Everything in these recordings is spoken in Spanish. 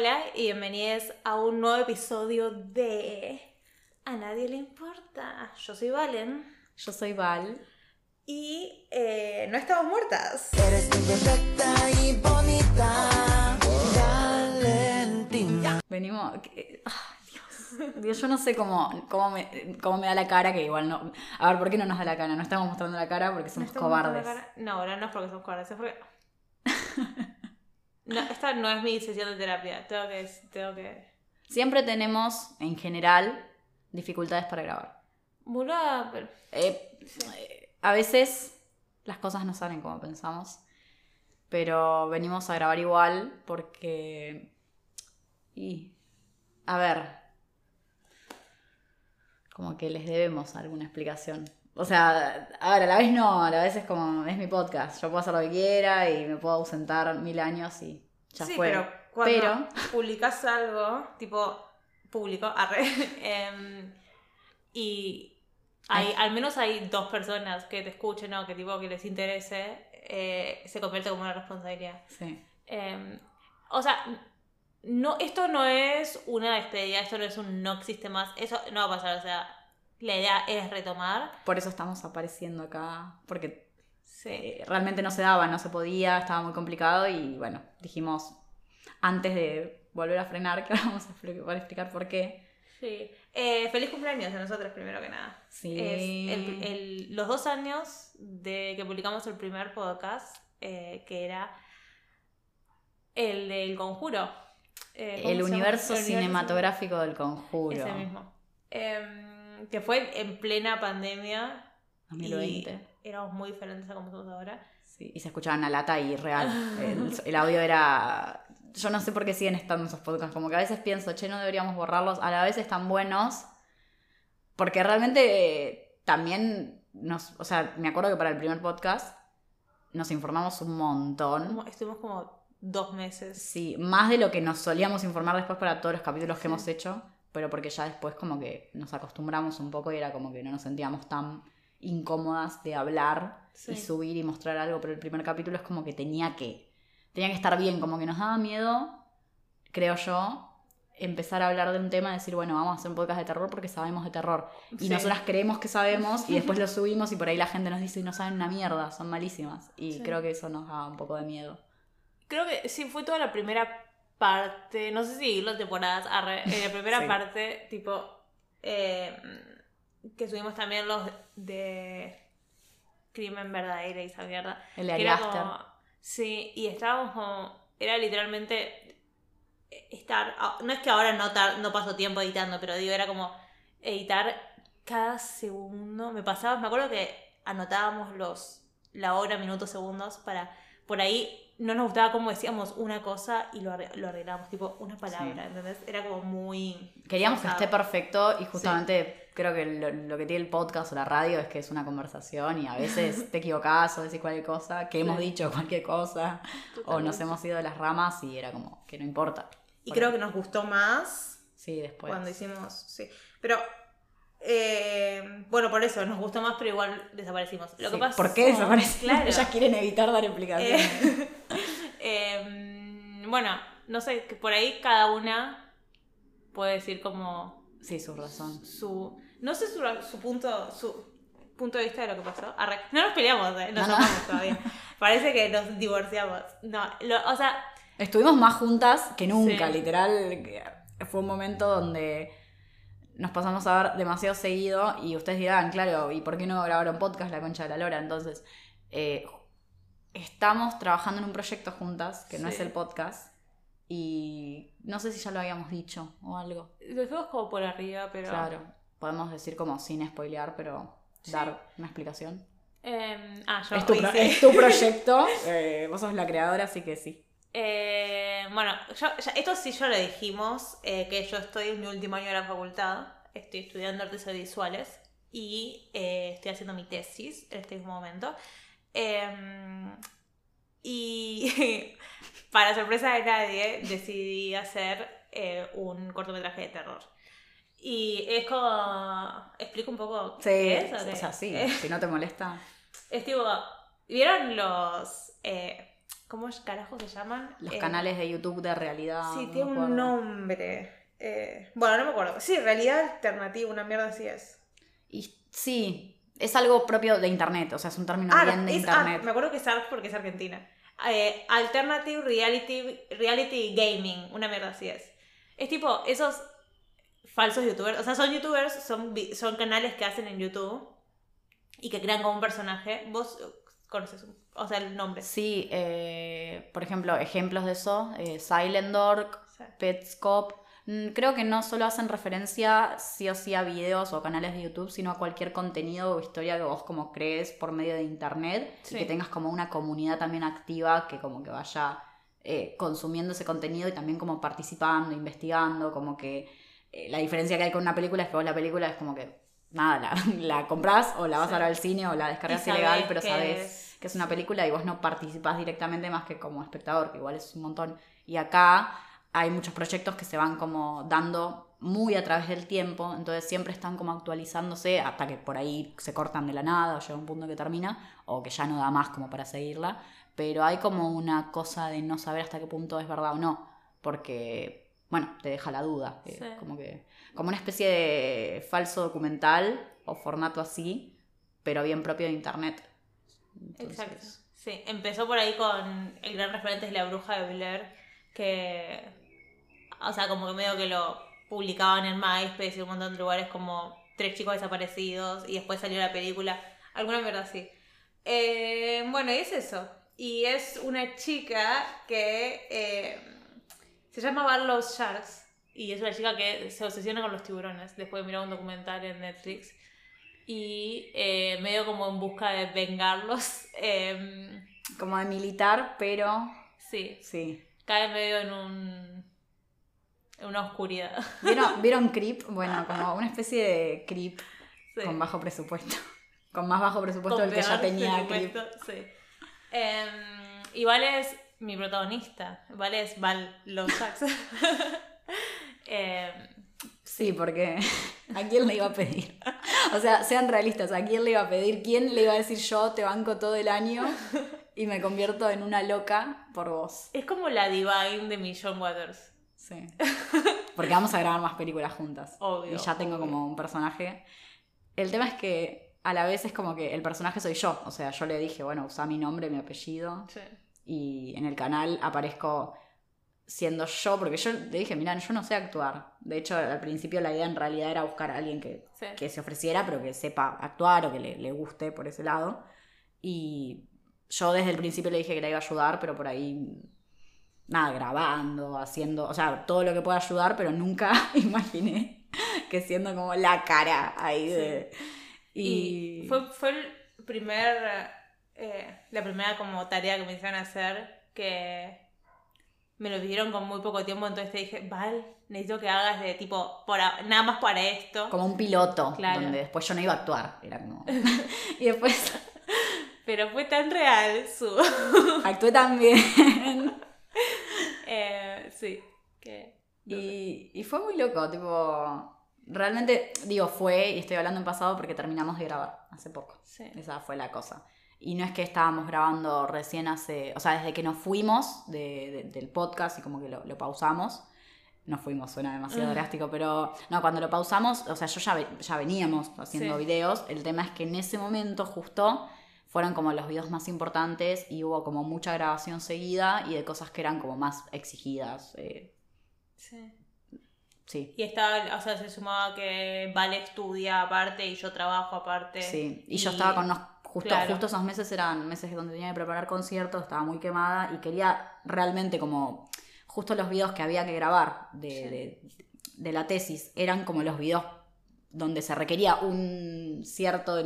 Hola y bienvenidos a un nuevo episodio de A nadie le importa. Yo soy Valen Yo soy Val. y eh, no estamos muertas. Eres imperfecta y bonita, Valentina. Venimos. que- ah, Dios. Dios, yo no sé cómo, cómo, me, cómo me da la cara, que igual no. A ver, ¿por qué no nos da la cara? No estamos mostrando la cara porque ¿No somos cobardes. No, ahora no es porque somos cobardes, es porque... No, esta no es mi sesión de terapia. Tengo que... Tengo que... Siempre tenemos, en general, dificultades para grabar. Boluda, pero... Eh, eh, a veces las cosas no salen como pensamos, pero venimos a grabar igual porque... Y... A ver. Como que les debemos alguna explicación. O sea, a ver, a la vez no, a la vez es como, es mi podcast, yo puedo hacer lo que quiera y me puedo ausentar mil años y ya sí, fue. pero cuando Pero- publicas algo, tipo público, arre, em, y hay, al menos hay dos personas que te escuchen o que tipo que les interese, eh, se convierte como una responsabilidad. Sí. Em, o sea, no, esto no es una despedida, esto no es un no existe más, eso no va a pasar, o sea, la idea es retomar. Por eso estamos apareciendo acá, porque Sí. eh, realmente no se daba, no se podía, estaba muy complicado y bueno, dijimos antes de volver a frenar que ahora vamos a explicar por qué. Sí. Eh, feliz cumpleaños a nosotros, primero que nada. Sí. Es el- el- los dos años de que publicamos el primer podcast, eh, que era el del conjuro. Eh, ¿cómo El universo cinematográfico del conjuro. Ese mismo. Que fue en plena pandemia. 2020. Y éramos muy diferentes a como somos ahora. Sí, y se escuchaba una lata y real. El, el audio era. Yo no sé por qué siguen estando esos podcasts. Como que a veces pienso, che, no deberíamos borrarlos. A la vez están buenos. Porque realmente eh, también nos. O sea, me acuerdo que para el primer podcast nos informamos un montón. Estuvimos como dos meses. Sí, más de lo que nos solíamos informar después para todos los capítulos que hemos hecho, pero porque ya después como que nos acostumbramos un poco y era como que no nos sentíamos tan incómodas de hablar Sí. y subir y mostrar algo, pero el primer capítulo es como que tenía que tenía que estar bien, como que nos daba miedo, creo yo, empezar a hablar de un tema, decir, bueno, vamos a hacer un podcast de terror porque sabemos de terror. Y Sí. nosotras creemos que sabemos y después lo subimos y por ahí la gente nos dice, no saben una mierda, son malísimas. Y Sí. creo que eso nos da un poco de miedo. Creo que sí, fue toda la primera parte, no sé si las temporadas, arre, eh, la primera Sí. parte, tipo, eh, que subimos también los de Crimen Verdadero y esa mierda. El de era como- sí, y estábamos como, era literalmente estar, ah, no es que ahora no, tar- no paso tiempo editando, pero digo, era como editar cada segundo, me pasaba, me acuerdo que anotábamos los, la hora, minutos, segundos para, por ahí no nos gustaba cómo decíamos una cosa y lo, lo arreglábamos, tipo una palabra, Sí. ¿entendés? Era como muy... Queríamos que esté perfecto y justamente creo que lo, lo que tiene el podcast o la radio es que es una conversación y a veces te equivocás o decís cualquier cosa, que hemos dicho cualquier cosa o nos hemos ido de las ramas y era como que no importa. Y creo que nos gustó más Sí, después. cuando hicimos, sí. Pero, eh, bueno, por eso nos gustó más, pero igual desaparecimos. Lo que Sí, pasa ¿Por qué desaparecen? Claro. Ellas quieren evitar dar explicaciones. Eh, eh, bueno, no sé, que por ahí cada una puede decir como Sí, su razón. su, no sé su, su punto, su punto de vista de lo que pasó. Arre- no nos peleamos, eh, nos No, no. amamos todavía. Parece que nos divorciamos. No, lo- o sea, Estuvimos más juntas que nunca, Sí. literal. que Fue un momento donde nos pasamos a ver demasiado seguido y ustedes dirán, claro, ¿y por qué no grabaron podcast La Concha de la Lora? Entonces, eh, estamos trabajando en un proyecto juntas, que no es el podcast, y no sé si ya lo habíamos dicho o algo. lo dejamos como por arriba, pero... Claro, podemos decir como sin spoilear, pero Sí. dar una explicación. Eh, ah, yo Es tu, sí. es tu proyecto, eh, vos sos la creadora, así que sí. Eh, bueno, yo- ya- esto sí yo lo dijimos, eh, que yo estoy en mi último año de la facultad, estoy estudiando artes audiovisuales y eh, estoy haciendo mi tesis en este mismo momento. Eh, y para sorpresa de nadie, decidí hacer un cortometraje de terror. Y es como... ¿Explico un poco Sí, qué es? o qué? o sea, sí, si no te molesta. es tipo, ¿vieron los... eh, ¿Cómo es carajo se llaman? Los Eh, canales de YouTube de realidad. Sí, no tiene un nombre. Eh, bueno, no me acuerdo. Sí, realidad alternativa, una mierda así es. Y sí, es algo propio de internet, o sea, es un término Ah, bien de es- ah, internet. me acuerdo que es ARC porque es argentina. Eh, alternative Reality, reality Gaming, una mierda así es. Es tipo, esos falsos youtubers, o sea, son youtubers, son, son canales que hacen en YouTube y que crean como un personaje. Vos conoces, un- o sea, el nombre. Sí, eh, por ejemplo, ejemplos de eso, eh, Silent Dork, Sí. Petscop. Mm, Creo que no solo hacen referencia sí o sí a videos o canales de YouTube, sino a cualquier contenido o historia que vos como crees por medio de internet Sí. y que tengas como una comunidad también activa que como que vaya eh, consumiendo ese contenido y también como participando, investigando, como que la diferencia que hay con una película es que vos la película es como que nada, la, la compras o la vas Sí. a ver al cine o la descargas ilegal, pero sabes es- que es una película y vos no participás directamente más que como espectador, que igual es un montón. Y acá hay muchos proyectos que se van como dando muy a través del tiempo, entonces siempre están como actualizándose hasta que por ahí se cortan de la nada o llega un punto que termina o que ya no da más como para seguirla, pero hay como una cosa de no saber hasta qué punto es verdad o no, porque bueno, te deja la duda, Sí. como que como una especie de falso documental o formato así, pero bien propio de internet. Entonces, Exacto. Sí, empezó por ahí con el gran referente es La Bruja de Blair, que, o sea, como que medio que lo publicaban en MySpace y un montón de lugares como Tres chicos desaparecidos y después salió la película, alguna mierda así. Eh, bueno, y es eso. Y es una chica que eh, se llama Barlow Sharks y es una chica que se obsesiona con los tiburones después de mirar un documental en Netflix y eh, medio como en busca de vengarlos. em, Como de militar, pero sí, sí. cae medio en un en una oscuridad. ¿Vieron, ¿Vieron Creep? Bueno, como una especie de Creep Sí. con bajo presupuesto. Con más bajo presupuesto Con del que ya tenía Creep. Sí. Em, y Vale es mi protagonista. Vale es Val Losax. Em, Sí, porque ¿a quién le iba a pedir? O sea, sean realistas, ¿a quién le iba a pedir? ¿Quién le iba a decir yo te banco todo el año y me convierto en una loca por vos? es como la Divine de Millon Waters. Sí. Porque vamos a grabar más películas juntas. Obvio, Y ya tengo obvio. como un personaje. El tema es que a la vez es como que el personaje soy yo. O sea, yo le dije, bueno, usa mi nombre, mi apellido. Sí. y en el canal aparezco siendo yo, porque yo le dije, mira, yo no sé actuar. De hecho, al principio la idea en realidad era buscar a alguien que, Sí. que se ofreciera, pero que sepa actuar o que le, le guste por ese lado. Y yo desde el principio le dije que la iba a ayudar, pero por ahí, nada, grabando, haciendo, o sea, todo lo que pueda ayudar, pero nunca imaginé que siendo como la cara ahí de... Y, fue, fue el primer, eh, la primera como tarea que me hicieron hacer que me lo pidieron con muy poco tiempo, entonces te dije, Val, necesito que hagas de tipo, nada más para esto. como un piloto, Claro. donde después yo no iba a actuar, era como... y después Pero fue tan real su... actué también. eh, sí, que... y, y fue muy loco, tipo... Realmente, digo, fue, y estoy hablando en pasado porque terminamos de grabar hace poco. Sí. Esa fue la cosa. Y no es que estábamos grabando recién hace, o sea, desde que nos fuimos de- de- del podcast y como que lo, lo pausamos, nos fuimos, suena demasiado Mm. drástico, pero no, cuando lo pausamos, o sea, yo ya, ya veníamos haciendo Sí. videos, el tema es que en ese momento justo fueron como los videos más importantes y hubo como mucha grabación seguida y de cosas que eran como más exigidas. eh, sí. sí. Y estaba, o sea, se sumaba que Vale estudia aparte y yo trabajo aparte. Sí, y, yo estaba con unos, justo, claro. justo esos meses eran meses donde tenía que preparar conciertos, estaba muy quemada y quería realmente como, justo los videos que había que grabar de, Sí. de- de la tesis eran como los videos donde se requería un cierto,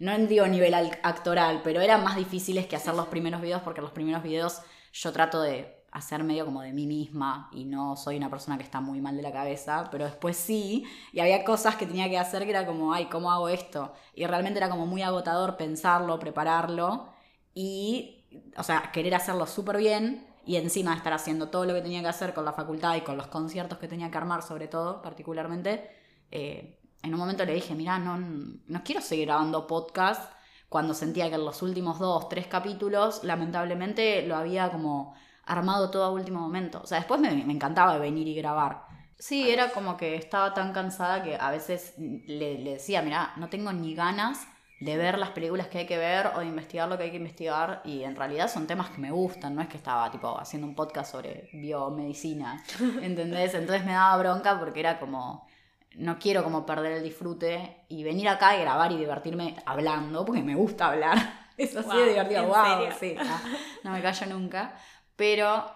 no digo nivel al- actoral, pero eran más difíciles que hacer los primeros videos porque los primeros videos yo trato de hacer medio como de mí misma y no soy una persona que está muy mal de la cabeza, pero después sí, y había cosas que tenía que hacer que era como, ay, ¿cómo hago esto? Y realmente era como muy agotador pensarlo, prepararlo y, o sea, querer hacerlo súper bien y encima estar haciendo todo lo que tenía que hacer con la facultad y con los conciertos que tenía que armar, sobre todo, particularmente, eh, en un momento le dije, mira, no, no quiero seguir grabando podcast cuando sentía que en los últimos dos, tres capítulos, lamentablemente lo había como armado todo a último momento. O sea, después me, me encantaba venir y grabar. Sí, era como que estaba tan cansada que a veces le, le decía, mira, no tengo ni ganas de ver las películas que hay que ver o de investigar lo que hay que investigar y en realidad son temas que me gustan, no es que estaba tipo haciendo un podcast sobre biomedicina, ¿entendés? Entonces me daba bronca porque era como, no quiero como perder el disfrute y venir acá y grabar y divertirme hablando, porque me gusta hablar, eso sí Wow, es divertido, ¿en wow, serio? sí, ah, no me callo nunca, pero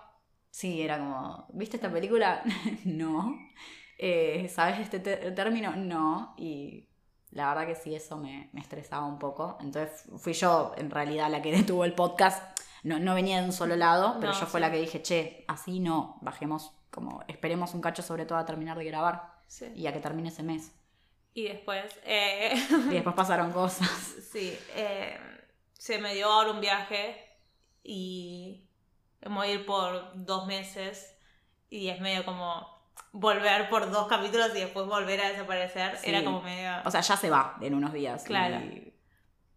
sí, era como, ¿viste esta película? no. Eh, ¿Sabes este te- término? No. Y la verdad que sí, eso me, me estresaba un poco. Entonces fui yo, en realidad, la que detuvo el podcast. No, no venía de un solo lado, pero No, yo fue la que dije, che, así no, bajemos, como, esperemos un cacho sobre todo a terminar de grabar Sí. y a que termine ese mes. Y después, eh, Y después pasaron cosas. sí, eh, se me dio ahora un viaje y me voy a ir por dos meses y es medio como volver por dos capítulos y después volver a desaparecer. Sí. Era como medio... O sea, ya se va en unos días. Claro. y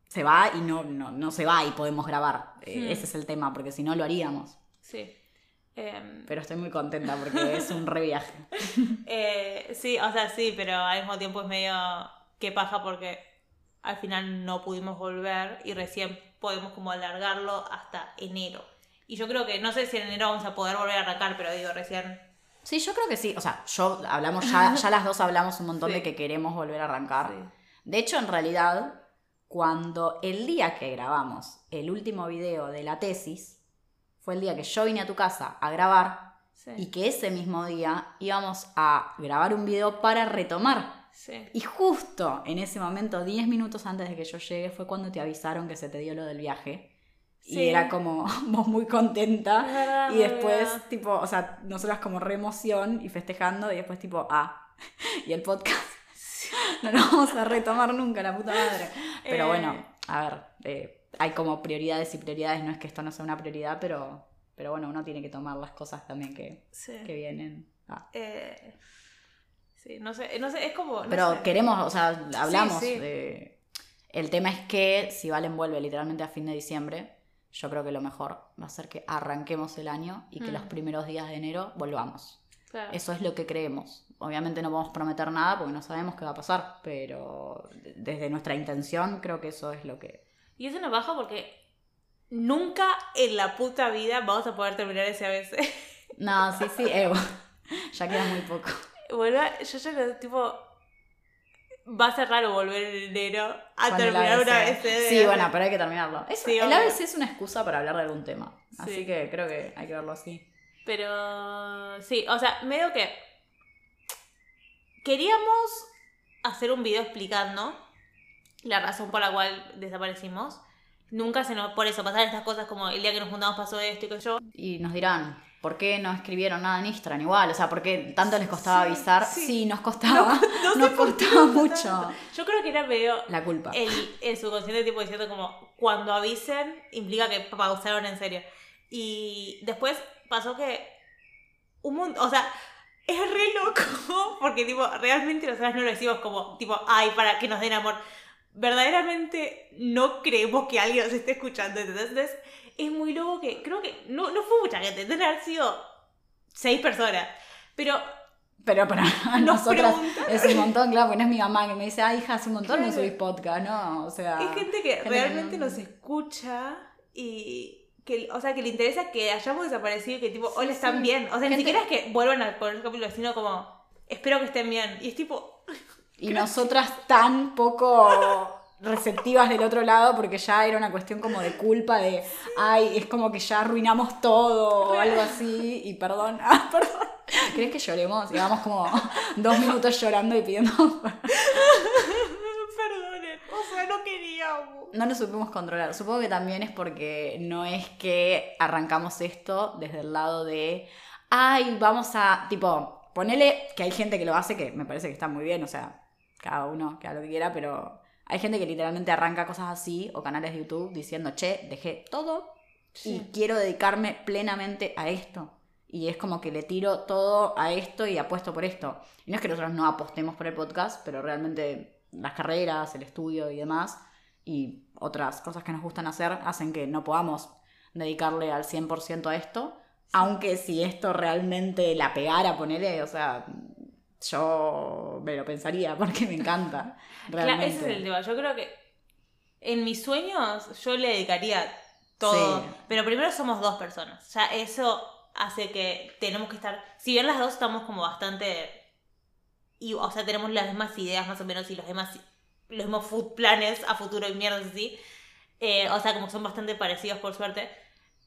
se va y no, no, no se va y podemos grabar. Eh, Hmm. Ese es el tema, porque si no lo haríamos. Sí. Em, Pero estoy muy contenta porque es un reviaje. Eh, sí, o sea, sí, pero al mismo tiempo es medio que paja porque al final no pudimos volver y recién podemos como alargarlo hasta enero. Y yo creo que, no sé si en enero vamos a poder volver a arrancar, pero digo, recién... Sí, yo creo que sí. O sea, yo hablamos ya, ya las dos hablamos un montón Sí. de que queremos volver a arrancar. Sí. De hecho, en realidad, cuando el día que grabamos el último video de la tesis, fue el día que yo vine a tu casa a grabar Sí, y que ese mismo día íbamos a grabar un video para retomar. sí. Y justo en ese momento, 10 minutos antes de que yo llegue, fue cuando te avisaron que se te dio lo del viaje. Sí. Y era como muy contenta. Verdad, Y después, tipo, o sea, nosotras como re emoción y festejando, y después, tipo, ah, y el podcast. No lo vamos a retomar nunca, la puta madre. Pero Eh. bueno, a ver, eh, hay como prioridades y prioridades, no es que esto no sea una prioridad, pero, pero bueno, uno tiene que tomar las cosas también que, Sí. que vienen. Ah. Eh, sí, no sé, no sé, es como... no Pero sé. queremos, o sea, hablamos. sí. de- El tema es que si Valen vuelve literalmente a fin de diciembre, yo creo que lo mejor va a ser que arranquemos el año y que Mm. los primeros días de enero volvamos. Claro. Eso es lo que creemos. Obviamente no podemos prometer nada porque no sabemos qué va a pasar, pero de- desde nuestra intención creo que eso es lo que... Y eso nos baja porque nunca en la puta vida vamos a poder terminar ese ABC. No, sí, sí, Evo. ya queda muy poco. Vuelva, yo ya lo tipo. Va a ser raro volver en enero a Con terminar una ABC. Sí, bueno, pero hay que terminarlo. Es- Sí, el obvio. ABC es una excusa para hablar de algún tema. Así Sí. que creo que hay que verlo así. Pero. Sí, o sea, medio que. Queríamos hacer un video explicando la razón por la cual desaparecimos. Nunca se nos. Por eso, pasaron estas cosas como el día que nos juntamos pasó esto y que yo. Y nos dirán, ¿por qué no escribieron nada en Instagram? Igual, o sea, ¿por qué tanto les costaba Sí, avisar? sí. Sí, nos costaba. No sé nos costaba mucho. tanto. Yo creo que era medio. La culpa. el, el subconsciente tipo diciendo como cuando avisen implica que pausaron en serio. Y después pasó que un montón, o sea, es re loco porque tipo realmente nosotras no lo decimos como tipo, ay, para que nos den amor. Verdaderamente no creemos que alguien nos esté escuchando. Entonces es muy loco que creo que no, no fue mucha gente, deben haber sido seis personas. Pero Pero para Nos nosotras preguntan. es un montón, claro, porque no es mi mamá que me dice, ay, hija, hace un montón no subís podcast, ¿no? O sea. Hay gente que gente realmente no- nos escucha y que, o sea, que le interesa que hayamos desaparecido y que tipo, hola, están sí. bien. O sea, Gente- ni siquiera es que vuelvan a poner el capítulo, sino como, espero que estén bien. Y es tipo, Y nosotras tan poco receptivas del otro lado porque ya era una cuestión como de culpa de ay es como que ya arruinamos todo o algo así y perdón ah, perdón ¿crees que lloremos? llevamos como dos minutos llorando y pidiendo perdonen, o sea, no queríamos. no nos supimos controlar supongo que también es porque no es que arrancamos esto desde el lado de ay vamos a tipo ponele que hay gente que lo hace que me parece que está muy bien o sea cada uno que haga lo que quiera pero hay gente que literalmente arranca cosas así o canales de YouTube diciendo, che, dejé todo y quiero dedicarme plenamente a esto. Y es como que le tiro todo a esto y apuesto por esto. Y no es que nosotros no apostemos por el podcast, pero realmente las carreras, el estudio y demás y otras cosas que nos gustan hacer hacen que no podamos dedicarle al 100% a esto. Aunque si esto realmente la pegara, ponele, o sea, yo me lo pensaría porque me encanta. Claro, ese es el tema. Yo creo que en mis sueños yo le dedicaría todo. Sí. Pero primero somos dos personas. Ya eso hace que tenemos que estar. Si bien las dos estamos como bastante. Y, o sea, tenemos las mismas ideas más o menos y los demás. Los mismos food planes a futuro y mierdas así. eh, o sea, como son bastante parecidos por suerte.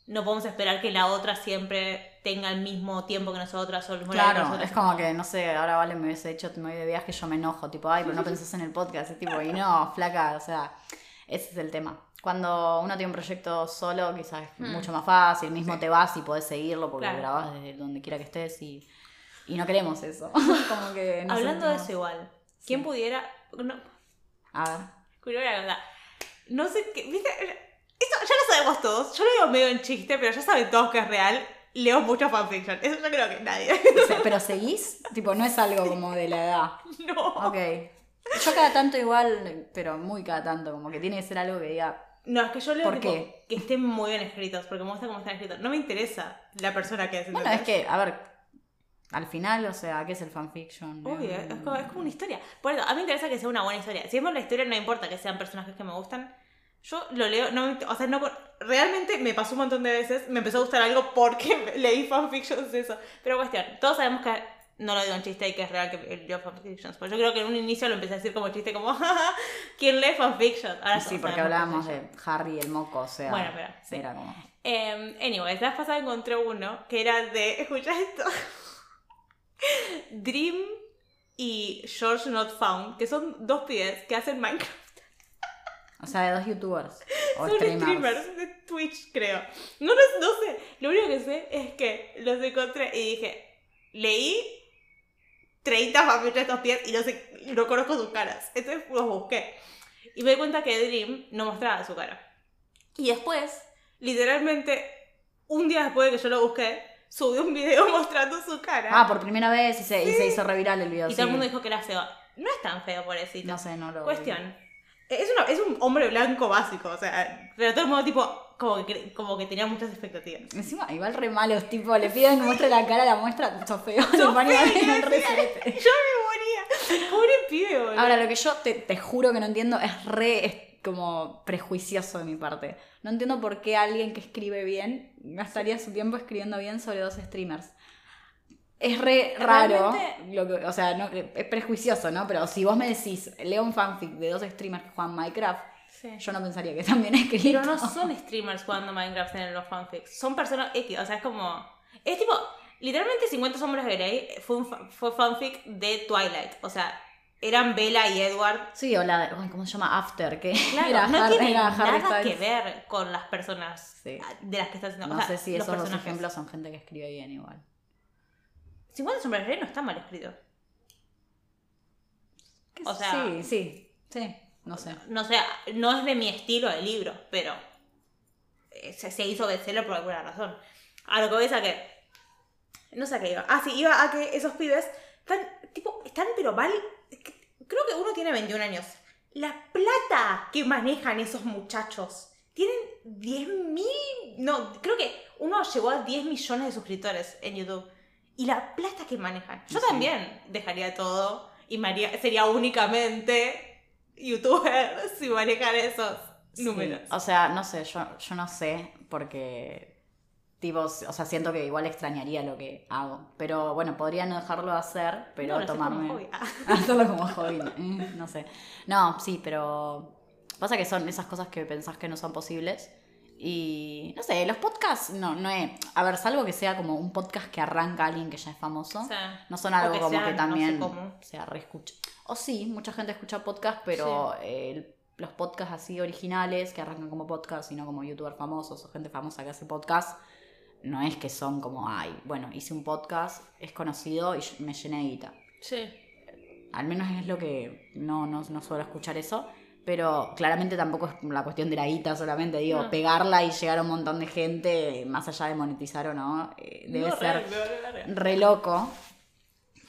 No podemos esperar que la otra siempre tenga el mismo tiempo que nosotras o el mismo Claro, es como que, no sé, ahora Vale me hubiese dicho, me voy de viaje, yo me enojo, tipo, ay, pero no pensás en el podcast, es tipo, y no, flaca, o sea, ese es el tema. Cuando uno tiene un proyecto solo, quizás es Mm. mucho más fácil, mismo te vas y podés seguirlo porque Claro. grabás desde donde quiera que estés y, y no queremos eso. como que no Hablando de eso igual, ¿quién pudiera... No, A ver. Curiosa. No sé qué. ¿Viste? Esto ya lo sabemos todos. Yo lo digo medio en chiste, pero ya saben todos que es real. Leo mucho fanfiction. Eso yo creo que nadie. Pero seguís, tipo, no es algo como de la edad. no. Ok. Yo cada tanto igual, pero muy cada tanto, como que tiene que ser algo que diga, No, es que yo leo ¿Por tipo, qué? que estén muy bien escritos, porque me gusta cómo están escritos. No me interesa la persona que es. Bueno, es que, a ver, al final, o sea, ¿qué es el fanfiction? Obvio, es como, es como una historia. Por eso, a mí me interesa que sea una buena historia. Si es la historia, no importa que sean personajes que me gustan. Yo lo leo, no o sea, no, realmente me pasó un montón de veces, me empezó a gustar algo porque leí fanfictions de eso. Pero cuestión, todos sabemos que, no lo digo en chiste y que es real que leo fanfictions. Pues yo creo que en un inicio lo empecé a decir como chiste, como, "Jaja, ¿quién lee fanfictions? Ahora Sí, porque hablábamos de Harry el moco, o sea. Bueno, pero, sí. Era como. Eh, anyways, la pasada encontré uno que era de, escucha esto, Dream y George Not Found, que son dos pibes que hacen Minecraft. O sea, de dos youtubers. O son streamers. streamers de Twitch, creo. No, no, no sé, lo único que sé es que los encontré y dije, leí 30 fanfics de estos pies y no sé, no conozco sus caras. Entonces los busqué. Y me di cuenta que Dream no mostraba su cara. Y después, literalmente, un día después de que yo lo busqué, subió un video mostrando su cara. Ah, por primera vez y se, y se hizo reviral el video. y sí. todo el mundo dijo que era feo. No es tan feo, pobrecito. No sé, no lo. Cuestión. Es, una- es un hombre blanco básico, o sea, pero todo el mundo tipo, como que, como que tenía muchas expectativas. Encima, igual re malos, tipo, le piden que muestre la cara, la muestra, sos feo. Sos en el yo me moría. Pobre pibe, boludo. Ahora, lo que yo te, te juro que no entiendo es re es como prejuicioso de mi parte. No entiendo por qué alguien que escribe bien gastaría su tiempo escribiendo bien sobre dos streamers. Es re raro, lo que- o sea, no, es prejuicioso, ¿no? Pero si vos me decís, leo un fanfic de dos streamers que juegan Minecraft, Sí. yo no pensaría que bien escritos. Pero no son streamers jugando Minecraft en los fanfics. Son personas X. O sea, es como. Es tipo. Literalmente 50 Sombras de Grey fue, un fue fanfic de Twilight. O sea, eran Bella y Edward. Sí, o la ¿cómo se llama? After, que Claro, era, no Har- tiene era Harry nada que ver con las personas Sí. de las que está haciendo. No o sea, sé si esos dos ejemplos son gente que escribe bien igual. 50 Sombras de Grey no está mal escrito. O sea- sí, sí, sí, no sé. No sé, no es de mi estilo de libro, pero eh, se, se hizo bestseller por alguna razón. A lo que voy a que. No sé a qué iba. Ah, sí, iba a que esos pibes están, tipo, están pero mal. Creo que uno tiene 21 años. La plata que manejan esos muchachos. Tienen 10 mil. No, creo que uno llegó a 10 millones de suscriptores en YouTube. Y la plata que manejan. Yo Sí. también dejaría todo y me haría- sería únicamente youtuber si manejan esos Sí, números. O sea, no sé, yo, yo no sé, porque, tipo, o sea, siento que igual extrañaría lo que hago. Pero bueno, podría no dejarlo de hacer, pero No, como tomarme. hobby. Hacerlo como hobby, eh, no sé. No, sí, pero. Pasa que son esas cosas que pensás que no son posibles. Y. No sé, los podcasts, no, no es. A ver, salvo que sea como un podcast que arranca alguien que ya es famoso. Sea, No son algo que como sean, que no sé también sea reescucha. O sí, mucha gente escucha podcast, pero eh, los podcasts así originales que arrancan como podcast y no como youtubers famosos o gente famosa que hace podcast, no es que son como, ay, bueno, hice un podcast, es conocido y me llené de guita. sí. Al menos es lo que no, no, no suelo escuchar eso. Pero claramente tampoco es la cuestión de la guita solamente, digo, No. pegarla y llegar a un montón de gente, más allá de monetizar o no, eh, debe No, ser re loco.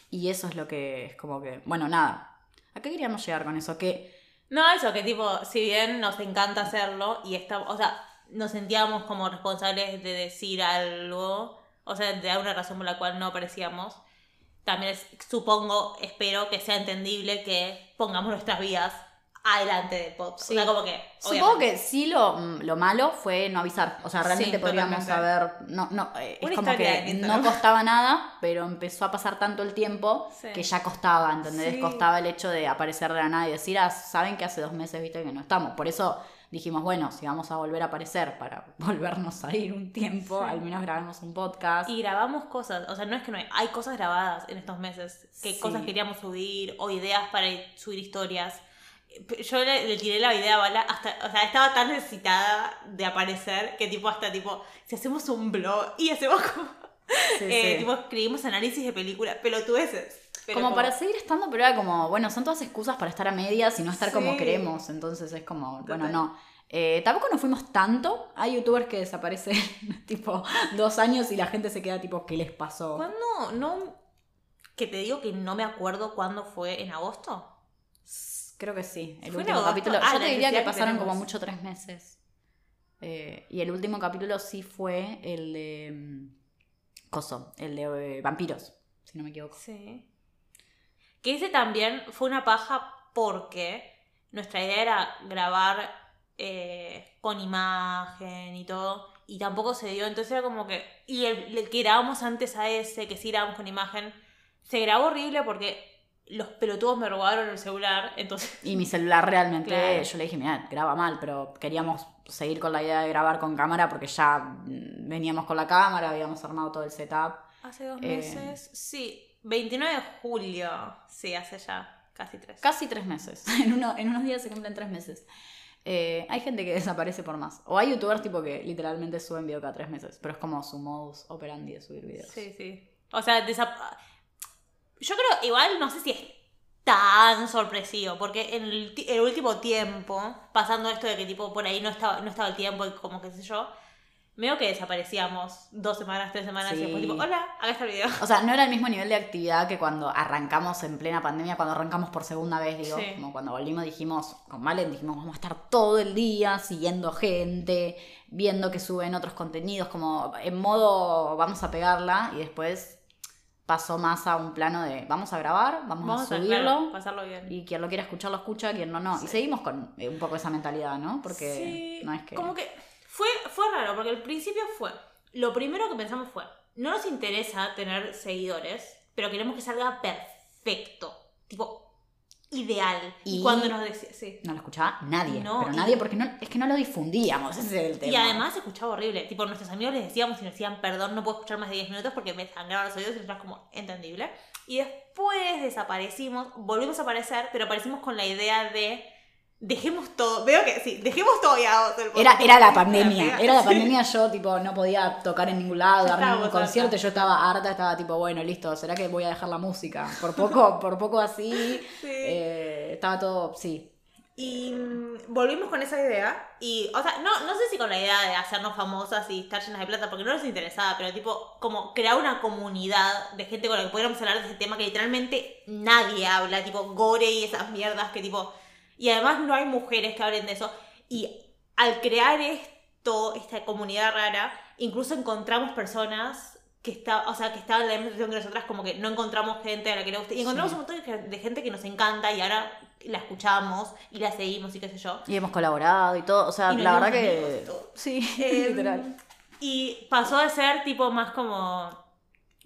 Y eso es lo que es como que. Bueno, nada. ¿A qué queríamos llegar con eso? Que No, eso, que tipo, si bien nos encanta hacerlo y estamos, o sea, nos sentíamos como responsables de decir algo, o sea, de alguna razón por la cual no aparecíamos, también es- supongo, espero que sea entendible que pongamos nuestras vidas adelante de Pops. Sí. O sea, como que. Supongo obviamente. que sí lo, mm, lo malo fue no avisar. O sea, realmente Sí, podríamos haber. No, no, eh, es como que no costaba nada, pero empezó a pasar tanto el tiempo Sí. que ya costaba, ¿entendés? Costaba el hecho de aparecer de la nada y decir, ah, saben que hace dos meses viste que no estamos. Por eso dijimos, bueno, si vamos a volver a aparecer para volvernos a ir un tiempo, Sí. al menos grabemos un podcast. Y grabamos cosas, o sea, no es que no hay, hay cosas grabadas en estos meses, que Sí. cosas queríamos subir o ideas para subir historias. Yo le, le tiré la idea a Bala hasta, o sea, estaba tan necesitada de aparecer que tipo hasta tipo, si hacemos un blog y hacemos como, Sí, eh, sí. tipo, escribimos análisis de películas, pelotudeces. Pero como para seguir estando, pero era como, bueno, son todas excusas para estar a medias y no estar como queremos. Entonces es como, bueno, no. Eh, tampoco nos fuimos tanto. Hay youtubers que desaparecen tipo dos años y la gente se queda tipo, ¿qué les pasó? ¿Cuándo? No, que te digo que no me acuerdo cuándo fue, ¿en agosto? Creo que sí. El último capítulo. Ah, Yo te diría que pasaron como mucho tres meses. Eh, y el último capítulo sí fue el de. mm, Coso, el de eh, vampiros, si no me equivoco. Sí. Que ese también fue una paja porque nuestra idea era grabar eh, con imagen y todo. Y tampoco se dio. Entonces era como que. Y el, el que grabamos antes a ese, que sí grabamos con imagen, se grabó horrible porque los pelotudos me robaron el celular. Entonces. Y mi celular realmente, Claro. yo le dije, mira, graba mal, pero queríamos seguir con la idea de grabar con cámara porque ya veníamos con la cámara, habíamos armado todo el setup. Hace dos Eh. meses. Sí. 29 de julio. Sí, hace ya casi tres. Casi tres meses. En, uno- en unos días se cumplen tres meses. Eh, hay gente que desaparece por más. O hay youtubers tipo que literalmente suben video cada tres meses, pero es como su modus operandi de subir videos. Sí, sí. O sea, desap- yo creo, igual no sé si es tan sorpresivo, porque en el, ti- el último tiempo, pasando esto de que tipo por ahí no estaba, no estaba el tiempo y como que sé yo, veo que desaparecíamos dos semanas, tres semanas y después tipo, hola, acá está el video. O sea, no era el mismo nivel de actividad que cuando arrancamos en plena pandemia, cuando arrancamos por segunda vez, digo, Sí. como cuando volvimos dijimos, con Valen dijimos, vamos a estar todo el día siguiendo gente, viendo que suben otros contenidos, como en modo vamos a pegarla y después pasó más a un plano de vamos a grabar, vamos, Vamos a a subirlo claro, pasarlo bien. y quien lo quiera escuchar lo escucha, quien no, no. Y seguimos con eh, un poco esa mentalidad, ¿no? Porque Sí, no es que... Como que fue, fue raro, porque al principio fue. Lo primero que pensamos fue: no nos interesa tener seguidores, pero queremos que salga perfecto. Tipo, ideal. Y, Y- cuando nos decía. Sí. No lo escuchaba nadie, No, pero nadie porque no, es que no lo difundíamos, ese es el tema. Y además se escuchaba horrible. Tipo, nuestros amigos les decíamos y nos decían, perdón, no puedo escuchar más de 10 minutos porque me sangraron los oídos y nosotros como, entendible. Y después desaparecimos, volvimos a aparecer, pero aparecimos con la idea de, dejemos todo, veo que sí, dejemos todo y hagamos el Era, era la pandemia, era la pandemia, yo tipo no podía tocar en ningún lado, Ya dar ningún concierto, yo estaba harta, estaba tipo, bueno, listo, ¿será que voy a dejar la música? Por poco, por poco así, Sí. eh, estaba todo, sí. Y mm, volvimos con esa idea. Y, o sea, no, no sé si con la idea de hacernos famosas y estar llenas de plata, porque no nos interesaba, pero tipo, como crear una comunidad de gente con la que pudiéramos hablar de ese tema que literalmente nadie habla, tipo gore y esas mierdas que tipo. Y además no hay mujeres que hablen de eso. Y al crear esto, esta comunidad rara, incluso encontramos personas que está, o sea, que estaban en la misma situación que nosotras, como que no encontramos gente a la que le guste. Y encontramos Sí. un montón de gen- de gente que nos encanta y ahora la escuchamos y la seguimos y qué sé yo. Y hemos colaborado y todo, o sea, la verdad que... Sí, Em, literal. Y pasó de ser tipo más como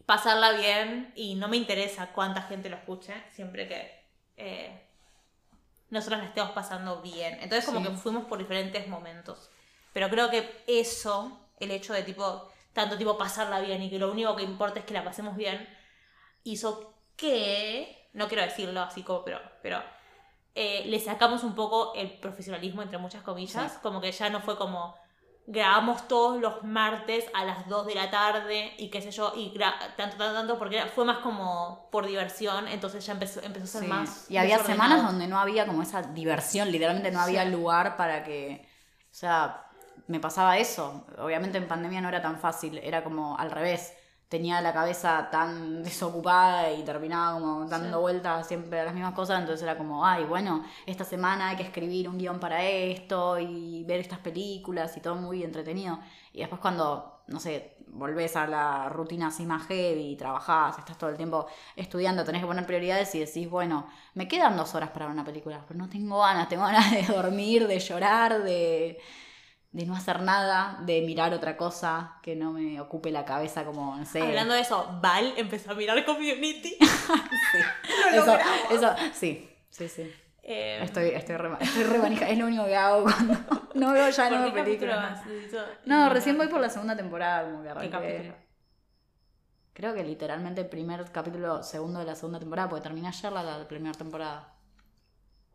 pasarla bien y no me interesa cuánta gente lo escuche, siempre que eh, nosotros la estemos pasando bien. Entonces como Sí. que fuimos por diferentes momentos. Pero creo que eso, el hecho de tipo, tanto tipo pasarla bien y que lo único que importa es que la pasemos bien, hizo que, no quiero decirlo así como, pero, pero eh, le sacamos un poco el profesionalismo entre muchas comillas, Sí. como que ya no fue como grabamos todos los martes a las 2 de la tarde y qué sé yo, y tanto, tanto, tanto, porque era- fue más como por diversión, entonces ya empezó, empezó a ser Sí. más. Y había semanas donde no había como esa diversión, literalmente no había Sí. lugar para que, o sea, me pasaba eso. Obviamente en pandemia no era tan fácil, era como al revés. Tenía la cabeza tan desocupada y terminaba como dando Sí. vueltas siempre a las mismas cosas, entonces era como, ay, bueno, esta semana hay que escribir un guion para esto y ver estas películas y todo muy entretenido. Y después cuando, no sé, volvés a la rutina así más heavy, trabajás, estás todo el tiempo estudiando, tenés que poner prioridades y decís, bueno, me quedan dos horas para ver una película, pero no tengo ganas, tengo ganas de dormir, de llorar, de, de no hacer nada, de mirar otra cosa que no me ocupe la cabeza como, no sé. Hablando de eso, Val empezó a mirar Community. Sí. Eso, eso, sí, sí, sí. Eh, Estoy, estoy re, estoy re manija. Es lo único que hago cuando no veo ya ¿por nueva película. No, recién voy por la segunda temporada, como que ¿Qué arranqué. Creo que literalmente el primer capítulo, segundo de la segunda temporada, porque terminé ayer la, la primera temporada.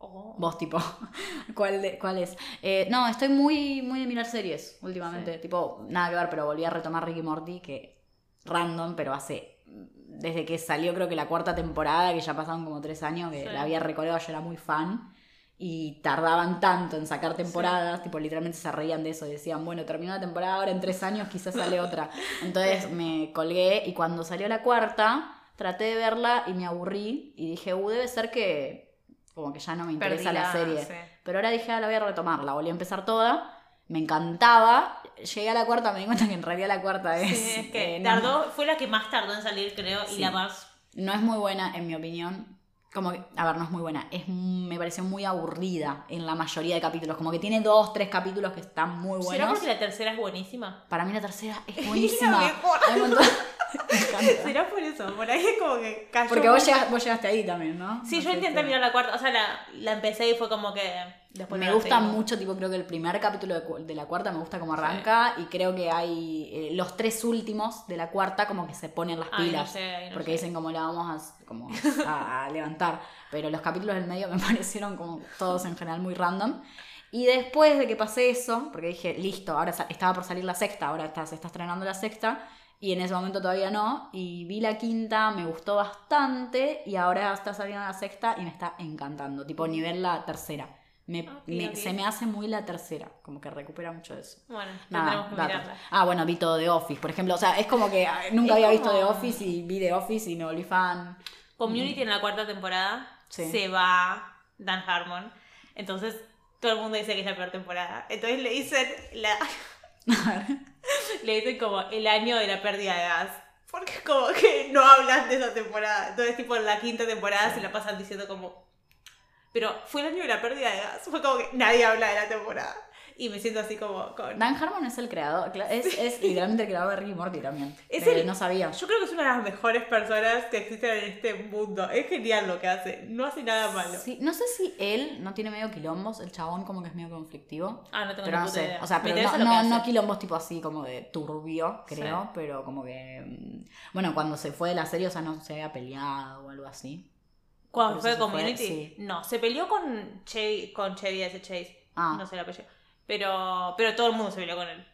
Oh. Vos, tipo, ¿cuál, de- cuál es? Eh, no, estoy muy, muy de mirar series últimamente. Tipo, nada que ver, pero volví a retomar Ricky Morty, que random, pero hace. Desde que salió, creo que la cuarta temporada, que ya pasaron como tres años, que Sí. la había recordado, yo era muy fan. Y tardaban tanto en sacar temporadas, tipo, literalmente se reían de eso. Y decían, bueno, terminó la temporada, ahora en tres años quizás sale otra. Entonces me colgué y cuando salió la cuarta, traté de verla y me aburrí. Y dije, uh, debe ser que como que ya no me interesa la serie. sí. Pero ahora dije, ah, la voy a retomar, la volví a empezar toda. Me encantaba. Llegué a la cuarta, me di cuenta que en realidad la cuarta es. Sí, es que eh, no- tardó, fue la que más tardó en salir, creo, y la más. No es muy buena, en mi opinión. Como que, a ver, no es muy buena. Es, me pareció muy aburrida en la mayoría de capítulos. Como que tiene dos, tres capítulos que están muy ¿Será buenos. porque la tercera es buenísima? Para mí la tercera es buenísima. Hay un montón-. ¿Será por eso? Por ahí es como que cayó. Porque vos, llegas- vos llegaste ahí también, ¿no? Sí, No yo intenté mirar la cuarta, o sea, la, la empecé y fue como que después me gusta mucho, tipo, creo que el primer capítulo de, de la cuarta me gusta cómo arranca y creo que hay eh, los tres últimos de la cuarta como que se ponen las Ay, no pilas. sé, ay, no porque sé. dicen cómo la vamos a, como a, a levantar. Pero los capítulos del medio me parecieron como todos en general muy random. Y después de que pasé eso, porque dije, listo, ahora estaba por salir la sexta, ahora está, se está estrenando la sexta, y en ese momento todavía no, y vi la quinta, me gustó bastante, y ahora está saliendo la sexta y me está encantando, tipo nivel la tercera. Me, Ah, me-. Se me hace muy la tercera, como que recupera mucho de eso. Bueno, Nada, tendremos que mirarla. Ah, bueno, vi todo de Office, por ejemplo. O sea, es como que ah, nunca Es había visto The Office y vi The Office y me volví fan. Community en la cuarta temporada Sí. se va Dan Harmon. Entonces todo el mundo dice que es la peor temporada. Entonces le dicen la le dicen como el año de la pérdida de gas. Porque es como que no hablan de esa temporada. Entonces tipo en la quinta temporada se la pasan diciendo como pero fue el año de la pérdida de gas. Fue como que nadie habla de la temporada. Y me siento así como con... Dan Harmon es el creador, es, es literalmente el creador de Ricky y Morty también. Es Eh, el- No sabía. Yo creo que es una de las mejores personas que existen en este mundo. Es genial lo que hace. No hace nada malo. Sí, no sé si él no tiene medio quilombos, el chabón como que es medio conflictivo. Ah, no tengo Pero ni no puta sé, idea. o sea, pero no, no, no quilombos tipo así como de turbio, creo, Sí. pero como que... mm, Bueno, cuando se fue de la serie, o sea, no se había peleado o algo así. Cuando fue fue, Community, sí. no, se peleó con Chevy, con Chevy ese Chase. Ah. No sé el apellido. Pero, pero todo el mundo se peleó con él.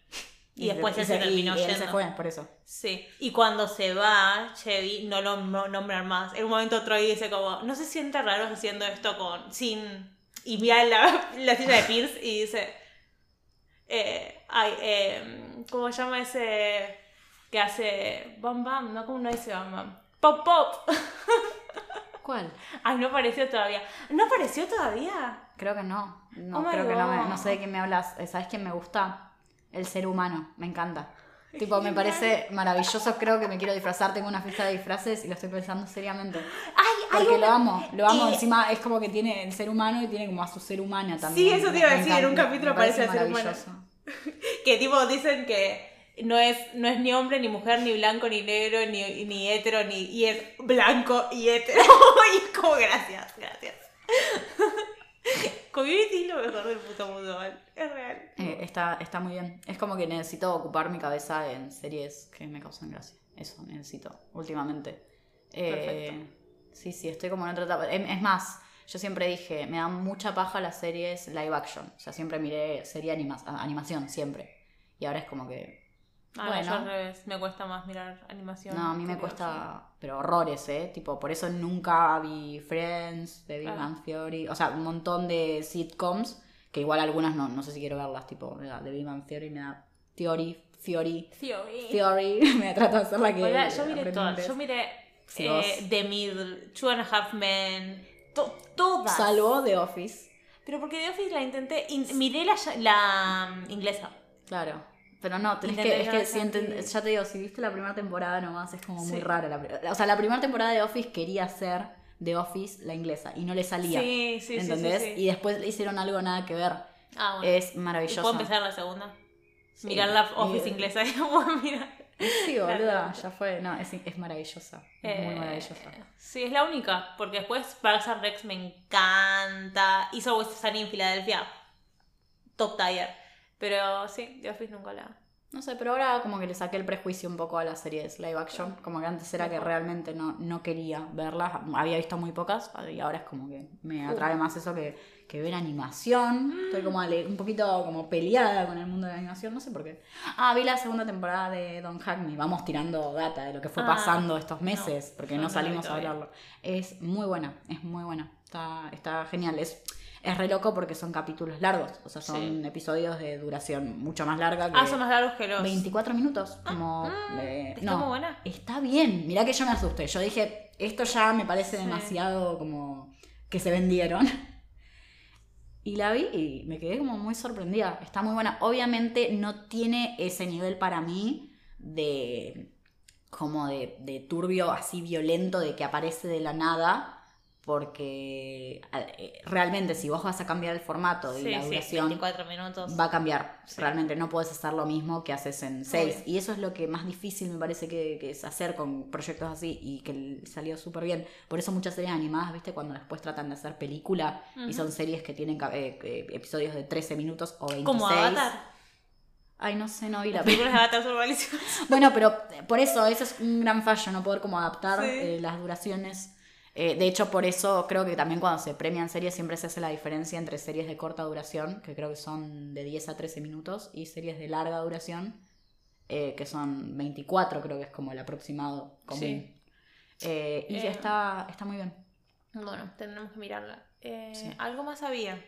Y, después se- él se, terminó y yendo. se fue, por eso. Sí. Y cuando se va, Chevy no lo no- nombran más. En un momento Troy dice como, no se siente raro haciendo esto con. sin. Y mira la, la silla de Pierce y dice. Eh, ay, eh, ¿cómo se llama ese que hace Bam Bam? No, ¿cómo no dice Bam Bam? Pop Pop. ¿Cuál? Ay, no apareció todavía. ¿No apareció todavía? Creo que no. No, Oh creo que no, me- no sé de quién me hablas. ¿Sabes quién me gusta? El ser humano. Me encanta. Tipo, me parece maravilloso. Creo que me quiero disfrazar. Tengo una fiesta de disfraces y lo estoy pensando seriamente. Ay, Porque una- lo amo. Lo amo. Encima es como que tiene el ser humano y tiene como a su ser humana Sí, también. eso te iba a decir, en un capítulo aparece el ser humano. maravilloso. Que tipo dicen que no es, no es ni hombre, ni mujer, ni blanco, ni negro, ni, ni hetero, ni. Y es blanco y hetero. y es como gracias, gracias. Community es lo mejor del puto mundo, ¿vale? Es real. Eh, está, está muy bien. Es como que necesito ocupar mi cabeza en series que me causan gracia. Eso necesito, últimamente. Eh, sí, sí, estoy como en otra etapa. Em- Es más, yo siempre dije, me dan mucha paja las series live action. O sea, siempre miré serie anima- animación, siempre. Y ahora es como que... Ah, Bueno. no, al revés. Me cuesta más mirar animación. No, a mí me cuesta, pero horrores, ¿eh? Tipo, por eso nunca vi Friends, The Big. Bang Theory, o sea, un montón de sitcoms, que igual algunas no, no sé si quiero verlas, tipo, The Big Bang Theory me da Theory, Theory. Theory. Theory, me trato de hacer la que. Hola, yo miré todas. Yo miré Sí, eh. The Middle, Two and a Half Men, to- todas. Salvo The Office. Pero porque The Office la intenté. in- miré la, la mm, inglesa. Claro. Pero no, tenés que, es que si enten- ya te digo, si viste la primera temporada nomás, es como muy Sí. rara. La, o sea, la primera temporada de Office quería ser The Office la inglesa y no le salía. Sí, sí, sí, ¿Entendés? sí, sí. Y después le hicieron algo nada que ver. Ah, bueno. Es ¿Y maravilloso. ¿Puedo empezar la segunda? Sí. Mirar la Office Y- inglesa. Bueno, mira. Sí, La boluda, ya fue. No, es, es maravillosa. Es muy Eh, maravillosa. Sí, es la única. Porque después Parks and Rex me encanta. Hizo Always Sunny en Filadelfia. Top tier. Pero sí, The Office nunca la. No sé, pero ahora como que le saqué el prejuicio un poco a las series live action. Como que antes era que realmente no, no quería verlas. Había visto muy pocas y ahora es como que me atrae más eso que, que ver animación. Estoy como un poquito como peleada con el mundo de la animación, no sé por qué. Ah, vi la segunda temporada de Don Hack Me. Vamos tirando data de lo que fue Ah, pasando estos meses, no, porque no no salimos a hablarlo. Es muy buena, es muy buena. Está, está genial. Es, es re loco porque son capítulos largos. O sea, son Sí. episodios de duración mucho más larga que... Ah, son más largos que los. 24 minutos, como... eh, está no, muy buena. Está bien, mirá que yo me asusté. Yo dije, esto ya me parece Sí. demasiado como que se vendieron. Y la vi y me quedé como muy sorprendida. Está muy buena. Obviamente no tiene ese nivel para mí de como de, de turbio así violento de que aparece de la nada. Porque eh, realmente si vos vas a cambiar el formato y Sí, la sí, duración 24 minutos. va a cambiar. Sí. Realmente no puedes hacer lo mismo que haces en 6. Obvio. Y eso es lo que más difícil me parece que, que es hacer con proyectos así y que salió súper bien. Por eso muchas series animadas, ¿viste? Cuando después tratan de hacer película y son series que tienen eh, eh, episodios de 13 minutos o 26. Como Avatar. Ay, no sé, no vi la Las películas de Avatar son bueno, pero por eso, eso es un gran fallo, no poder como adaptar eh, las duraciones. Eh, de hecho, por eso creo que también cuando se premian series siempre se hace la diferencia entre series de corta duración, que creo que son de 10 a 13 minutos, y series de larga duración, eh, que son 24, creo que es como el aproximado común. Sí. Eh, y está, está muy bien. Bueno, tendremos que mirarla. Sí. Algo más había.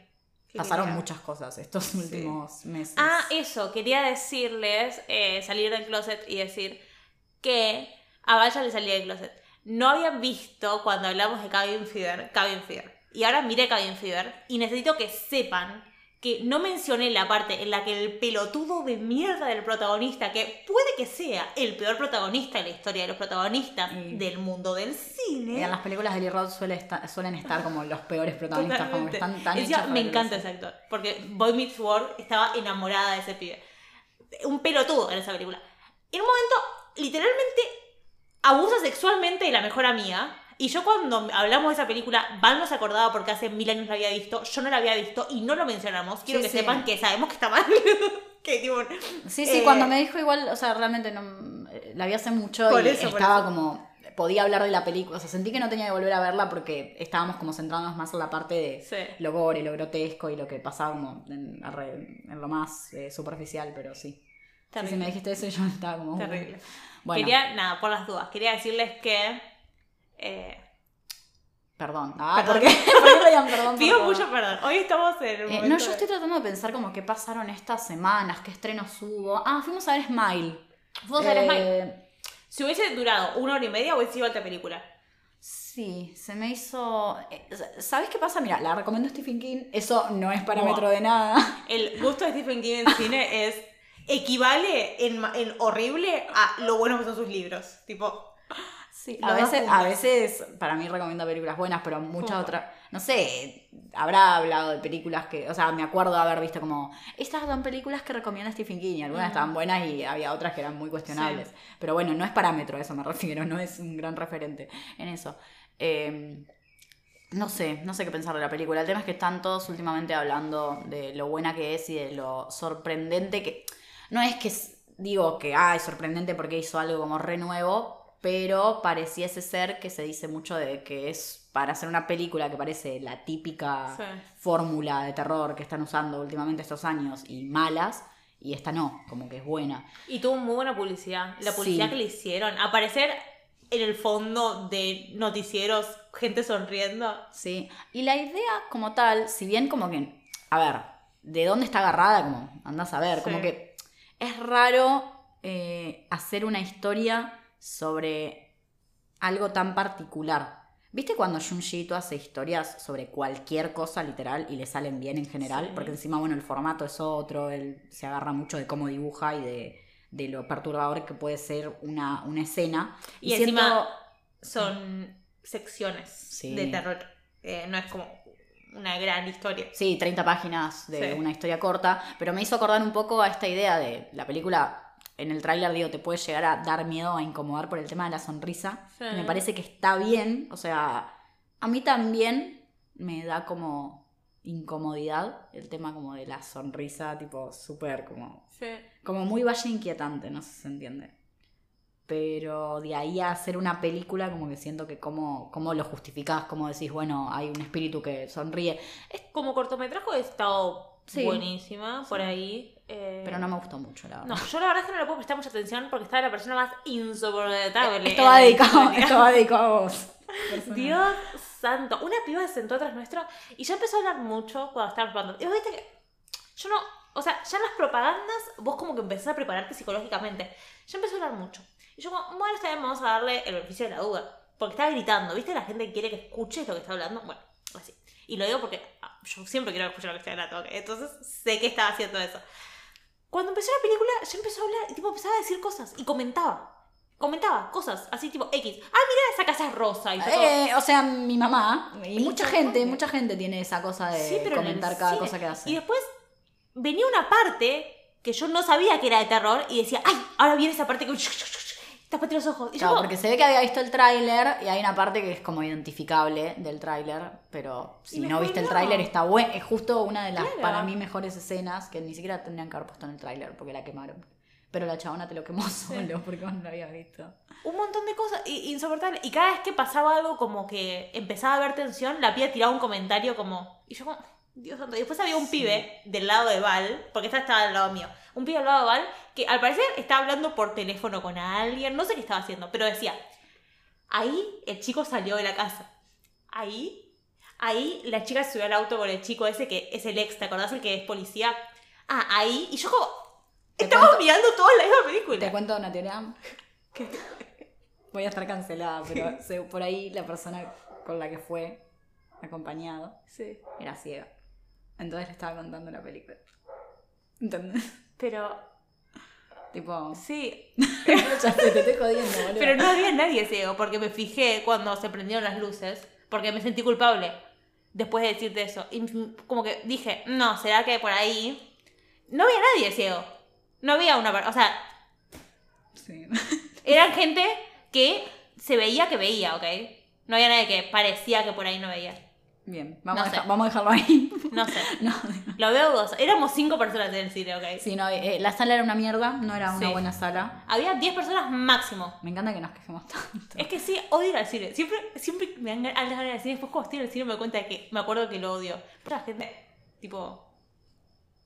Pasaron quería- muchas cosas estos últimos meses. Ah, eso, quería decirles, salir del closet y decir que a Vaya le salí del closet. No había visto cuando hablamos de Cabin Fever, Cabin Fever. Y ahora miré Cabin Fever y necesito que sepan que no mencioné la parte en la que el pelotudo de mierda del protagonista, que puede que sea el peor protagonista en la historia de los protagonistas del mundo del Y cine. en las películas de Lee Roth suele esta- suelen estar como los peores protagonistas, como están tan Encima, me encanta ese actor. Porque Boy Meets World estaba enamorada de ese pibe. Un pelotudo en esa película. En un momento, literalmente, abusa sexualmente de la mejor amiga. Y yo cuando hablamos de esa película, Val no se acordaba porque hace mil años la había visto, yo no la había visto y no lo mencionamos. Quiero Sí, que sí. sepan que sabemos que está mal. que tipo, Sí, sí, eh, cuando me dijo igual, o sea, realmente no, eh, la vi hace mucho y eso, estaba como, podía hablar de la película, o sea, sentí que no tenía que volver a verla porque estábamos como centrándonos más en la parte de Sí. lo gore, lo grotesco y lo que pasaba como en, lo más eh, superficial, pero sí. Sí, Terrible. si me dijiste eso yo estaba como... uh, Terrible. Bueno, Quería, nada, por las dudas, quería decirles que... eh, perdón. Ah, Perdón. ¿por qué? ¿Por qué pedían perdón? pido mucho perdón. Hoy estamos en Eh, no, yo estoy tratando de pensar como qué pasaron estas semanas, qué estrenos hubo. Ah, fuimos a ver Smile. Fuimos a ver Smile. Eh, Si hubiese durado una hora y media, hubiese sido otra película. Sí, se me hizo. ¿Sabes qué pasa? Mira, la recomiendo Stephen King. Eso no es parámetro de nada. El gusto de Stephen King en cine es. Equivale en, horrible a lo bueno que son sus libros. Tipo. Sí, a veces, a puntos. veces para mí recomienda películas buenas, pero muchas otras. No sé, habrá hablado de películas que. O sea, me acuerdo de haber visto como. Estas son películas que recomienda Stephen King. Y algunas estaban buenas y había otras que eran muy cuestionables. Sí. Pero bueno, no es parámetro, a eso me refiero. No es un gran referente en eso. Eh, No sé, no sé qué pensar de la película. El tema es que están todos últimamente hablando de lo buena que es y de lo sorprendente que. No es que digo que ah, es sorprendente porque hizo algo como renuevo, pero pareciese ser que se dice mucho de que es para hacer una película que parece la típica Sí. fórmula de terror que están usando últimamente estos años y malas, y esta no, como que es buena. Y tuvo muy buena publicidad. La publicidad Sí. que le hicieron. Aparecer en el fondo de noticieros, gente sonriendo. Sí, y la idea como tal, si bien como que, a ver, ¿de dónde está agarrada? Como andás a ver, como que es raro eh, hacer una historia sobre algo tan particular. ¿Viste cuando Junji hace historias sobre cualquier cosa literal y le salen bien en general? Sí. Porque encima, bueno, el formato es otro, él se agarra mucho de cómo dibuja y de, de lo perturbador que puede ser una, una escena. Y encima son secciones Sí. de terror. Eh, no es como una gran historia. Sí, 30 páginas de Sí. una historia corta, pero me hizo acordar un poco a esta idea de la película. En el tráiler, digo, te puede llegar a dar miedo, a incomodar por el tema de la sonrisa. Sí. Me parece que está bien, o sea, a mí también me da como incomodidad el tema como de la sonrisa, tipo súper como, Sí. como muy valle inquietante, no sé si se entiende. Pero de ahí a hacer una película, como que siento que cómo, cómo lo justificás, como decís, bueno, hay un espíritu que sonríe. Es como cortometraje he estado Sí. buenísima por ahí. eh, Pero no me gustó mucho, la verdad. No, yo la verdad es que no le puedo prestar mucha atención porque estaba la persona más insoportable. Esto en va dedicado, esto va dedicado a vos. Dios santo. Una piba se sentó atrás nuestro y ya empezó a hablar mucho cuando estábamos probando. Y vos viste que. Yo no. O sea, ya en las propagandas vos como que empezás a prepararte psicológicamente. Ya empezó a hablar mucho. Y yo como, bueno, esta vez vamos a darle el beneficio de la duda. Porque estaba gritando, ¿viste? La gente quiere que escuches lo que está hablando. Bueno, así. Y lo digo porque ah, yo siempre quiero escuchar lo que estoy hablando. Entonces sé que estaba haciendo eso. Cuando empezó la película, ya empezó a hablar y tipo empezaba a decir cosas y comentaba. Comentaba cosas, así tipo X. Ah, mira, esa casa es rosa. Y yo Eh, o sea, mi mamá y mucha gente, mucha gente tiene esa cosa de Sí, comentar cada cine. cosa que hace. Y después venía una parte que yo no sabía que era de terror y decía, ay, ahora viene esa parte que... Tápate los ojos. Y Claro, porque se ve que había visto el tráiler y hay una parte que es como identificable del tráiler, pero si no viste el tráiler está bueno, es justo una de las Claro. para mí mejores escenas que ni siquiera tendrían que haber puesto en el tráiler porque la quemaron. Pero la chabona te lo quemó solo porque vos no lo habías visto. un montón de cosas insoportables. Y cada vez que pasaba algo como que empezaba a haber tensión, la piba tiraba un comentario como... Y yo como, Dios santo. Y después había un pibe del lado de Val, porque esta estaba al lado mío. Un pibe al lado de Val que al parecer estaba hablando por teléfono con alguien, no sé qué estaba haciendo, pero decía, ahí el chico salió de la casa. Ahí, ahí la chica subió al auto con el chico ese que es el ex, ¿te acordás? El que es policía. Ah, ahí. Y yo como... Estamos cuento- mirando toda la misma película. Te cuento una teoría. Voy a estar cancelada, pero por ahí la persona con la que fue acompañado Sí. era ciega. Entonces le estaba contando la película. ¿Entendés? Pero, Tipo, sí. ya te estoy jodiendo, boludo. Pero no había nadie ciego, porque me fijé cuando se prendieron las luces, porque me sentí culpable después de decirte eso. Y como que dije, no, ¿será que por ahí? No había nadie ciego. No había una... O sea, Sí. eran gente que se veía que veía, ¿ok? No había nadie que parecía que por ahí no veía. Bien, vamos, No a, dejar- vamos a dejarlo ahí. No sé. No, Lo veo dudoso. Éramos cinco personas en el cine, ¿ok? sí, no, eh, la sala era una mierda, no era una Sí. buena sala. Había 10 personas máximo. Me encanta que nos quejemos tanto. Es que sí, odio ir al cine. Siempre, siempre me dan ganas de ir al cine. Después cuando estoy en el cine me doy cuenta de que me acuerdo que lo odio. Mucha gente, tipo...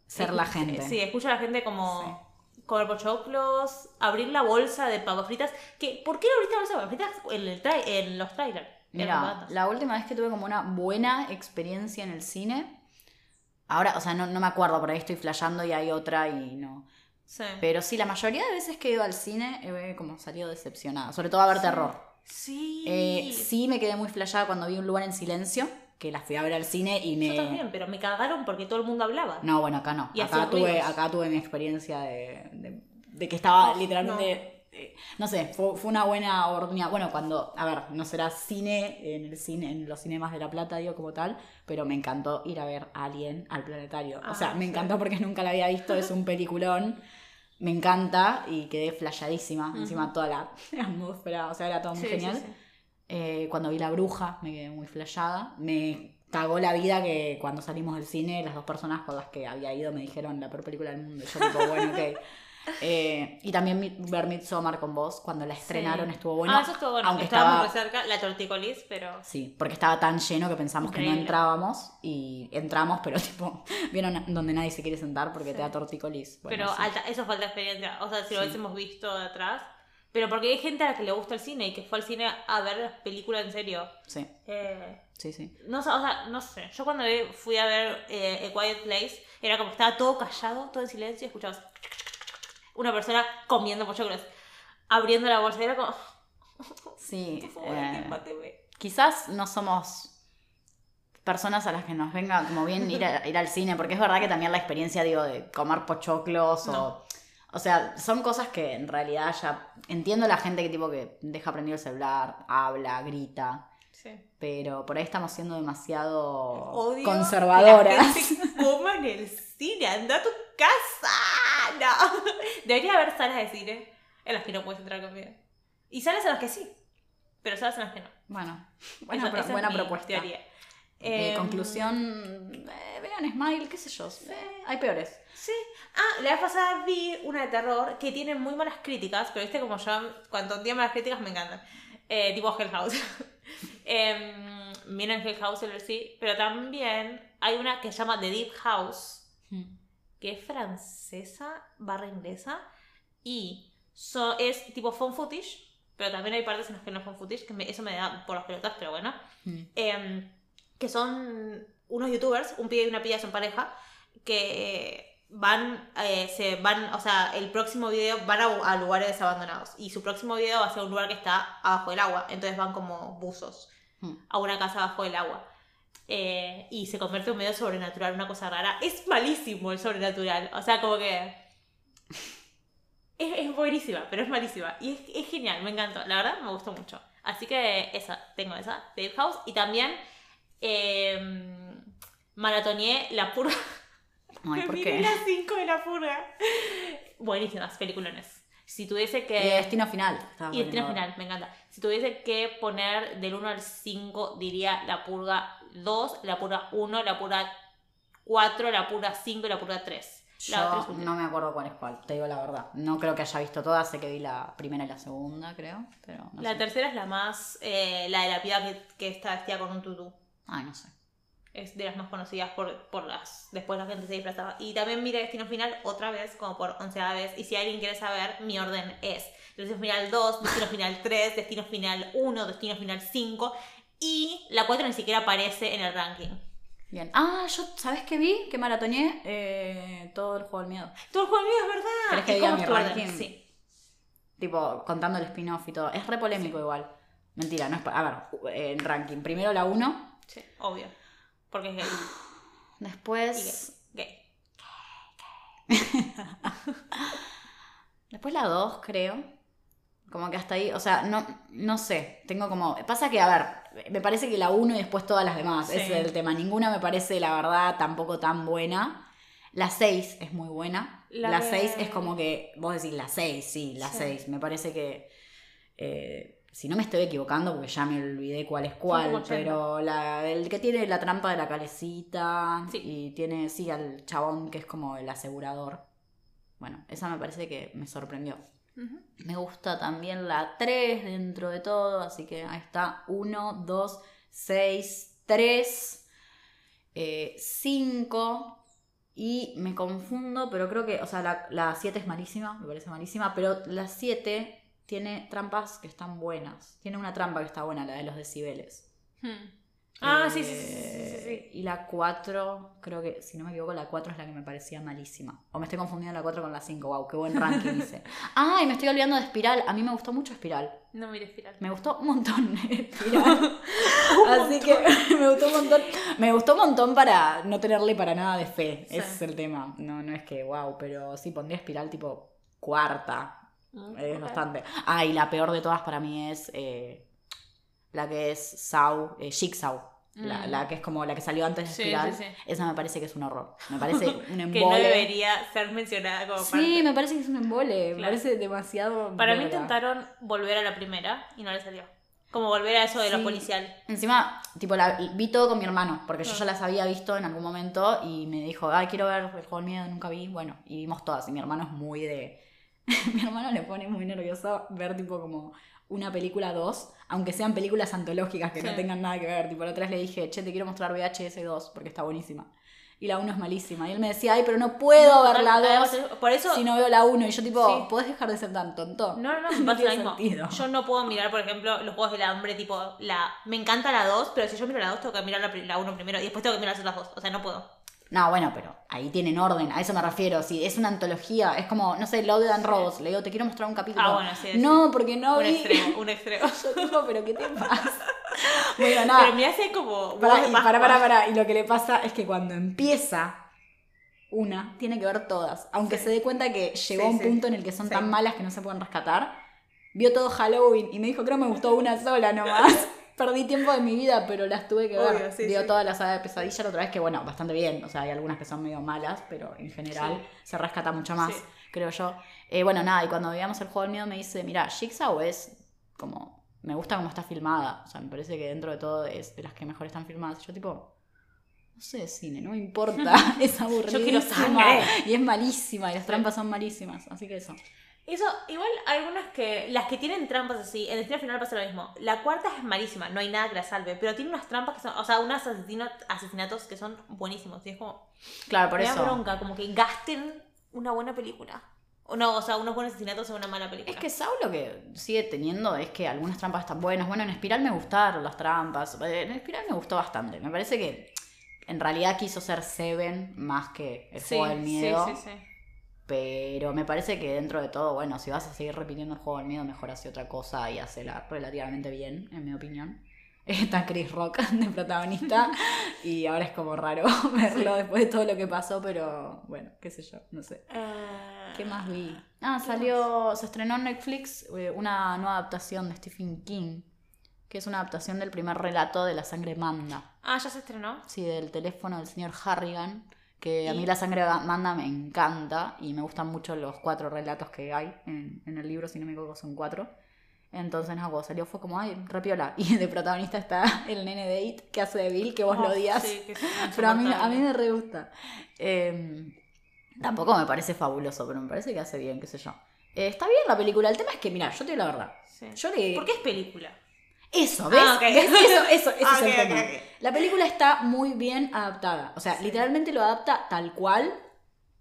Ser la gente. Sí, escucho a la gente como... Comer pochoclos, abrir la bolsa de papas fritas. Que, ¿Por qué no abriste la bolsa de papas fritas en, el trai- en los trailers? Mira, la última vez que tuve como una buena experiencia en el cine, ahora, o sea, no, no me acuerdo, por ahí estoy flasheando y hay otra y no. Sí. Pero sí, la mayoría de veces que he ido al cine he como salido decepcionada, sobre todo a ver terror. Sí. Eh, sí me quedé muy flasheada cuando vi un lugar en silencio, que la fui a ver al cine y me... Yo también, pero me cagaron porque todo el mundo hablaba. No, bueno, acá no. Y acá tuve, ruidos. acá tuve mi experiencia de, de- de que estaba literalmente. Eh, No. sé, fue, fue una buena oportunidad. Bueno, cuando, a ver, no será cine en el cine, en los cinemas de La Plata, digo, como tal, pero me encantó ir a ver a Alien al planetario. o sea, Ah, me encantó porque nunca la había visto, es un peliculón. Me encanta y quedé flasheadísima. Encima toda la atmósfera, o sea, era todo muy Sí, genial. sí. Eh, cuando vi La Bruja me quedé muy flashada. Me cagó la vida que cuando salimos del cine, las dos personas con las que había ido me dijeron la peor película del mundo. Y yo tipo, bueno, ok. Eh, y también ver Midsommar con vos, cuando la estrenaron Sí. estuvo bueno. ah, eso estuvo bueno. Aunque Estábamos estaba, muy cerca, la torticolis, pero... Sí, porque estaba tan lleno que pensamos que no entrábamos y entramos, pero tipo, vieron donde nadie se quiere sentar porque te da tortícolis. Bueno, pero sí. alta, eso falta experiencia. O sea, si lo Sí. hubiésemos visto de atrás. Pero porque hay gente a la que le gusta el cine y que fue al cine a ver películas en serio. Sí, Eh, sí, sí. no, sé, o sea, no sé. Yo cuando fui a ver eh, A Quiet Place, era como estaba todo callado, todo en silencio y escuchabas. Una persona comiendo pochoclos, abriendo la bolsa era como, Sí. por favor, eh, quizás no somos personas a las que nos venga como bien ir, a- ir al cine, porque es verdad que también la experiencia, digo, de comer pochoclos No. o... O sea, son cosas que en realidad ya... Entiendo la gente que tipo que deja prendido el celular, habla, grita, Sí. pero por ahí estamos siendo demasiado Odio conservadoras. Que la gente coma en el cine, anda a tu casa. No. Debería haber salas de cine en las que no puedes entrar comida. Y salas en las que sí, pero salas en las que no. Bueno, buena, Esa- pro- es buena propuesta. teoría. Eh, conclusión, eh, vean Smile, qué sé yo. eh, hay peores. Sí. Ah, la vez pasada vi una de terror que tiene muy malas críticas, pero viste como yo, cuando tiene malas críticas me encantan. Eh, tipo Hell House. Em, miren Hell House sí, pero también hay una que se llama The Deep House, que es francesa barra inglesa y so- es tipo phone footage, pero también hay partes en las que no es phone footage, que me- eso me da por las pelotas, pero bueno. Mm. Em, que son unos youtubers, un pibe y una pilla son pareja, que van, eh, se van, o sea, el próximo video van a, a lugares abandonados y su próximo video va a ser un lugar que está abajo del agua, entonces van como buzos Mm. a una casa abajo del agua. Eh, y se convierte en un medio sobrenatural, una cosa rara. Es malísimo el sobrenatural, o sea, como que... Es, es buenísima, pero es malísima. Y es, es genial, me encantó. La verdad, me gustó mucho. Así que esa, tengo esa, Dave House. Y también eh, maratoneé La Purga. Ay, ¿por miré qué? las 5 de La Purga. Buenísimas, peliculones. Si tuviese que... Y Destino Final. Y Destino. Final, me encanta. Si tuviese que poner del 1 al 5, diría La Purga 2, La Purga 1, La Purga 4, La Purga 5 y La Purga 3. La Yo tres últimas. no me acuerdo cuál es cuál, te digo la verdad. No creo que haya visto todas, sé que vi la primera y la segunda, creo. Pero no La sé. tercera es la más, eh, la de la piba que, que está vestida con un tutú. Ay, no sé. Es de las más conocidas por, por las... Después la gente se disfrazaba. Y también mire Destino Final otra vez, como por onceava vez. Y si alguien quiere saber, mi orden es Destino Final 2, Destino Final 3, Destino Final 1, Destino Final 5. Y la 4 ni siquiera aparece en el ranking. Bien. Ah, yo, ¿sabes qué vi? Que maratoneé eh, todo el juego del miedo. Todo el juego mío es verdad. ¿Querés que ¿Y diga mi ranking? Sí. Tipo, contando el spin-off y todo. Es re polémico igual. Mentira, no es. A ver, en ranking. Primero la 1, Sí, obvio. Porque es gay. después. Y gay. Después la 2, creo. Como que hasta ahí, o sea, no, no sé. Tengo como. Pasa que, a ver, me parece que la 1 y después todas las demás. Sí. Ese es el tema. Ninguna me parece, la verdad, tampoco tan buena. La 6 es muy buena. La La de- 6 es como que. Vos decís la 6, sí, la Sí. 6. Me parece que. eh, si no me estoy equivocando, porque ya me olvidé cuál es cuál, como 80. pero la, el que tiene la trampa de la calecita Sí. y tiene, sí, al chabón que es como el asegurador. Bueno, esa me parece que me sorprendió. Me gusta también la 3 dentro de todo, así que ahí está. 1, 2, 6, 3, 5. Y me confundo, pero creo que, o sea, la, la 7 es malísima, me parece malísima, pero la 7 tiene trampas que están buenas. Tiene una trampa que está buena, la de los decibeles. Hmm. Ah, Eh, sí, sí, sí, sí, sí. Y la 4, creo que, si no me equivoco, la 4 es la que me parecía malísima. O me estoy confundiendo la 4 con la 5. Wow, qué buen ranking hice. Ah, y me estoy olvidando de Espiral. A mí me gustó mucho Espiral. No mires espiral. Me gustó un montón Espiral. Así que me gustó un montón. Me gustó un montón para no tenerle para nada de fe. Ese es el tema. No, no es que wow, pero sí pondría Espiral tipo cuarta. Mm, Es bastante. Ah, y la peor de todas para mí es eh, la que es Saw, eh, Jigsaw. La, Mm. la que es como la que salió antes de Sí, Espiral. sí, sí. Esa me parece que es un horror. Me parece un embole. Que no debería ser mencionada como Sí, parte. me parece que es un embole. Me parece demasiado. Para mí intentaron volver a la primera y no le salió. Como volver a eso de lo Sí. policial. Encima, tipo, la vi todo con mi hermano, porque yo Ah. ya las había visto en algún momento y me dijo, ay, quiero ver el juego del miedo, nunca vi. Bueno, y vimos todas. Y mi hermano es muy de. mi hermano le pone muy nervioso ver, tipo, como una película 2, aunque sean películas antológicas que no Sí. tengan nada que ver. Tipo, la otra vez le dije, che, te quiero mostrar VHS 2 porque está buenísima. Y la 1 es malísima. Y él me decía, ay, pero no puedo ver la 2 Por eso. si no veo la 1. Y yo, tipo, Sí. ¿podés dejar de ser tan tonto? No, no, no, me No pasa tiene lo mismo. sentido. Yo no puedo mirar, por ejemplo, los juegos del hambre, tipo, la. Me encanta la 2, pero si yo miro la 2, tengo que mirar la 1 primero y después tengo que mirar las otras dos. O sea, no puedo. No, bueno, pero ahí tienen orden, a eso me refiero. Si es una antología, es como, no sé, Loaded and Robots, le digo, te quiero mostrar un capítulo. Ah, bueno, sí, sí. No, porque no un vi. extremo, un extremo. Yo tipo, pero ¿qué te pasa? bueno, nada. Pero me hace como. Pará, y para, para, para. Y lo que le pasa es que cuando empieza una, tiene que ver todas. Aunque Sí. se dé cuenta que llegó a un punto en el que son tan malas que no se pueden rescatar. Vio todo Halloween y me dijo, creo que me gustó una sola nomás. Perdí tiempo de mi vida, pero las tuve que ver. Sí, Vio sí. toda la saga de pesadilla la otra vez, que bueno, bastante bien. O sea, hay algunas que son medio malas, pero en general Sí. se rescata mucho más, creo yo. Eh, bueno, nada, y cuando veíamos el juego del miedo me dice, mira, Jigsaw es como, me gusta cómo está filmada. O sea, me parece que dentro de todo es de las que mejor están filmadas. Yo tipo, no sé de cine, no me importa. es aburridísima. quiero sangre. Y es malísima, y las trampas son malísimas. Así que eso. Eso, igual algunas que. Las que tienen trampas así, en el destino final pasa lo mismo. La cuarta es malísima, no hay nada que la salve, pero tiene unas trampas que son. O sea, unos asesinatos que son buenísimos. Y es como. Claro, por me da bronca, como que gasten una buena película. O no, o sea, unos buenos asesinatos en una mala película. Es que Saw lo que sigue teniendo es que algunas trampas están buenas. Bueno, en Espiral me gustaron las trampas. En Espiral me gustó bastante. Me parece que en realidad quiso ser Seven más que el Sí, juego del miedo. Sí, sí, sí. Pero me parece que dentro de todo, bueno, si vas a seguir repitiendo el juego del miedo, mejor hace otra cosa y hacela relativamente bien, en mi opinión. Está Chris Rock de protagonista y ahora es como raro verlo después de todo lo que pasó, pero bueno, qué sé yo, no sé. Eh, ¿Qué más vi? Ah, salió, se estrenó en Netflix eh, una nueva adaptación de Stephen King, que es una adaptación del primer relato de La sangre manda, Ah, ya se estrenó. sí, del teléfono del señor Harrigan, que a mí La sangre manda me encanta y me gustan mucho los cuatro relatos que hay en, en el libro, si no me equivoco son cuatro. Entonces, no, cuando salió fue como, ay, repiola. Y de protagonista está el nene de It, que hace de Bill, que vos lo odias. sí, Pero a mí, a mí me re gusta. Eh, tampoco me parece fabuloso, pero me parece que hace bien, qué sé yo. Eh, está bien la película. El tema es que, mira, yo te digo la verdad. Sí. Yo le... ¿Por qué es película? Eso, ¿ves? Ah, ok. ¿Ves? Eso, eso, ese Ah, es el tema. La película está muy bien adaptada. O sea, Sí. literalmente lo adapta tal cual.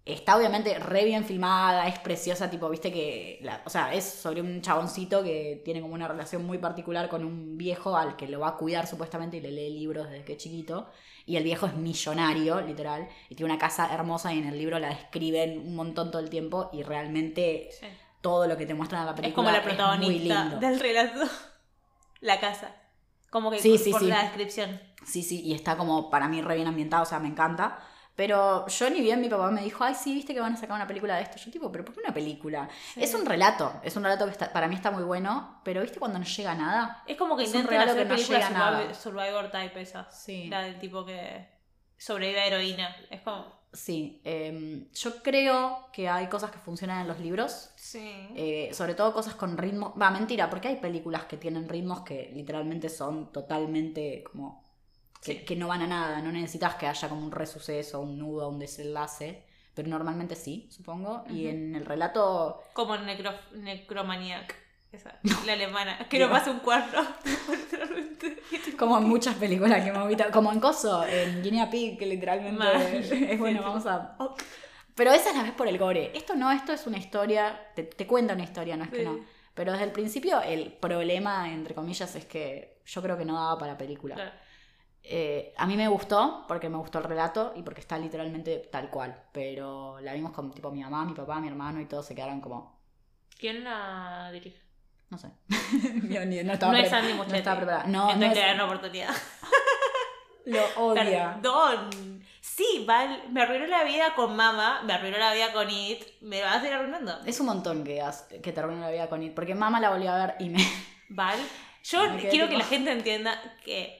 Está obviamente re bien filmada, es preciosa, tipo, viste que. la- o sea, es sobre un chaboncito que tiene como una relación muy particular con un viejo al que lo va a cuidar supuestamente y le lee libros desde que es chiquito. Y el viejo es millonario, literal, y tiene una casa hermosa y en el libro la describen un montón todo el tiempo y realmente Sí. todo lo que te muestran en la película Es como la muy protagonista lindo. del relato. La casa. Como que Sí, sí, por sí. la descripción. Sí, sí, y está como para mí re bien ambientado, o sea, me encanta. Pero yo ni bien mi papá me dijo, ay, sí, viste que van a sacar una película de esto. Yo tipo, pero ¿por qué una película? Sí. Es un relato, es un relato que está, para mí está muy bueno, pero viste cuando no llega nada. Es como que Es un regalo hacer que no llega survival- nada. Survivor type esa. Sí. La del tipo que sobrevive a heroína. Es como. Sí, em, yo creo que hay cosas que funcionan en los libros, Sí. eh, sobre todo cosas con ritmo. Va, mentira, porque hay películas que tienen ritmos que literalmente son totalmente como. Que, Sí. que no van a nada, no necesitas que haya como un resuceso, un nudo, un desenlace. Pero normalmente sí, supongo. Y en el relato. Como en Necro, Necromaniac. Esa. La alemana. Que no pasa un cuarto. Como en muchas películas que hemos visto. Como en Coso, en Guinea Pig, que literalmente es bueno, vamos a. Pero esa la ves por el gore. Esto no, esto es una historia. Te, te cuenta una historia, no es que no. Pero desde el principio, el problema, entre comillas, es que yo creo que no daba para película. Claro. Eh, a mí me gustó, porque me gustó el relato y porque está literalmente tal cual. Pero la vimos con tipo mi mamá, mi papá, mi hermano y todos se quedaron como. ¿Quién la dirige? No sé. Yo ni- no estaba, no es Andy no Muschietti. estaba preparada. No, no Entonces es- le dan una oportunidad. Lo odia. Perdón. Sí, Val, me arruinó la vida con Mama, me arruinó la vida con It, me va a seguir arruinando. Es un montón que, has- que te arruina la vida con It. Porque mamá la volvió a ver y me. Val, yo quiero tipo- que la gente entienda que.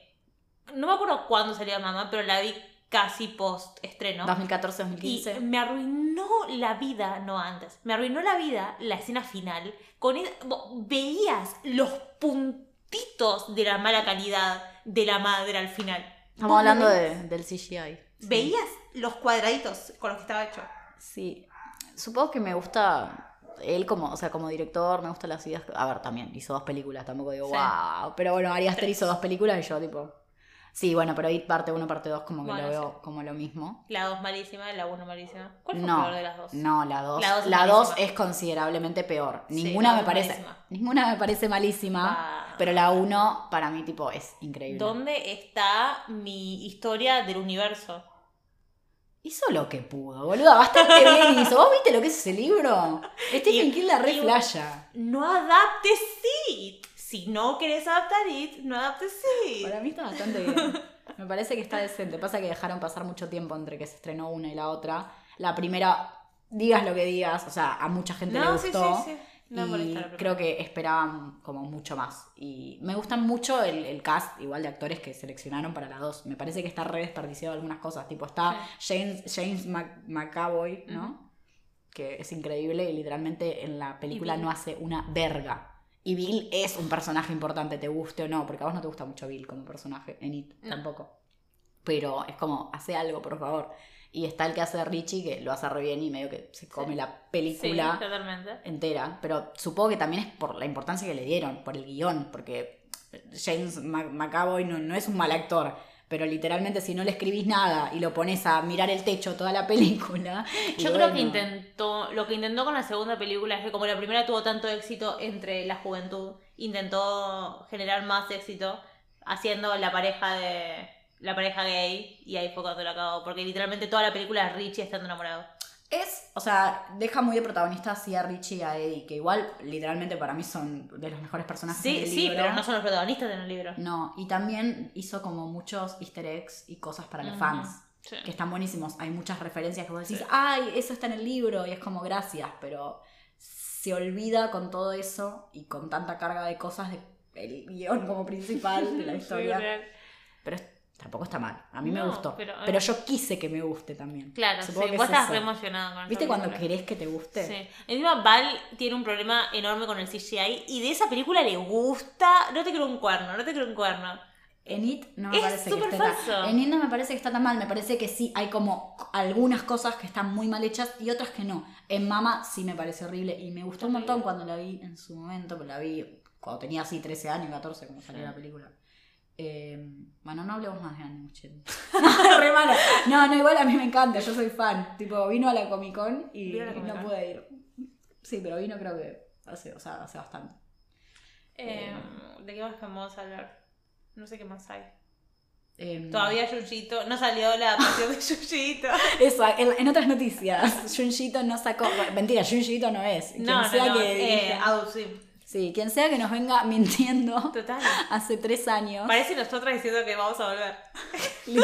No me acuerdo cuándo salió Mama, pero la vi casi post estreno. 2014, Y 2015. me arruinó la vida, no antes, me arruinó la vida la escena final. Con el- vos veías los puntitos de la mala calidad de la madre al final. Estamos hablando de- del CGI. Sí. Veías los cuadraditos con los que estaba hecho. Sí. Supongo que me gusta. Él como, o sea, como director, me gustan las ideas. A ver, también hizo dos películas, tampoco digo, Sí. wow. Pero bueno, Ari Aster hizo dos películas y yo, tipo. Sí, bueno, pero It parte 1, parte 2, como que Bueno, lo veo como lo mismo. La 2 malísima, la 1 malísima. ¿Cuál fue No, peor de las dos? no, la 2. La dos es La 2 malísima. es considerablemente peor. Sí, Ninguna la me es parece. malísima. Ninguna me parece malísima. Ah. Pero la 1 para mí, tipo, es increíble. ¿Dónde está mi historia del universo? Hizo lo que pudo, boluda. Bastante bien hizo. ¿Vos viste lo que es ese libro? Stephen King la re flaya. No adaptes It. Si no querés adaptar It, no adaptes It. Para mí está bastante bien. Me parece que está decente. Pasa que dejaron pasar mucho tiempo entre que se estrenó una y la otra. La primera, digas lo que digas, o sea, a mucha gente le No, sí, gustó. sí, sí. No me y creo que esperaban como mucho más. Y me gustan mucho el, el cast, igual de actores que seleccionaron para las dos. Me parece que está re desperdiciado algunas cosas. Tipo, está James, James Mc- McAvoy, ¿no? Que es increíble y literalmente en la película no hace una verga. Y Bill es un personaje importante, te guste o no, porque a vos no te gusta mucho Bill como personaje, en It No. tampoco. Pero es como, hace algo, por favor. Y está el que hace Richie, que lo hace re bien y medio que se come la Sí, película totalmente. entera, pero supongo que también es por la importancia que le dieron, por el guion, porque James McAvoy no, no es un mal actor, pero literalmente si no le escribís nada y lo pones a mirar el techo toda la película... Yo creo bueno, que intentó, lo que intentó con la segunda película es que como la primera tuvo tanto éxito entre la juventud, intentó generar más éxito haciendo la pareja de la pareja gay y ahí fue cuando lo acabó, porque literalmente toda la película es Richie estando enamorado. Es, o sea, deja muy de protagonista así a Richie y a Eddie, que igual literalmente para mí son de los mejores personajes Sí, del sí, libro. pero no son los protagonistas en el libro. No, y también hizo como muchos easter eggs y cosas para los fans. Sí. que están buenísimos. Hay muchas referencias que vos decís, Sí. ay, eso está en el libro, y es como gracias, pero se olvida con todo eso y con tanta carga de cosas de el guion como principal de la Sí, historia. pero es- tampoco está mal. A mí me No, gustó. pero, Pero, eh, yo quise que me guste también. Claro, Supongo sí, que vos es estás eso. re emocionada con ¿Viste cuando película. querés que te guste? Sí. Encima Val tiene un problema enorme con el CGI y de esa película le gusta. No te creo un cuerno, no te creo un cuerno. En It no me Es parece que esté tan- falso. En It no me parece que está tan mal. Me parece que sí hay como algunas cosas que están muy mal hechas y otras que no. En Mama sí me parece horrible y me gustó un montón Horrible. cuando la vi en su momento, pero la vi cuando tenía así 13 años, 14, cuando salió Sí. la película. Eh, bueno, no hablemos más de Annie Muschietti. Re mala. No, no, igual a mí me encanta, yo soy fan. Tipo, vino a la Comic Con y no pude ir. Sí, pero vino creo que hace, o sea, hace bastante. Eh, ¿De qué más podemos hablar? No sé qué más hay. Todavía Junjito, no salió la adaptación de Junjito. Eso, en, en otras noticias, Junjito no sacó. Mentira, Junjito no es. Quien No, no, sea no. que eh, Adult Swim. Sí, quien sea que nos venga mintiendo Total. hace tres años. Parece nosotras diciendo que vamos a volver.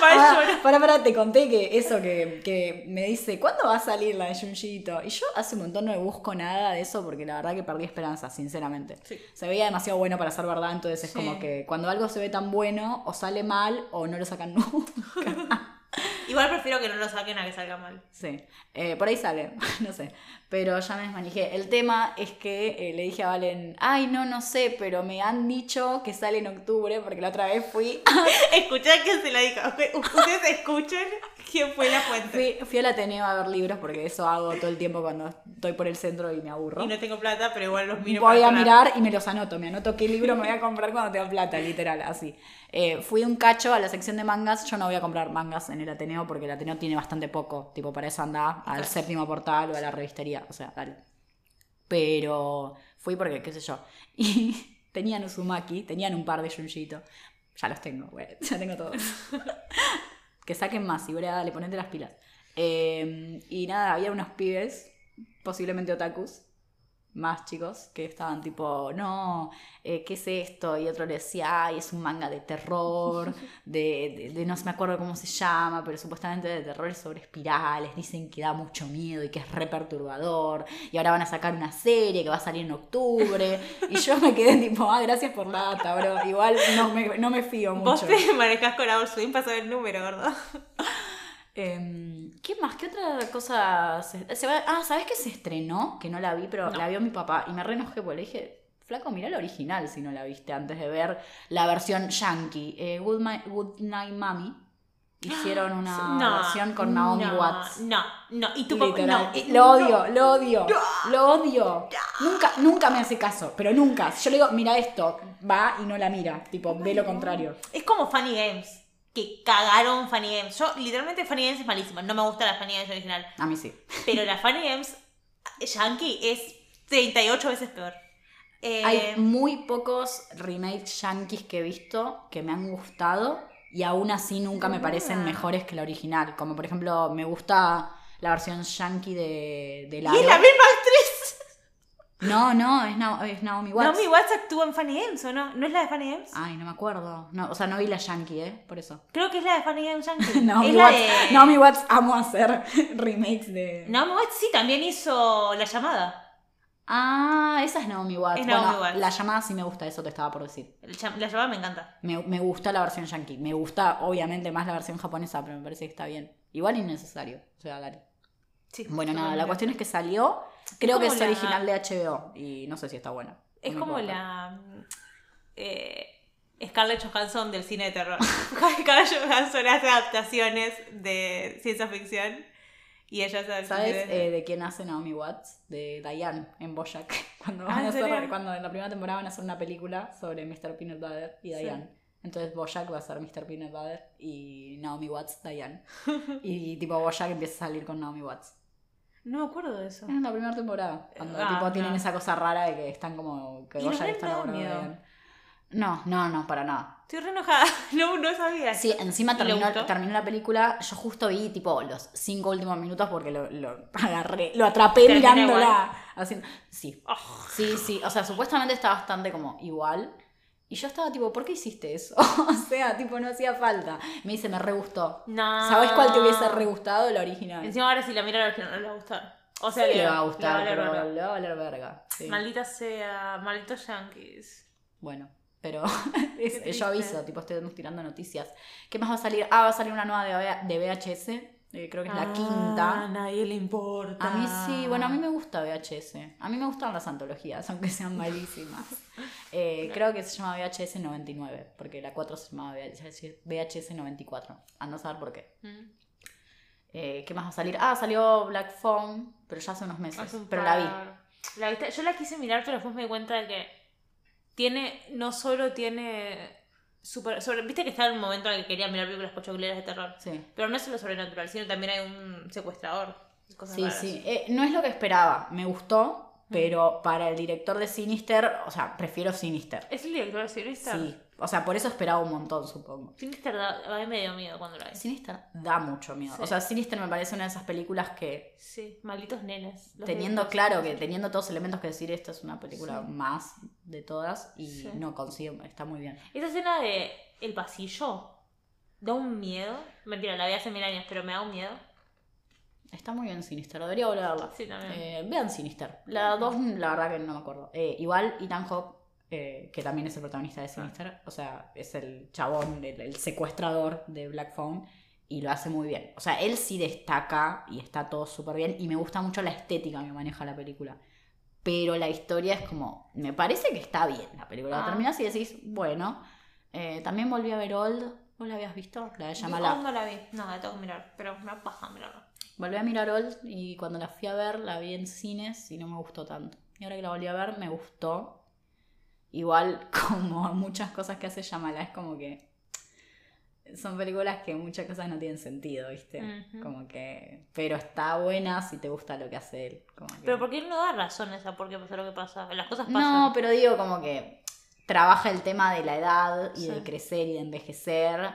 Para Ah, para, para, te conté que eso que, que me dice, ¿cuándo va a salir la de Junjito? Y yo hace un montón no busco nada de eso porque la verdad que perdí esperanza, sinceramente. Sí. Se veía demasiado bueno para ser verdad, entonces es como que cuando algo se ve tan bueno, o sale mal o no lo sacan nunca. Igual prefiero que no lo saquen a que salga mal. Sí, Eh, por ahí sale, no sé. Pero ya me desmanejé. El tema es que eh, le dije a Valen, ay, no, no sé, pero me han dicho que sale en octubre porque la otra vvez fui, Escuchá que se la diga. Ustedes escuchen quién fue la fuente. fui, fui al Ateneo a ver libros porque eso hago todo el tiempo cuando estoy por el centro y me aburro. Y no tengo plata, pero igual los miro Voy para a mirar y me los anoto. Me anoto qué libro me voy a comprar cuando tenga plata, literal, así. Eh, fui un cacho a la sección de mangas. Yo no voy a comprar mangas en el Ateneo porque el Ateneo tiene bastante poco. Tipo, para eso anda al séptimo portal o a la revistería. O sea, dale. Pero fui porque, qué sé yo. Y tenían Uzumaki, tenían un par de Junjito. Ya los tengo, güey. Ya tengo todos. que saquen más y verá, dale, ponete las pilas. Eh, y nada, había unos pibes, posiblemente otakus, más chicos, que estaban tipo, no, eh, ¿qué es esto? Y otro le decía, ay, es un manga de terror, de, de- de no me acuerdo cómo se llama, pero supuestamente de terror sobre espirales, dicen que da mucho miedo y que es re perturbador, y ahora van a sacar una serie que va a salir en octubre, y yo me quedé tipo, ah, gracias por la data, bro, igual no me, no me fío Vos mucho. te manejás con Adult Swim para saber el número, ¿verdad? Em, ¿Qué más? ¿Qué otra cosa? Se, se va- ah, ¿sabes que se estrenó? Que no la vi, pero No. la vio mi papá y me re enojé porque le dije, flaco, mira la original si no la viste antes de ver la versión yankee. Eh, Good, My- Good Night Mommy. Hicieron una versión con Naomi no, Watts. No, no, y tu papá. Literal. No, lo odio, lo odio, lo odio. Nunca, nunca me hace caso, pero nunca. Yo le digo, mira esto, va y no la mira. Tipo, ve lo contrario. Es como Funny Games. Que cagaron Funny Games. Yo, literalmente, Funny Games es malísima. No me gusta la Funny Games original. A mí sí. Pero la Funny Games Yankee es 38 veces peor. Eh, Hay muy pocos remakes yankees que he visto que me han gustado y aún así nunca me parecen mejores que la original. Como por ejemplo, me gusta la versión yankee de, de Y es la misma. No, no, es, Nao- es Naomi Watts. Naomi Watts actúa en Funny Games, ¿o no? ¿No es la de Funny Games? Ay, no me acuerdo. No, o sea, no vi la yankee, ¿eh? Por eso. Creo que es la de Funny Games Yankee. Naomi es la Watts, de... Naomi Watts amo hacer remakes de... Naomi Watts sí, también hizo La Llamada. Ah, esa es Naomi Watts. Es Naomi bueno, Watts. la llamada sí me gusta, eso te estaba por decir. La Llamada me encanta. Me, me gusta la versión yankee. Me gusta, obviamente, más la versión japonesa, pero me parece que está bien. Igual innecesario. O sea, dale. Sí, Bueno, nada, la cuestión es que salió. Creo que es la- original de HBO. Y no sé si está buena. Es No como la... eh, Scarlett Johansson del cine de terror. Scarlett Johansson hace adaptaciones de ciencia ficción y ella hace ¿Sabes eh, de quién hace Naomi Watts? De Diane en Bojack. Cuando, Ah, van a ¿en hacer, cuando en la primera temporada van a hacer una película sobre Mr. Peanut Butter y Sí. Diane. Entonces Bojack va a ser Mr. Peanut Butter y Naomi Watts Diane. y tipo Bojack empieza a salir con Naomi Watts. No me acuerdo de eso. Es en la primera temporada. Cuando Ah, tipo tienen no. esa cosa rara de que están como. que Bojack nenes está miedo. No, no, no, para nada. Estoy re enojada. No, no sabía. Sí, encima ¿Y le terminó, terminó la película. Yo justo vi tipo los cinco últimos minutos porque lo, lo agarré, lo atrapé Termina mirándola. Haciendo... Sí, Oh, sí, sí. O sea, supuestamente está bastante como igual. Y yo estaba tipo, ¿por qué hiciste eso? o sea, tipo, no hacía falta. Me dice, me re gustó. no. ¿Sabes cuál te hubiese re gustado? La original. Encima ahora si la mira la original no le va a gustar. O sea, Sí le va a le gustar, valer pero verga. le va a valer verga. sí. Maldita sea, malditos yankees. Bueno, pero es- yo aviso, tipo, estamos tirando noticias. ¿Qué más va a salir? Ah, va a salir una nueva de, de VHS. Eh, creo que es la A quinta. nadie le importa. A mí sí, bueno, a mí me gusta VHS. A mí me gustan las antologías, aunque sean malísimas. Eh, creo que se llama VHS 99, porque la 4 se llamaba VHS, VHS 94. A no saber por qué. Mm. Eh, ¿Qué más va a salir? Ah, salió Black Phone, pero ya hace unos meses. Hace un pero la vi. La Yo la quise mirar, pero después me di cuenta de que tiene, no solo tiene super, sobre, viste que estaba en un momento en el que quería mirar películas pochocleras de terror. Sí. Pero no es solo sobrenatural, sino también hay un secuestrador. cosas Sí, raras. sí. Eh, no es lo que esperaba. Me gustó, pero para el director de Sinister, o sea, prefiero Sinister. ¿Es el director de Sinister? Sí. O sea, por eso esperaba un montón, supongo. Sinister da- a mí me dio miedo cuando la vi. Sinister da mucho miedo. Sí. O sea, Sinister me parece una de esas películas que, Sí, malditos nenes. teniendo nenes. claro que teniendo todos los elementos que decir, esta es una película Sí. más de todas y Sí. no consigo, está muy bien. Esa escena de el pasillo da un miedo. Mentira, la vi hace mil años, pero me da un miedo. Está muy bien Sinister, debería volver a verla. Sí, también. Eh, vean Sinister. La dos, la verdad que no me acuerdo. Eh, igual Ethan Hawke, eh, que también es el protagonista de Sinister, o sea, es el chabón, el, el secuestrador de Black Phone, y lo hace muy bien. O sea, él sí destaca y está todo súper bien, y me gusta mucho la estética que maneja la película. Pero la historia es como, me parece que está bien la película. Ah. Terminas y decís, bueno, Eh, también volví a ver Old. ¿Vos la habías visto? La de Shyamalan. No, no la vi. No, la tengo que mirar, pero me paja mirarla. Volví a mirar Old y cuando la fui a ver la vi en cines y no me gustó tanto. Y ahora que la volví a ver me gustó. Igual como muchas cosas que hace Shyamalan es como que son películas que muchas cosas no tienen sentido, ¿viste? Como que pero está buena si te gusta lo que hace él. como que- Pero porque él no da razones a por qué pasa lo que pasa. Las cosas pasan. No, pero digo como que trabaja el tema de la edad y Sí. de crecer y de envejecer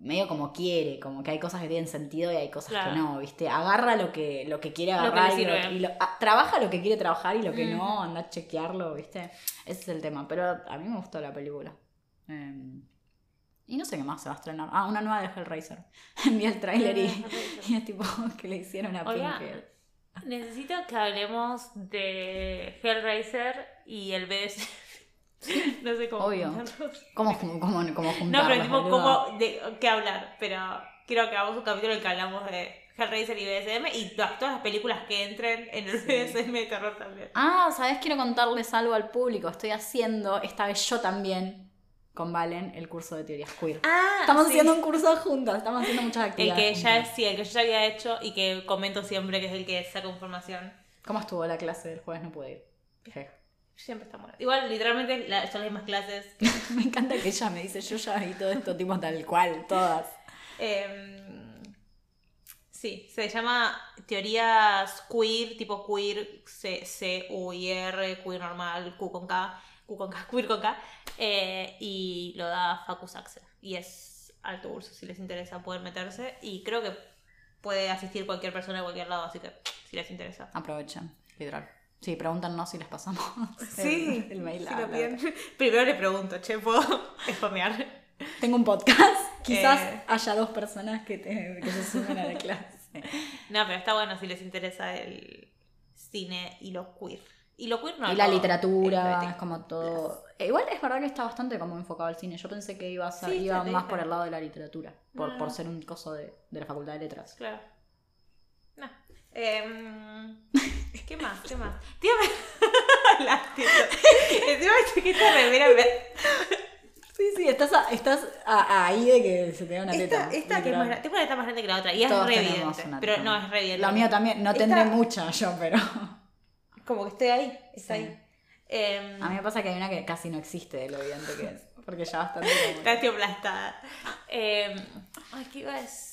medio como quiere, como que hay cosas que tienen sentido y hay cosas Claro. que no, ¿viste? Agarra lo que, lo que quiere Lo que agarrar y, lo- sirve. y lo- ah, trabaja lo que quiere trabajar y lo que no, Ujú. anda a chequearlo, ¿viste? Ese es el tema, pero a mí me gustó la película. Eh, y no sé qué más se va a estrenar. Ah, una nueva de Hellraiser. Vi el tráiler y, y es tipo que le hicieron a Oiga. Necesito que hablemos de Hellraiser y el BDS. no sé cómo. Obvio. juntarlos. ¿Cómo, cómo, cómo No, juntarlos, pero tipo, boludo? cómo, de qué hablar. Pero quiero que hagamos un capítulo en el que hablamos de Hellraiser y BDSM y todas, todas las películas que entren en el Sí. BDSM de terror también. Ah, ¿sabes? Quiero contarles algo al público. Estoy haciendo, esta vez yo también, con Valen, el curso de teorías queer. Ah, Estamos sí. haciendo un curso juntos, estamos haciendo muchas El actividades. que ya sí, el que yo ya había hecho y que comento siempre que es el que saca información. ¿Cómo estuvo la clase del jueves? No pude ir. Siempre está buena. Igual, literalmente, la- son las mismas clases. Me encanta que ella me dice, yo ya vi todo esto tipo tal cual, todas. Em, sí, se llama teorías queer, tipo queer, C, C, U, I, R, queer normal, Q con K, Q con K, queer con K, eh, y lo da Facu Saxe. Y es alto curso, si les interesa pueden meterse y creo que puede asistir cualquier persona de cualquier lado, así que si les interesa. Aprovechen, literal. Sí, pregúntanos si les pasamos Sí, el, el mail. sí, a la también. otra. Primero le pregunto, che, ¿puedo spamear? Tengo un podcast. Quizás Eh. haya dos personas que, te- que se sumen a la clase. No, pero está bueno si les interesa el cine y lo queer. Y lo queer no y la literatura, es como todo. Igual es verdad que está bastante como enfocado al cine. Yo pensé que iba, a ser- Sí, iba más por el lado de la literatura, por, No, no, por no. ser un coso de, de la Facultad de Letras. Claro. Em, ¿Qué más? ¿Qué más? Tío, me... Lástima. Encima esta remera me... Sí, sí, estás, a- estás a- ahí de que se te da una teta. Esta, esta que es más. Tengo una teta más grande que la otra y es Todos re evidente. Pero no, es re evidente. La mía también, no Esta- tendré mucha yo, pero. Como que estoy ahí, está Sí. ahí. Em, A mí me pasa que hay una que casi no existe de lo evidente que es. Porque ya bastante. Está aplastada. Eh, ay, ¿qué iba a decir?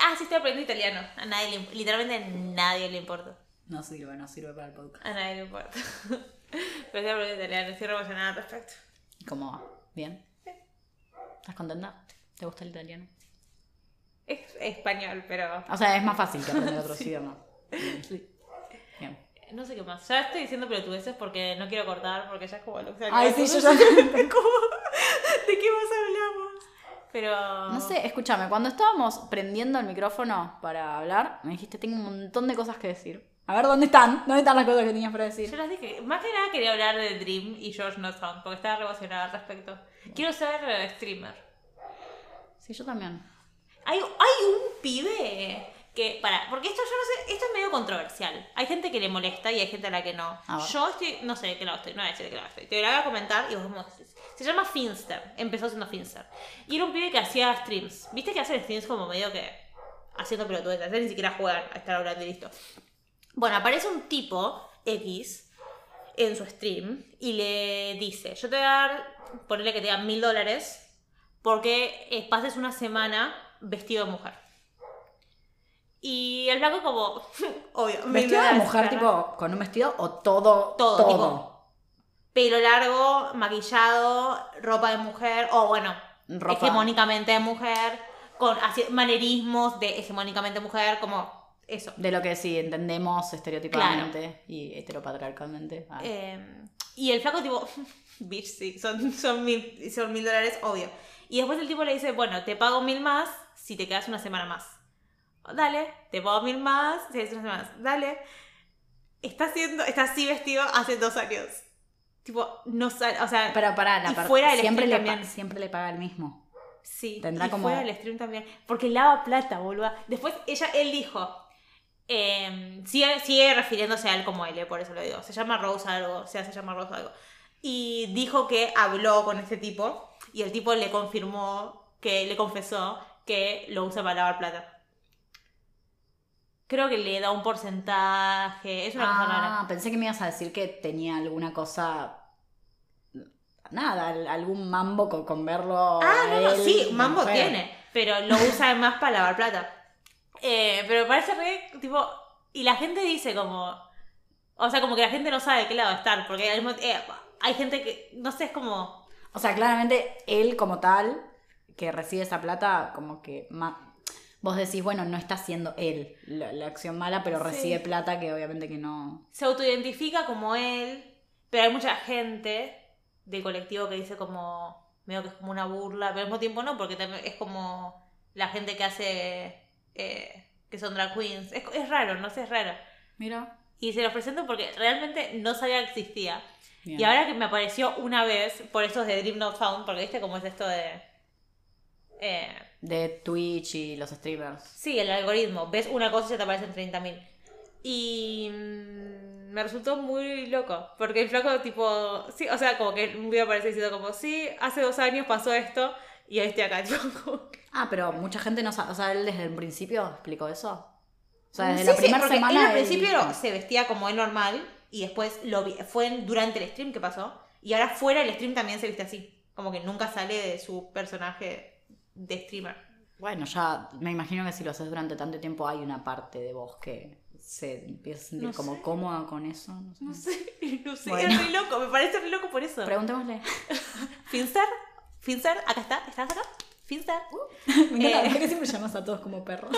Ah, sí, estoy aprendiendo italiano. A nadie le, literalmente a nadie le importa. No sirve, no sirve para el podcast. A nadie le importa. Pero estoy aprendiendo italiano, estoy re emocionada al respecto. ¿Cómo va? ¿Bien? ¿Estás contenta? ¿Te gusta el italiano? Es español, pero O sea, es más fácil que aprender otros idiomas. Sí. Bien. no sé qué más. Ya estoy diciendo pelotudeces porque no quiero cortar, porque ya es como lo que Ay, sí, yo ya- ¿Cómo? ¿De qué más hablamos? Pero. No sé, escúchame, cuando estábamos prendiendo el micrófono para hablar, me dijiste, tengo un montón de cosas que decir. A ver, ¿dónde están? ¿Dónde están las cosas que tenías para Yo decir? las dije. Más que nada quería hablar de Dream y George No Sound, porque estaba re emocionada al respecto. Quiero ser eh, streamer. Sí, yo también. Hay, hay un pibe que. Para, porque esto yo no sé, esto es medio controversial. Hay gente que le molesta y hay gente a la que no. A ver. Yo estoy, no sé de qué lado estoy, no voy a decir de qué lado estoy. Te voy a comentar y vos me decís. Se llama Finster, empezó siendo Finster. Y era un pibe que hacía streams. ¿Viste que hacen streams como medio que haciendo pelotudeces? Ni siquiera juegan a estar hablando y listo. Bueno, aparece un tipo X en su stream y le dice, yo te voy a dar, ponerle que te dan mil dólares porque eh, pases una semana vestido de mujer. Y el flaco como, obvio, ¿Vestido de mujer, tipo, con un vestido o todo? Todo, tipo, pelo largo, maquillado, ropa de mujer, o bueno, Ropa. hegemónicamente de mujer, con así, manerismos de hegemónicamente mujer, como eso. De lo que sí entendemos estereotipadamente y heteropatriarcalmente. Ah. Eh, y el flaco tipo, bitch, sí, son, son, mil, son mil dólares, obvio. Y después el tipo le dice, bueno, te pago mil más si te quedas una semana más. Dale, te pago mil más semana más. Dale. Está haciendo, está así vestido hace dos años. Tipo, no sale, o sea, Pero para la y fuera del siempre, stream le también. siempre le paga el mismo. Sí, Tendrá y como- fuera del stream también. Porque lava plata, boluda. Después ella, él dijo. eh, sigue, sigue refiriéndose a él como él, eh, por eso lo digo. Se llama Rose algo, o sea, se llama Rose algo. Y dijo que habló con este tipo y el tipo le confirmó que le confesó que lo usa para lavar plata. Creo que le da un porcentaje. Es una cosa rara. Ah, pensé que me ibas a decir que tenía alguna cosa. Nada, al- algún mambo con, con verlo. Ah, no, no, sí, Mambo mujer. tiene, pero lo usa más para lavar plata. Eh, pero me parece re, tipo, y la gente dice como, o sea, como que la gente no sabe de qué lado estar, porque eh, hay gente que, no sé, es como, O sea, claramente él como tal, que recibe esa plata, como que vos decís, bueno, no está haciendo él la, la acción mala, pero Sí. recibe plata que obviamente que no. se autoidentifica como él, pero hay mucha gente del colectivo que dice como, medio que es como una burla, pero al mismo tiempo no, porque también es como la gente que hace, eh, que son drag queens, es, es raro, no sé, es raro. Mira. Y se los presento porque realmente no sabía que existía. Bien. Y ahora que me apareció una vez por estos de Dream Not Found, porque viste cómo es esto de. Eh, De Twitch y los streamers. sí, el algoritmo. Ves una cosa y ya te aparecen 30.000. Y. mm, me resultó muy loco. Porque el flaco, tipo. Sí, o sea, como que un video aparece diciendo, como, sí, hace dos años pasó esto y hoy estoy acá. Tipo, Ah, pero mucha gente no sabe. O sea, él desde el principio explicó eso. O sea, desde Sí, la sí, primera porque semana. Él al principio se vestía como él normal y después lo vi- fue durante el stream que pasó. Y ahora fuera del stream también se viste así. Como que nunca sale de su personaje de streamer. Bueno, ya me imagino que si lo haces durante tanto tiempo hay una parte de vos que se empieza a sentir No como sé. cómoda con eso. No sé. No sé, no sé. Bueno. Es loco, me parece re loco por eso. Preguntémosle. Finster, Finster, acá está, ¿estás acá? pizza. Me encanta, Eh. ¿por qué siempre llamas a todos como perros?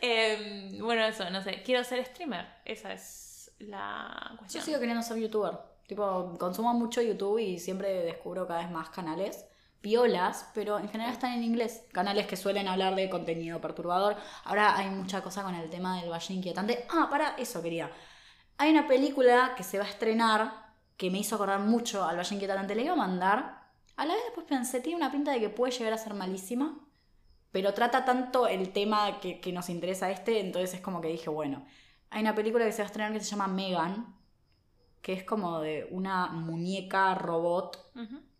Em, bueno, eso, no sé. Quiero ser streamer. Esa es la Yo cuestión. sigo queriendo ser youtuber. Tipo, consumo mucho YouTube y siempre descubro cada vez más canales piolas, pero en general están en inglés. Canales que suelen hablar de contenido perturbador. Ahora hay mucha cosa con el tema del Valle Inquietante. Ah, para eso quería. Hay una película que se va a estrenar que me hizo acordar mucho al Valle Inquietante. Le iba a mandar. A la vez después pensé, tiene una pinta de que puede llegar a ser malísima. Pero trata tanto el tema que, nos interesa este, entonces es como que dije, bueno, hay una película que se va a estrenar que se llama Megan, que es como de una muñeca robot.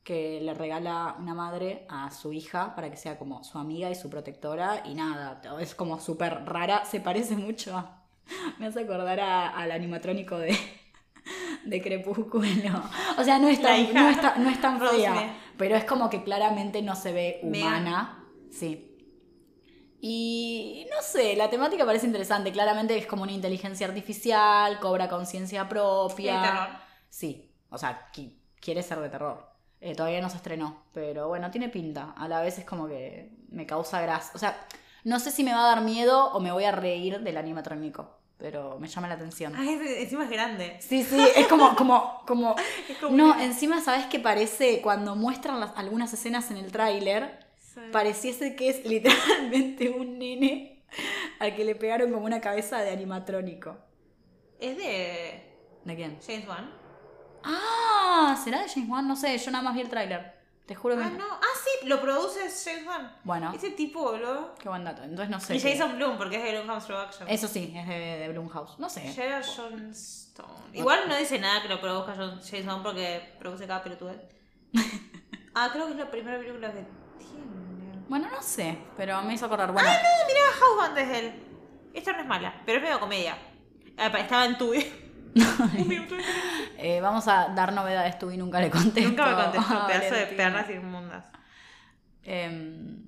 Que le regala una madre a su hija para que sea como su amiga y su protectora y nada, es como súper rara, se parece mucho a... Me hace acordar a- al animatrónico de, de Crepúsculo. O sea, no es tan, no es tan, no es tan pero es como que claramente no se ve humana. Sí. Y no sé, la temática parece interesante. Claramente es como una inteligencia artificial, cobra conciencia propia. Sí, o sea, qui- quiere ser de terror. Eh, todavía no se estrenó, pero bueno, tiene pinta. A la vez es como que me causa gracia. O sea, no sé si me va a dar miedo o me voy a reír del animatrónico, pero me llama la atención. Ah, es- encima es grande. Sí, sí, es como, como, como... Es como No, que- encima, ¿sabes qué parece? Cuando muestran las- algunas escenas en el tráiler, Sí. pareciese que es literalmente un nene al que le pegaron como una cabeza de animatrónico. Es de ¿De quién? James Wan. Ah, ¿será de James Wan? No sé, yo nada más vi el tráiler. Te juro que... Ah, no. Ah, sí, lo produce James Wan. Bueno, Ese tipo, boludo. qué buen dato. Entonces no sé. Y qué- Jason Bloom, porque es de Blumhouse Production. Eso sí, es de, de Blumhouse. No sé. Gerard Johnstone. Igual no dice nada que lo produzca John- James Wan porque produce cada pelotudez. ah, creo que es la primera película que tiene. Bueno, no sé, pero me hizo acordar. Bueno, Ah, no, mirá, House antes de él. Esta no es mala, pero es medio comedia. Pa- Estaba en Tubi. Un minuto de silencio. eh, vamos a dar novedades. Tú y nunca le contesto. Nunca me contestó, pedazo de perras inmundas. Em,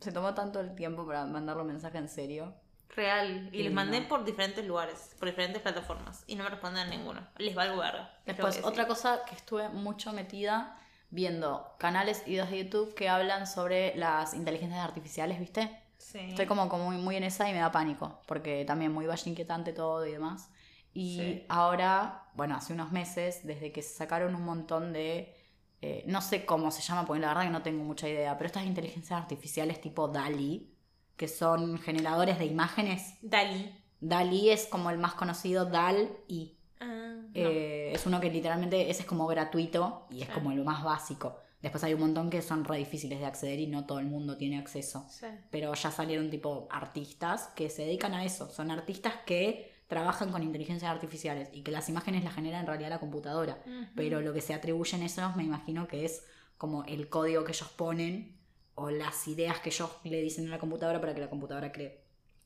se tomó tanto el tiempo para mandarle un mensaje en serio. Real. Y les mandé no. por diferentes lugares, por diferentes plataformas. Y no me responden a ninguno. Les valgo verga. es lo Después, otra sí. cosa que estuve mucho metida viendo canales y videos de YouTube que hablan sobre las inteligencias artificiales, ¿viste? Sí. Estoy como, como muy, muy en esa y me da pánico, porque también muy valle inquietante todo y demás. Y Sí. ahora, bueno, hace unos meses, desde que se sacaron un montón de, eh, no sé cómo se llama, porque la verdad que no tengo mucha idea, pero estas inteligencias artificiales tipo DALI, que son generadores de imágenes. Dalí. DALI es como el más conocido, DAL-I. Ah, no. Eh, es uno que literalmente ese es como gratuito y es Sí. como lo más básico. Después hay un montón que son re difíciles de acceder y no todo el mundo tiene acceso. Sí. Pero ya salieron tipo artistas que se dedican a eso. Son artistas que trabajan con inteligencias artificiales y que las imágenes las genera en realidad la computadora. Pero lo que se atribuyen esos me imagino que es como el código que ellos ponen o las ideas que ellos le dicen a la computadora para que la computadora cree.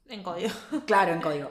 En código. Claro, en código.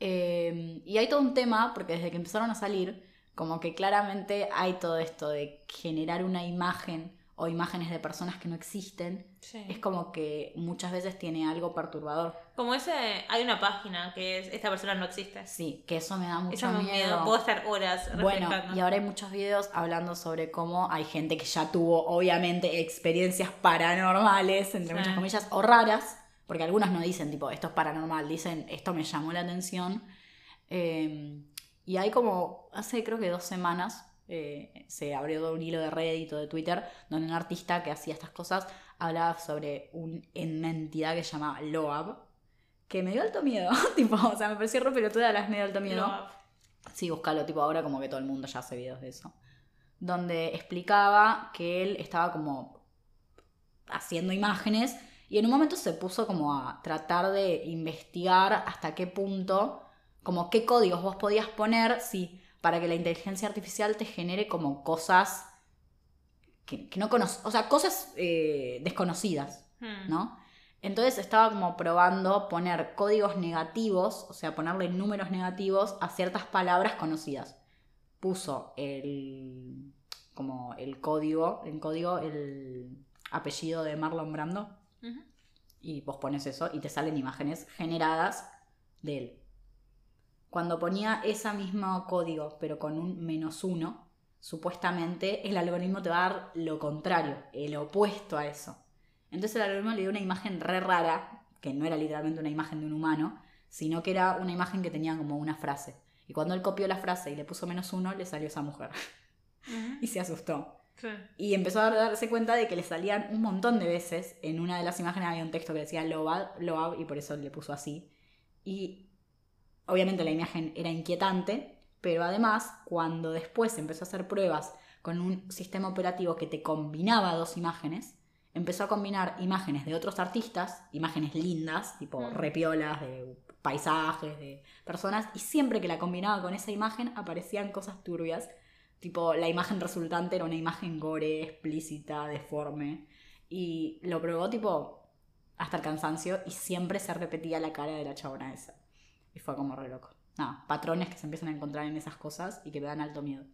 Eh, y hay todo un tema, porque desde que empezaron a salir, como que claramente hay todo esto de generar una imagen o imágenes de personas que no existen. Sí. Es como que muchas veces tiene algo perturbador. Como ese, hay una página que es esta persona no existe. Sí, que eso me da mucho Eso me miedo. miedo. Puedo estar horas Bueno, y ahora hay muchos videos hablando sobre cómo hay gente que ya tuvo, obviamente, experiencias paranormales, entre Sí. muchas comillas, o raras, porque algunos no dicen, tipo, esto es paranormal, dicen, esto me llamó la atención. Eh, y hay como, hace creo que dos semanas, eh, se abrió un hilo de Reddit o de Twitter, donde un artista que hacía estas cosas hablaba sobre un, una entidad que se llama Loab, que me dio alto miedo, tipo, o sea, me pareció re pelotuda, las me dio alto miedo. Sí, buscalo, tipo ahora como que todo el mundo ya hace videos de eso. Donde explicaba que él estaba como haciendo imágenes y en un momento se puso como a tratar de investigar hasta qué punto, como qué códigos vos podías poner, sí, para que la inteligencia artificial te genere como cosas que, que no conoces, o sea, cosas eh, desconocidas. Hmm. ¿no? Entonces estaba como probando poner códigos negativos, o sea, ponerle números negativos a ciertas palabras conocidas. Puso el como el código, en código el apellido de Marlon Brando y vos pones eso y te salen imágenes generadas de él. Cuando ponía ese mismo código, pero con un menos uno, supuestamente el algoritmo te va a dar lo contrario, el opuesto a eso. Entonces el algoritmo le dio una imagen re rara, que no era literalmente una imagen de un humano, sino que era una imagen que tenía como una frase. Y cuando él copió la frase y le puso menos uno, le salió esa mujer. y se asustó. Sí. Y empezó a darse cuenta de que le salían un montón de veces. En una de las imágenes había un texto que decía Loab, Loab y por eso le puso así. Y obviamente la imagen era inquietante, pero además, cuando después empezó a hacer pruebas con un sistema operativo que te combinaba dos imágenes, empezó a combinar imágenes de otros artistas, imágenes lindas, tipo Mm. repiolas, de paisajes, de personas, y siempre que la combinaba con esa imagen aparecían cosas turbias. Tipo, la imagen resultante era una imagen gore, explícita, deforme. Y lo probó, tipo, hasta el cansancio y siempre se repetía la cara de la chabona esa. Y fue como re loco. Nada, patrones que se empiezan a encontrar en esas cosas y que me dan alto miedo.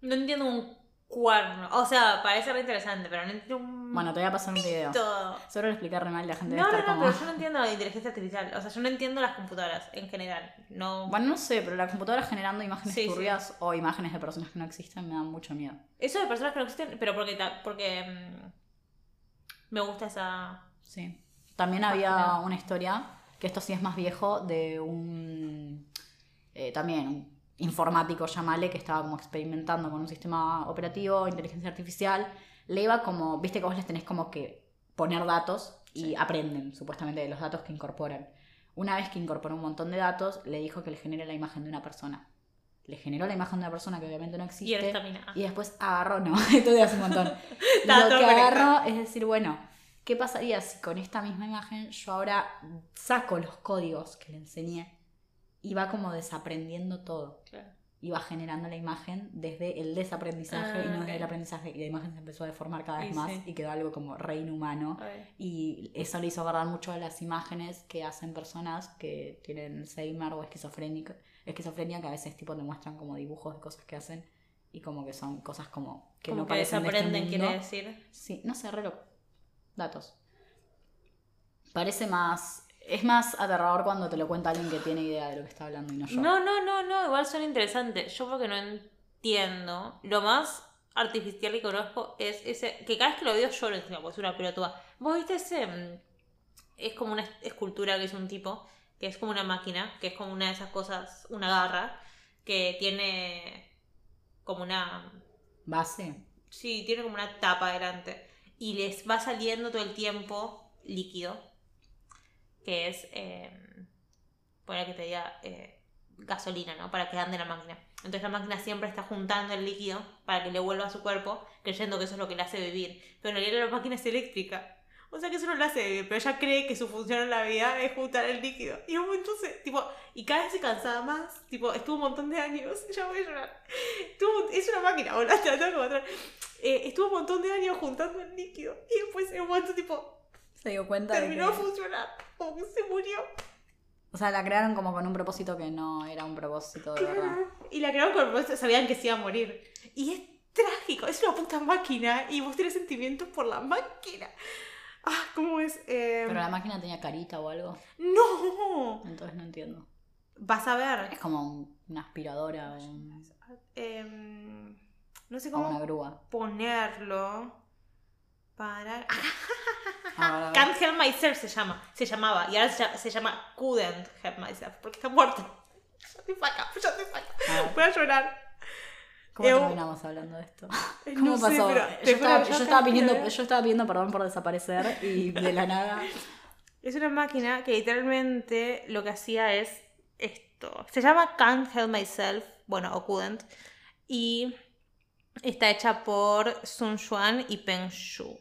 No entiendo un cuerno. O sea, parece re interesante, pero no entiendo un. Bueno, te voy a pasar un video. todo. Solo lo expliqué re mal la gente No, debe no, no, como... pero yo no entiendo la inteligencia artificial. O sea, yo no entiendo las computadoras en general. No. Bueno, no sé, pero la computadora generando imágenes Sí, sí. turbias o imágenes de personas que no existen me dan mucho miedo. Eso de personas que no existen, pero porque, porque mm, me gusta esa. Sí. También había una historia, que esto sí es más viejo, de un... eh, también un informático, llamale, que estaba como experimentando con un sistema operativo, inteligencia artificial. Le iba como, viste que vos les tenés como que poner datos y aprenden supuestamente de los datos que incorporan. Una vez que incorporó un montón de datos, le dijo que le genere la imagen de una persona. Le generó la imagen de una persona que obviamente no existe. Y. Y después agarró, no, esto de hace un montón. Lo que agarró es decir, bueno, ¿qué pasaría si con esta misma imagen yo ahora saco los códigos que le enseñé y va como desaprendiendo todo? Claro. Y va generando la imagen desde el desaprendizaje Ah, y no desde el aprendizaje. Y la imagen se empezó a deformar cada vez Y más sí. y quedó algo como re inhumano. Ver. Y eso le hizo acordar mucho a las imágenes que hacen personas que tienen Alzheimer o esquizofrénica, esquizofrenia, que a veces tipo te muestran como dibujos de cosas que hacen y como que son cosas como que Como no que parecen de este desaprenden, mundo. quiere decir. Sí, no sé, re loco. Datos. Parece más. Es más aterrador cuando te lo cuenta alguien que tiene idea de lo que está hablando y no yo. No, no, no, no, igual son interesantes. Yo porque no entiendo. Lo más artificial que conozco es ese. Que cada vez que lo veo lloro encima, porque es una pelotuda. ¿Vos viste ese? mm, Es como una escultura que es un tipo, que es como una máquina, que es como una de esas cosas, una garra, que tiene como una. Base. Sí, tiene como una tapa delante. Y les va saliendo todo el tiempo líquido. Que es. Eh, que te diga eh, gasolina, ¿no? Para que ande la máquina. Entonces la máquina siempre está juntando el líquido para que le vuelva a su cuerpo, creyendo que eso es lo que le hace vivir. Pero en realidad la máquina es eléctrica. O sea que eso no le hace pero ella cree que su función en la vida es juntar el líquido. Y un momento se, tipo, y cada vez se cansaba más. Tipo, estuvo un montón de años. Ya voy a llorar. Estuvo- es una máquina, boludo. Te la. Eh, estuvo un montón de años juntando el líquido. Y después en un momento, tipo, Se dio cuenta terminó de que. funcionar. Como que se murió. O sea, la crearon como con un propósito que no era un propósito de verdad. Y la crearon con propósito, sabían que se iba a morir. Y es trágico, es una puta máquina. Y vos tenés sentimientos por la máquina. Ah, ¿cómo es? Eh, Pero la máquina tenía carita o algo. ¡No! Entonces no entiendo. Vas a ver. Es como un- una aspiradora o, un- Em, no sé o cómo una grúa. ponerlo. Para. Ah, Can't Help Myself se llama. Se llamaba. Y ahora se llama, se llama Couldn't Help Myself. Porque está muerto. Ya te saca, ya te saca. Ah. Voy a llorar. ¿Cómo terminamos hablando de esto? ¿Cómo no pasó? yo, estaba, yo estaba pidiendo, yo estaba pidiendo perdón por desaparecer y de la nada. Es una máquina que literalmente lo que hacía es esto. Se llama Can't Help Myself, bueno, o Couldn't. Y está hecha por Sun Xuan y Peng Shu.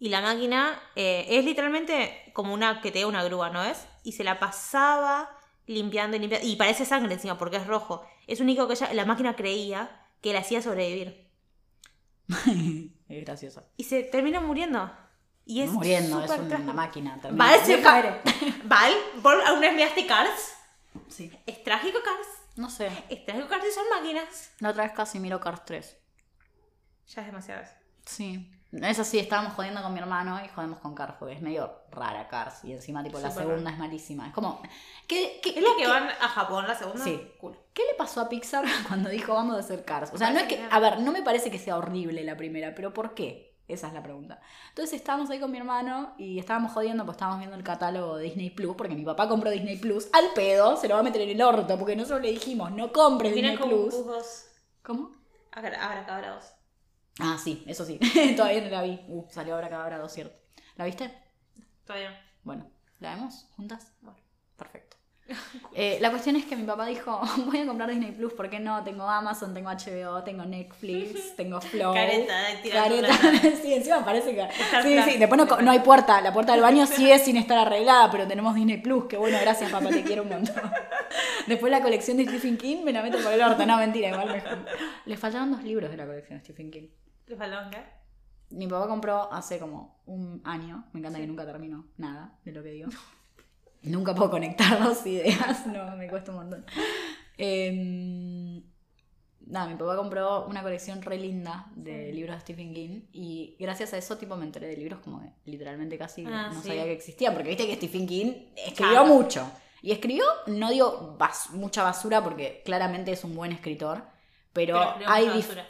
Y la máquina eh, es literalmente como una que te da una grúa, ¿no es? Y se la pasaba limpiando y limpiando. Y parece sangre encima porque es rojo. Es único que ella, la máquina creía que le hacía sobrevivir. es gracioso. Y se termina muriendo. Y es Muriendo, es una trágico. máquina. termina- Val se ver. Val, ¿vos alguna vez miraste Cars? Sí. ¿Es trágico Cars? No sé. ¿Es trágico Cars y son máquinas? La otra vez casi miro Cars 3. Ya es demasiado. eso. Sí. Es así, estábamos jodiendo con mi hermano y jodemos con Cars, porque es medio rara Cars. Y encima, tipo, la Súper segunda es malísima. Es como. ¿Qué, qué, ¿Es la qué- que van a Japón la segunda? Sí. Cool. ¿Qué le pasó a Pixar cuando dijo vamos a hacer Cars? O sea, no es que. A ver, no me parece que sea horrible la primera, pero ¿por qué? Esa es la pregunta. Entonces estábamos ahí con mi hermano y estábamos jodiendo, pues estábamos viendo el catálogo de Disney Plus, porque mi papá compró Disney Plus al pedo, se lo va a meter en el orto, porque nosotros le dijimos, no compres Disney como Plus. pujos. ¿Cómo? Ahora, cabra dos. Ah, sí, eso sí. Todavía no la vi. Uh, salió ahora cada hora, dos cierto. ¿La viste? Todavía no. Bueno, ¿la vemos juntas? Bueno. Perfecto. Eh, la cuestión es que mi papá dijo, voy a comprar Disney Plus, ¿por qué no? Tengo Amazon, tengo HBO, tengo Netflix, tengo Flow. Careta, Careta. sí, encima parece que... Sí, sí, después no, hay puerta, la puerta del baño sigue sin estar arreglada, pero tenemos Disney Plus, que bueno, gracias papá, te quiero un montón. Después la colección de Stephen King me la meto por el orto, no, mentira, igual mejor. Le faltaron dos libros de la colección de Stephen King. ¿Le faltaban qué? Mi papá compró hace como un año. Me encanta que nunca terminó nada de lo que digo. nunca puedo conectar dos ideas. No, me cuesta un montón. Em, nada, mi papá compró una colección re linda de libros de Stephen King. Y gracias a eso, tipo, me enteré de libros como que literalmente casi Ah, no sí. sabía que existían. Porque viste que Stephen King escribió Claro. mucho. Y escribió, no digo bas- mucha basura porque claramente es un buen escritor. Pero, hay dif- basura.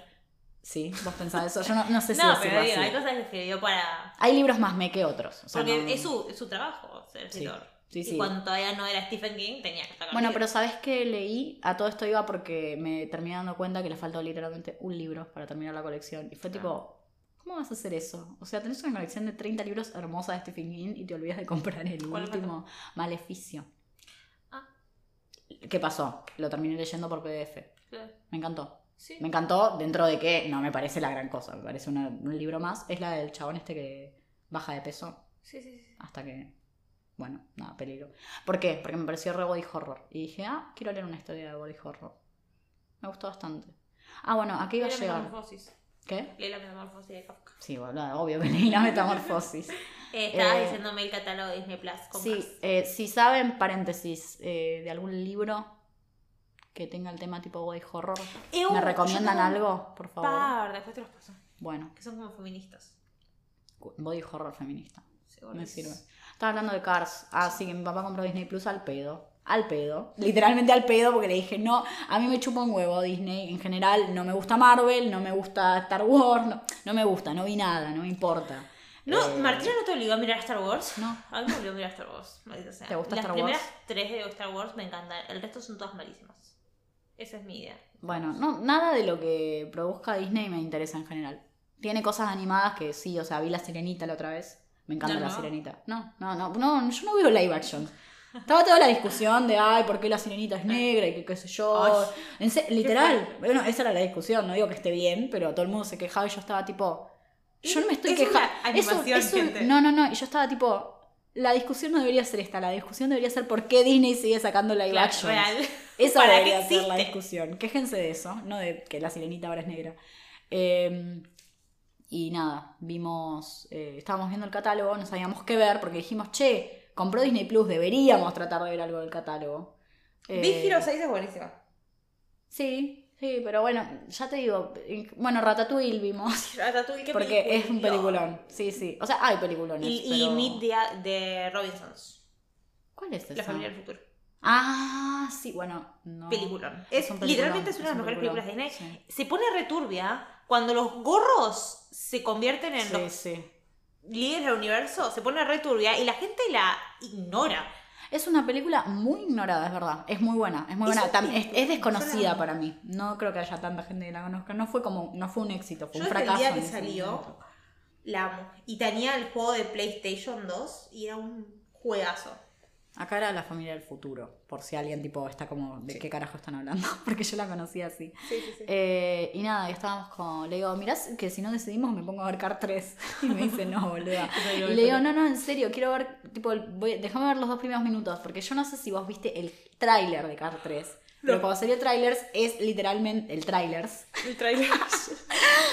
Sí, vos pensás eso. Yo no, no sé si No, pero digo, así. hay cosas que escribió para. Hay libros más me que otros. o sea, Porque no- es, su, es su trabajo ser escritor. Sí, y sí. cuando todavía no era Stephen King, tenía que sacar Bueno, libros. pero ¿sabes qué leí? A todo esto iba porque me terminé dando cuenta que le faltó literalmente un libro para terminar la colección. Y fue tipo, ¿cómo vas a hacer eso? O sea, tenés una colección de 30 libros hermosa de Stephen King y te olvidas de comprar el ¿Cuál último Maleficio. Ah. ¿Qué pasó? Lo terminé leyendo por PDF. Claro. Me encantó. Sí. Me encantó dentro de que no me parece la gran cosa, me parece una- un libro más. Es la del chabón este que baja de peso Sí, sí, sí. hasta que, bueno, nada, peligro. ¿Por qué? Porque me pareció re body horror. Y dije, ah, quiero leer una historia de body horror. Me gustó bastante. Ah, bueno, ¿a qué iba a llegar? metamorfosis. ¿Qué? Lee la metamorfosis de Kafka. Sí, boludo, obvio que leí la metamorfosis. Eh, estabas Eh, diciéndome el catálogo de Disney Plus. con Sí, eh, si saben, paréntesis, eh, de algún libro que tenga el tema tipo body horror, Eh, uh, ¿me recomiendan algo? Por favor. par, después te los paso. Bueno, Que son como feministas. body horror feminista. Seguro Me sirve. es- Estaba hablando de Cars. Ah, sí, que mi papá compró Disney Plus al pedo. Al pedo. Literalmente al pedo porque le dije, no, a mí me chupa un huevo Disney. En general, no me gusta Marvel, no me gusta Star Wars, no, no me gusta, no vi nada, no me importa. No, Eh, Martina no te obligó a mirar Star Wars. No. A mí me obligó a mirar Star Wars. sea. ¿Te gusta Las Star Wars? primeras tres de Star Wars me encantan. El resto son todas malísimas. Esa es mi idea. Bueno, no, nada de lo que produzca Disney me interesa en general. Tiene cosas animadas que sí, o sea, vi La Sirenita la otra vez. Me encanta No, La no. Sirenita. No, no, no, no, yo no veo live action. Estaba toda la discusión de, ay, ¿por qué la sirenita es negra? Y que qué sé yo. Ay, En se- literal. Bueno, esa era la discusión. No digo que esté bien, pero todo el mundo se quejaba y yo estaba tipo. Yo no me estoy Es quejando. animación, gente. No, no, no. Y yo estaba tipo. La discusión no debería ser esta. La discusión debería ser por qué Disney sigue sacando live Claro, action. Esa ¿Para qué debería ser la discusión. Quéjense de eso, no de que la sirenita ahora es negra. Eh, y nada, vimos, eh, estábamos viendo el catálogo, no sabíamos qué ver porque dijimos, che, compró Disney Plus, deberíamos tratar de ver algo del catálogo. Eh, Big Hero 6 es buenísima. Sí, sí, pero bueno, ya te digo, bueno, Ratatouille vimos, Ratatouille, ¿qué porque es un peliculón. Sí, sí, o sea, hay peliculones. Y, pero... y Meet the, de Robinsons. ¿Cuál es esa? La familia del futuro. Ah, sí, bueno, no. Peliculón. Es, un peliculón, literalmente es una de las mejores películas de Disney. sí. Se pone returbia cuando los gorros se convierten en Sí, los sí. líderes del universo. Se pone returbia y la gente la ignora. Es una película muy ignorada, es verdad. Es muy buena, es muy Es buena. un Tam- Es, es desconocida para mí. No creo que haya tanta gente que la conozca. No fue como, no fue un éxito, fue Yo un desde el fracaso. día que salió. La amo. Y tenía el juego de PlayStation 2 y era un juegazo. Acá era la familia del futuro, por si alguien tipo está como, ¿de qué carajo están hablando? Porque yo la conocí así. Sí, sí, sí. Eh, y nada, y estábamos con, le digo, mirás que si no decidimos me pongo a ver Car 3. Y me dice, no, boluda. Y le digo, no, no, en serio, quiero ver, tipo, voy- déjame ver los dos primeros minutos, porque yo no sé si vos viste el tráiler de Car 3. Pero No. cuando salió el tráiler es literalmente, el trailers, El trailer.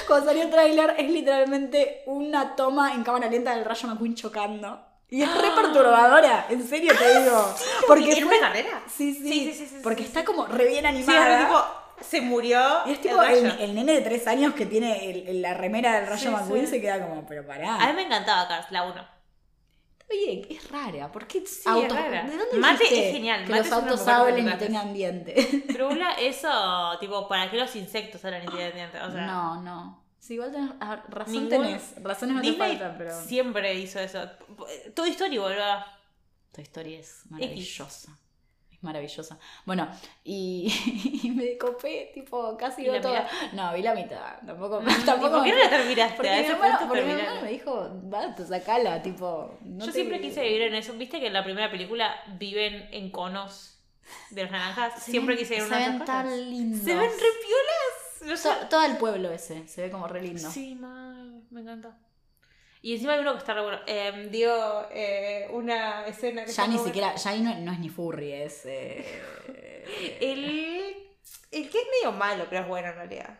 cuando salió el tráiler es literalmente una toma en cámara lenta del Rayo McQueen chocando. Y es re perturbadora, en serio te digo. Porque ¿En fue- una carrera? Sí, sí, Sí, sí, sí, sí, Porque está como re bien animada. tipo. se murió. Y es tipo el el, rayo. el nene de tres años que tiene el- la remera del rayo McQueen se queda como, pero pará. A mí me encantaba Cars, la 1. Oye, es rara. ¿Por qué Sí, autos? es rara. ¿De dónde Mate es genial, Que Mate los autos hablen y tengan dientes. Pero Ula, eso, tipo, ¿para qué los insectos hablan independientes? O sea, no, no. Sí, igual tenés, razón Ningún- tenés. Razones no te faltan, pero. siempre hizo eso. Toy Story, boludo. Tu historia es maravillosa. Es maravillosa. Bueno, y, y me copé, tipo, casi ¿Y veo la toda. No, vi la mitad. Tampoco. ¿Y tampoco por qué no la terminaste? Porque, A mi hermano, porque mi hermano me dijo, basta, sacala, tipo. no Yo siempre quise vivir en eso. ¿Viste que en la primera película viven en conos de los naranjas? Se siempre ven- quise ir a Se una de ven tan lindos. Se ven re piolas. No sé. To- todo el pueblo ese, se ve como re lindo. Sí, mal, me encanta. Y encima hay uno que está re bueno. Eh, dio eh, una escena que Ya ni siquiera, ya ahí no, no es ni furry, es. eh. El, el que es medio malo, pero es bueno en realidad.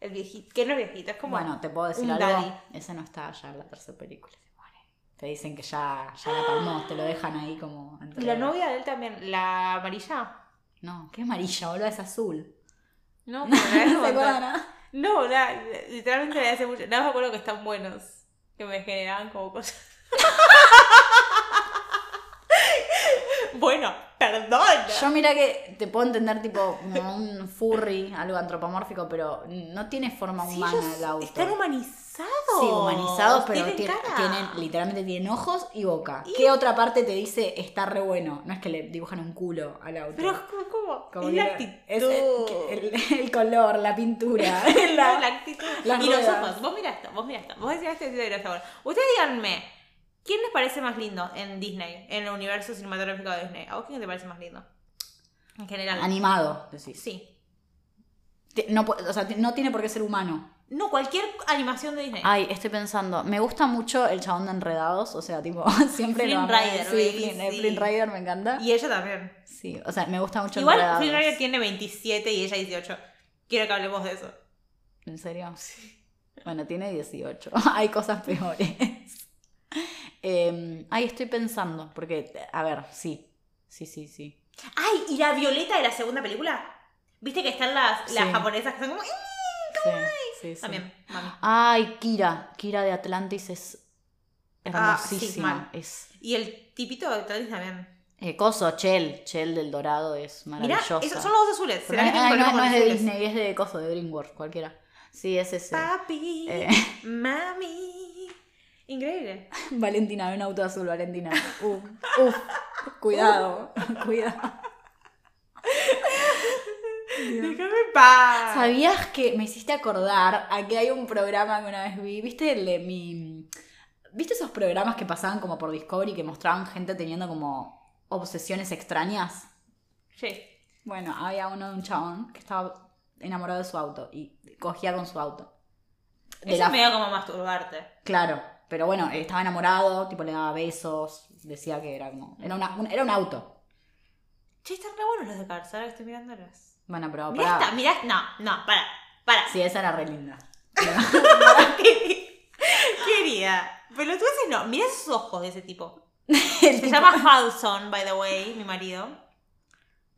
El viejito. Que no es viejito, es como. Bueno, te puedo decir algo. daddy. Ese no está ya en la tercera película. se muere. Te dicen que ya, ya la palmó, te lo dejan ahí como. entre- Y la novia de él también, la amarilla. No, que es amarilla, boludo, es azul. No, pero la de ¿No la- literalmente la hace mucho. Nada más me acuerdo que están buenos. Que me generaban como cosas. bueno, perdón. Yo mira que te puedo entender tipo como un furry, algo antropomórfico, pero no tiene forma Sí, humana el auto. Están humanizados. Sí, humanizados, pero Tienen tienen, literalmente tienen ojos y boca. Y- ¿Qué otra parte te dice está re bueno? No es que le dibujan un culo al auto. Pero ¿cómo? Como la actitud. es el, el- el color, la pintura. la- la actitud. y los ojos. Vos mirá esto, vos mirá esto. Vos decís esto y decís esto. Ustedes díganme, ¿quién les parece más lindo en Disney? En el universo cinematográfico de Disney. ¿A vos quién te parece más lindo? En general. Animado, decís. Sí. No, o sea, no tiene por qué ser humano. No, cualquier animación de Disney. Ay, estoy pensando. Me gusta mucho el chabón de Enredados. O sea, tipo, siempre Flynn lo. Rider, Sí, Flynn, eh, sí. Flynn Rider me encanta. Y ella también. Sí, o sea, me gusta mucho Igual Enredados. Flynn Rider tiene 27 y ella 18. Quiero que hablemos de eso. ¿En serio? Bueno, tiene 18. Hay cosas peores. Eh, ay, estoy pensando. Porque, a ver, sí. Sí, sí, sí. Ay, ¿y la Violeta de la segunda película? ¿Viste que están las, las Sí. japonesas que son como... "Eh"? Sí, sí. También, mami. Ay, Kira. Kira de Atlantis es Ah, sí, hermosísima. es Y el tipito de Atlantis también. eh, Coso, Chell. Chell del Dorado es Mirá, maravillosa. esos son los dos azules. Pero ¿Será que ay, no, no es de? Disney, es de Coso, de DreamWorks, cualquiera. Sí, es ese. Papi, Eh. mami. Increíble. Valentina, un auto azul, Valentina. Uf, uf. Cuidado, cuidado. Déjame paz. ¿Sabías que me hiciste acordar a que hay un programa que una vez vi? ¿Viste el de mi. ¿Viste esos programas que pasaban como por Discovery que mostraban gente teniendo como obsesiones extrañas? Sí. Bueno, había uno de un chabón que estaba enamorado de su auto y cogía con su auto. De Eso la- es medio como masturbarte. Claro, pero bueno, estaba enamorado, tipo le daba besos, decía que era como. Era, una- un, era un auto. Che, están re buenos los de Cars, ahora que estoy mirándolos. Bueno, pero Mirá pará. esta, mirá. No, no, para, para. Sí, esa era re linda. Querida. Pero tú dices no, mirá esos ojos de ese tipo. Se tipo- llama Hudson, by the way, mi marido.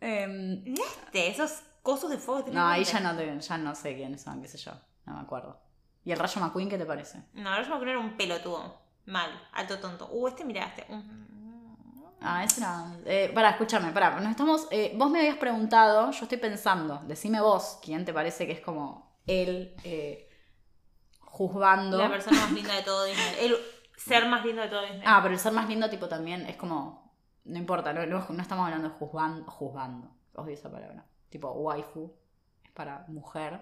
Mirá este, esos cosos de fuego. no, ahí ya no, ya no sé quiénes son, qué sé yo. No me acuerdo. ¿Y el Rayo McQueen qué te parece? No, ahora yo me acuerdo era un pelotudo. Mal, alto tonto. Uh, este mirá, este. Ah, ese era. Eh, pará, escúchame, pará. Nos estamos. eh, vos me habías preguntado, yo estoy pensando, decime vos, quién te parece que es como él eh, juzgando. La persona más linda de todo Disney. El ser más lindo de todo Disney. Ah, pero el ser más lindo, tipo, también es como. No importa, no, no- estamos hablando de juzgando. Juzgando. Odio esa palabra. Tipo, waifu. Es para mujer.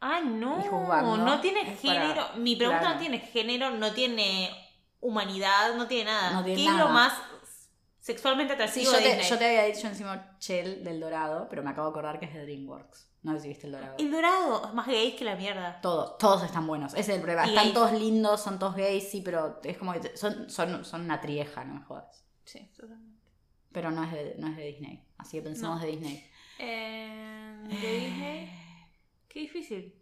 Ah, no. Y juzgando No tiene para- género. Mi pregunta claro. no tiene género, no tiene humanidad, no tiene nada. No tiene ¿Qué es lo más sexualmente Sí, atractivo yo de te, yo te había dicho encima Chell del Dorado, pero me acabo de acordar que es de DreamWorks. No sé si viste el Dorado. El dorado es más gay que la mierda. Todos, todos están buenos. Ese es el problema. Y Están gays. todos lindos, son todos gays, sí, pero es como que son, son, son una trieja, no me jodas. Sí, totalmente. Pero no es de, no es de Disney. Así que pensemos No. de Disney. Eh, de Disney. Qué difícil.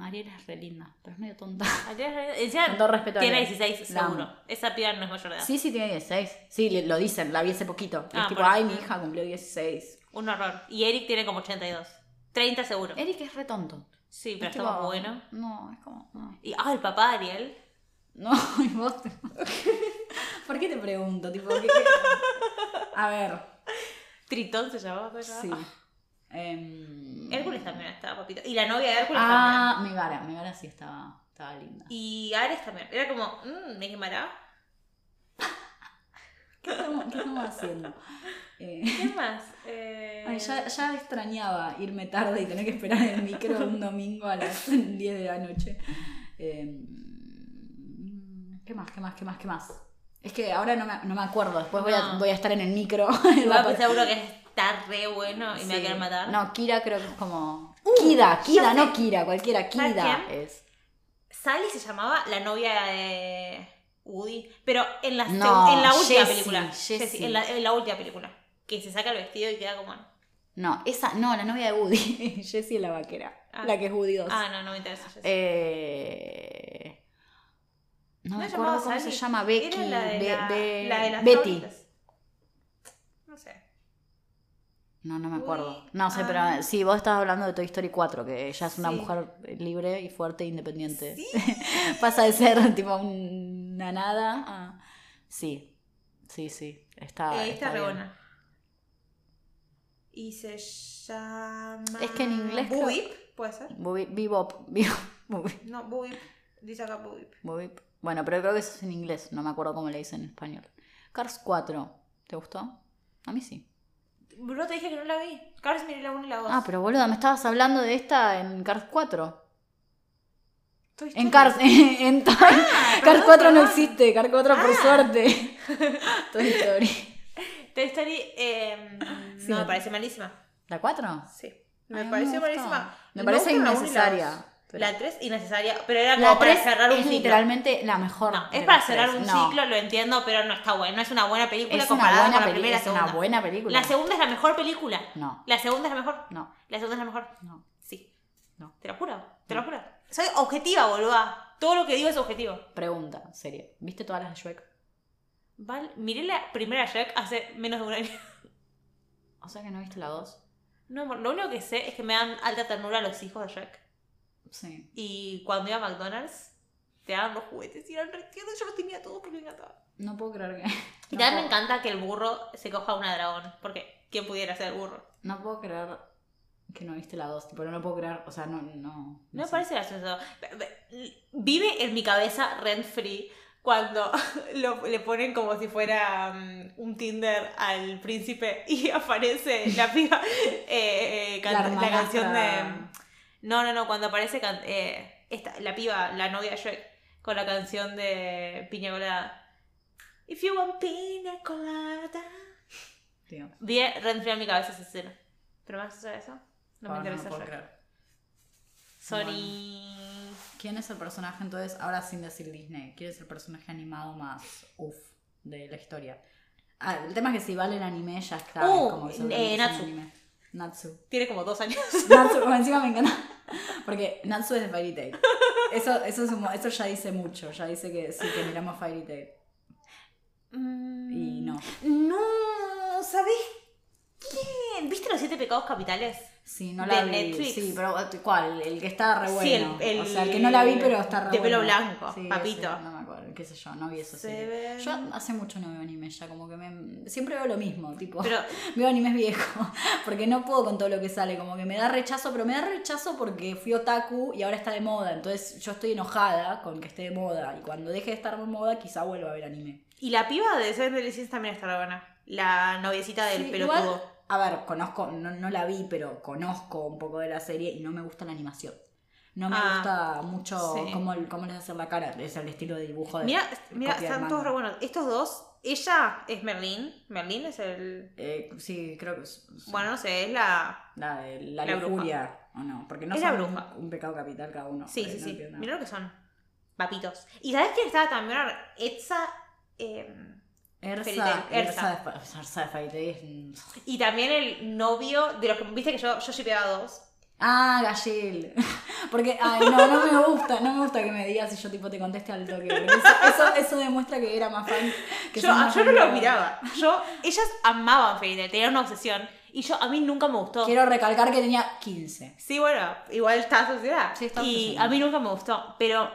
Ariel es re linda, pero es medio tonta. Encima Con todo respeto a tiene Ariel. 16, La amo. seguro. Esa piba no es mayor de edad. Sí, sí, tiene 16. Sí, le- lo dicen, la vi hace poquito. Ah, es tipo, por eso. ay, mi hija cumplió 16. Un horror. Y Eric tiene como 82. 30 seguro. Eric es re tonto. Sí, pero Es está tipo, bueno. No, es como. No, Y, ah, el papá de Ariel. no y vos. te- ¿Por qué te pregunto? Tipo, ¿qué- qué? A ver, Tritón se llamaba. ¿cómo se sí. llamaba? Em, Hércules también estaba, papito. Y la novia de Hércules Ah, Megara. Megara sí estaba, estaba linda. también. Y Ares también. Era como, mmm, me quemará. ¿Qué estamos, qué estamos haciendo? Eh, ¿Qué más? Eh, ay, ya, ya extrañaba irme tarde y tener que esperar el micro un domingo a las 10 de la noche. Eh, ¿Qué más? ¿Qué más? ¿Qué más? ¿Qué más? Es que ahora no me, no me acuerdo. Después voy, a, No. voy a estar en el micro. A- pues seguro que está re bueno y me va a querer matar. No, Kira creo que es como. Kida, Kida, ya no. Kira, cualquiera. ¿Sabes Kida es. Sally se llamaba la novia de Woody. Pero en la, No, en la última Jessie, película. Jessie. Jessie, en, la, en la última película. Que se saca el vestido y queda como. No, esa, no, la novia de Woody. Jessie es la vaquera. Ah. La que es Woody 2. Ah, no, no me interesa. Jessie. Eh, No ¿No me acuerdo cómo Sally? se llama Becky. Era la de, la, Be- Betty. No sé. No, no me acuerdo. No sé, ah. pero sí, vos estabas hablando de Toy Story 4, que ella es una Sí. mujer libre y fuerte e independiente. Sí. Pasa de ser tipo una nada a... Sí, sí, sí. Está, Eh, está está bien. buena. Y se llama. Es que en inglés creo- Buip, puede ser. Bobi- Bebop, Bebop, No, Buip. Dice acá Buip. Bobip. Bueno, pero creo que eso es en inglés, no me acuerdo cómo le dicen en español. Cars 4, ¿te gustó? A mí sí. Bro, te dije que no la vi. Cars miré la 1 y la 2. Ah, pero boluda, me estabas hablando de esta en Cars 4. Toy En. Cars, en Toy- Cars Ah, perdón, 4 no existe, Cars 4 por Ah. suerte. Toy Story. Toy Story. eh, Sí. no, me parece malísima. ¿La 4? Sí. Me Ay, pareció malísima. Me Me parece innecesaria. Pero- La 3 innecesaria, pero era como La para 3 cerrar un es ciclo. literalmente la mejor. No, es para cerrar tres. un No. ciclo, lo entiendo, pero no está bueno. No es una buena película Es comparada buena con la primera es una buena película. La segunda es la mejor película. No, La segunda es la mejor. no, La segunda es la mejor. no. Sí. No. Te lo juro. Te lo juro. Soy objetiva, boluda. Todo lo que digo es objetivo. Pregunta, serio. ¿Viste todas las de Shrek? Val, miré la primera Shrek hace menos de un año. O sea que no viste la 2. No, amor, lo único que sé es que me dan alta ternura los hijos de Shrek. Sí. Y cuando iba a McDonald's, te daban los juguetes y eran re tiernos. Yo los tenía todos porque me encantaban. No puedo creer que. Y no también me encanta que el burro se coja una dragón. Porque, ¿quién pudiera ser el burro? No puedo creer que no viste la 2. Pero no puedo creer. O sea, no. No, No no me sé. parece gracioso. Vive en mi cabeza rent free cuando lo- le ponen como si fuera mm, un Tinder al príncipe y aparece la piba eh, eh, canta- la, canción de... No, no, no, cuando aparece can- eh, esta, la piba, la novia de Shrek, con la canción de Piña Colada. If you want piña colada. Rent free en mi cabeza esa escena. Pero más allá de eso, no me Ah, interesa puedo Shrek. creer. Sorry. ¿Quién es el personaje entonces? Ahora sin decir Disney. ¿Quién es el personaje animado más uff de la historia? Ah, el tema es que si vale el anime ya está. Uh, como que eh, Natsu. anime. Natsu. Tiene como dos años. Natsu, como encima me encanta. Porque Natsu es de Fairy Tail. Eso, eso, es un- eso ya dice mucho. Ya dice que sí, que miramos Fairy Tail. Y no. No, ¿sabes quién? ¿Viste los siete pecados capitales? Sí, no De la vi. Netflix. Sí, pero ¿cuál? El que está re bueno. Sí, el- el- o sea, el que no la vi, pero está re de pelo blanco, Sí, papito. ese, no qué sé yo, no vi eso. Seven. Yo hace mucho no veo anime ya, como que me, siempre veo lo mismo, tipo, Pero veo animes viejos, porque no puedo con todo lo que sale, como que me da rechazo, pero me da rechazo porque fui otaku y ahora está de moda, entonces yo estoy enojada con que esté de moda, y cuando deje de estar de moda quizá vuelva a ver anime. Y la piba de Seven Sins también está buena. La noviecita del Sí, pelotudo. igual, a ver, conozco, no, no la vi, pero conozco un poco de la serie y no me gusta la animación. No me Ah, gusta mucho sí. cómo, cómo les hacen la cara, es el estilo de dibujo de Mira, mira, están todos buenos. Estos dos, ella es Merlín. Merlín es el. Eh, sí, creo que es Bueno, no sé, es la. la, de la, la lujuria, ¿o no? Porque no Es la son bruja. Un, un pecado capital cada uno. Sí, eh, sí, no sí. Mira lo que son. Papitos. ¿Y sabes quién estaba también? Etza. eh, Ersa, Ersa, Ersa. de, Ersa es y también el novio de los que. Viste que yo, yo shipeaba dos. Ah, Gallel. Porque, ay, no, no me gusta, no me gusta que me digas y yo tipo te conteste al toque. Eso, eso, eso demuestra que era más fan. Que Yo, más yo no lo miraba. Yo, ellas amaban Fairy tenían una obsesión. Y yo, a mí nunca me gustó. Quiero recalcar que tenía 15. Sí, bueno, igual está asociada. Sí, está y a mí nunca me gustó. Pero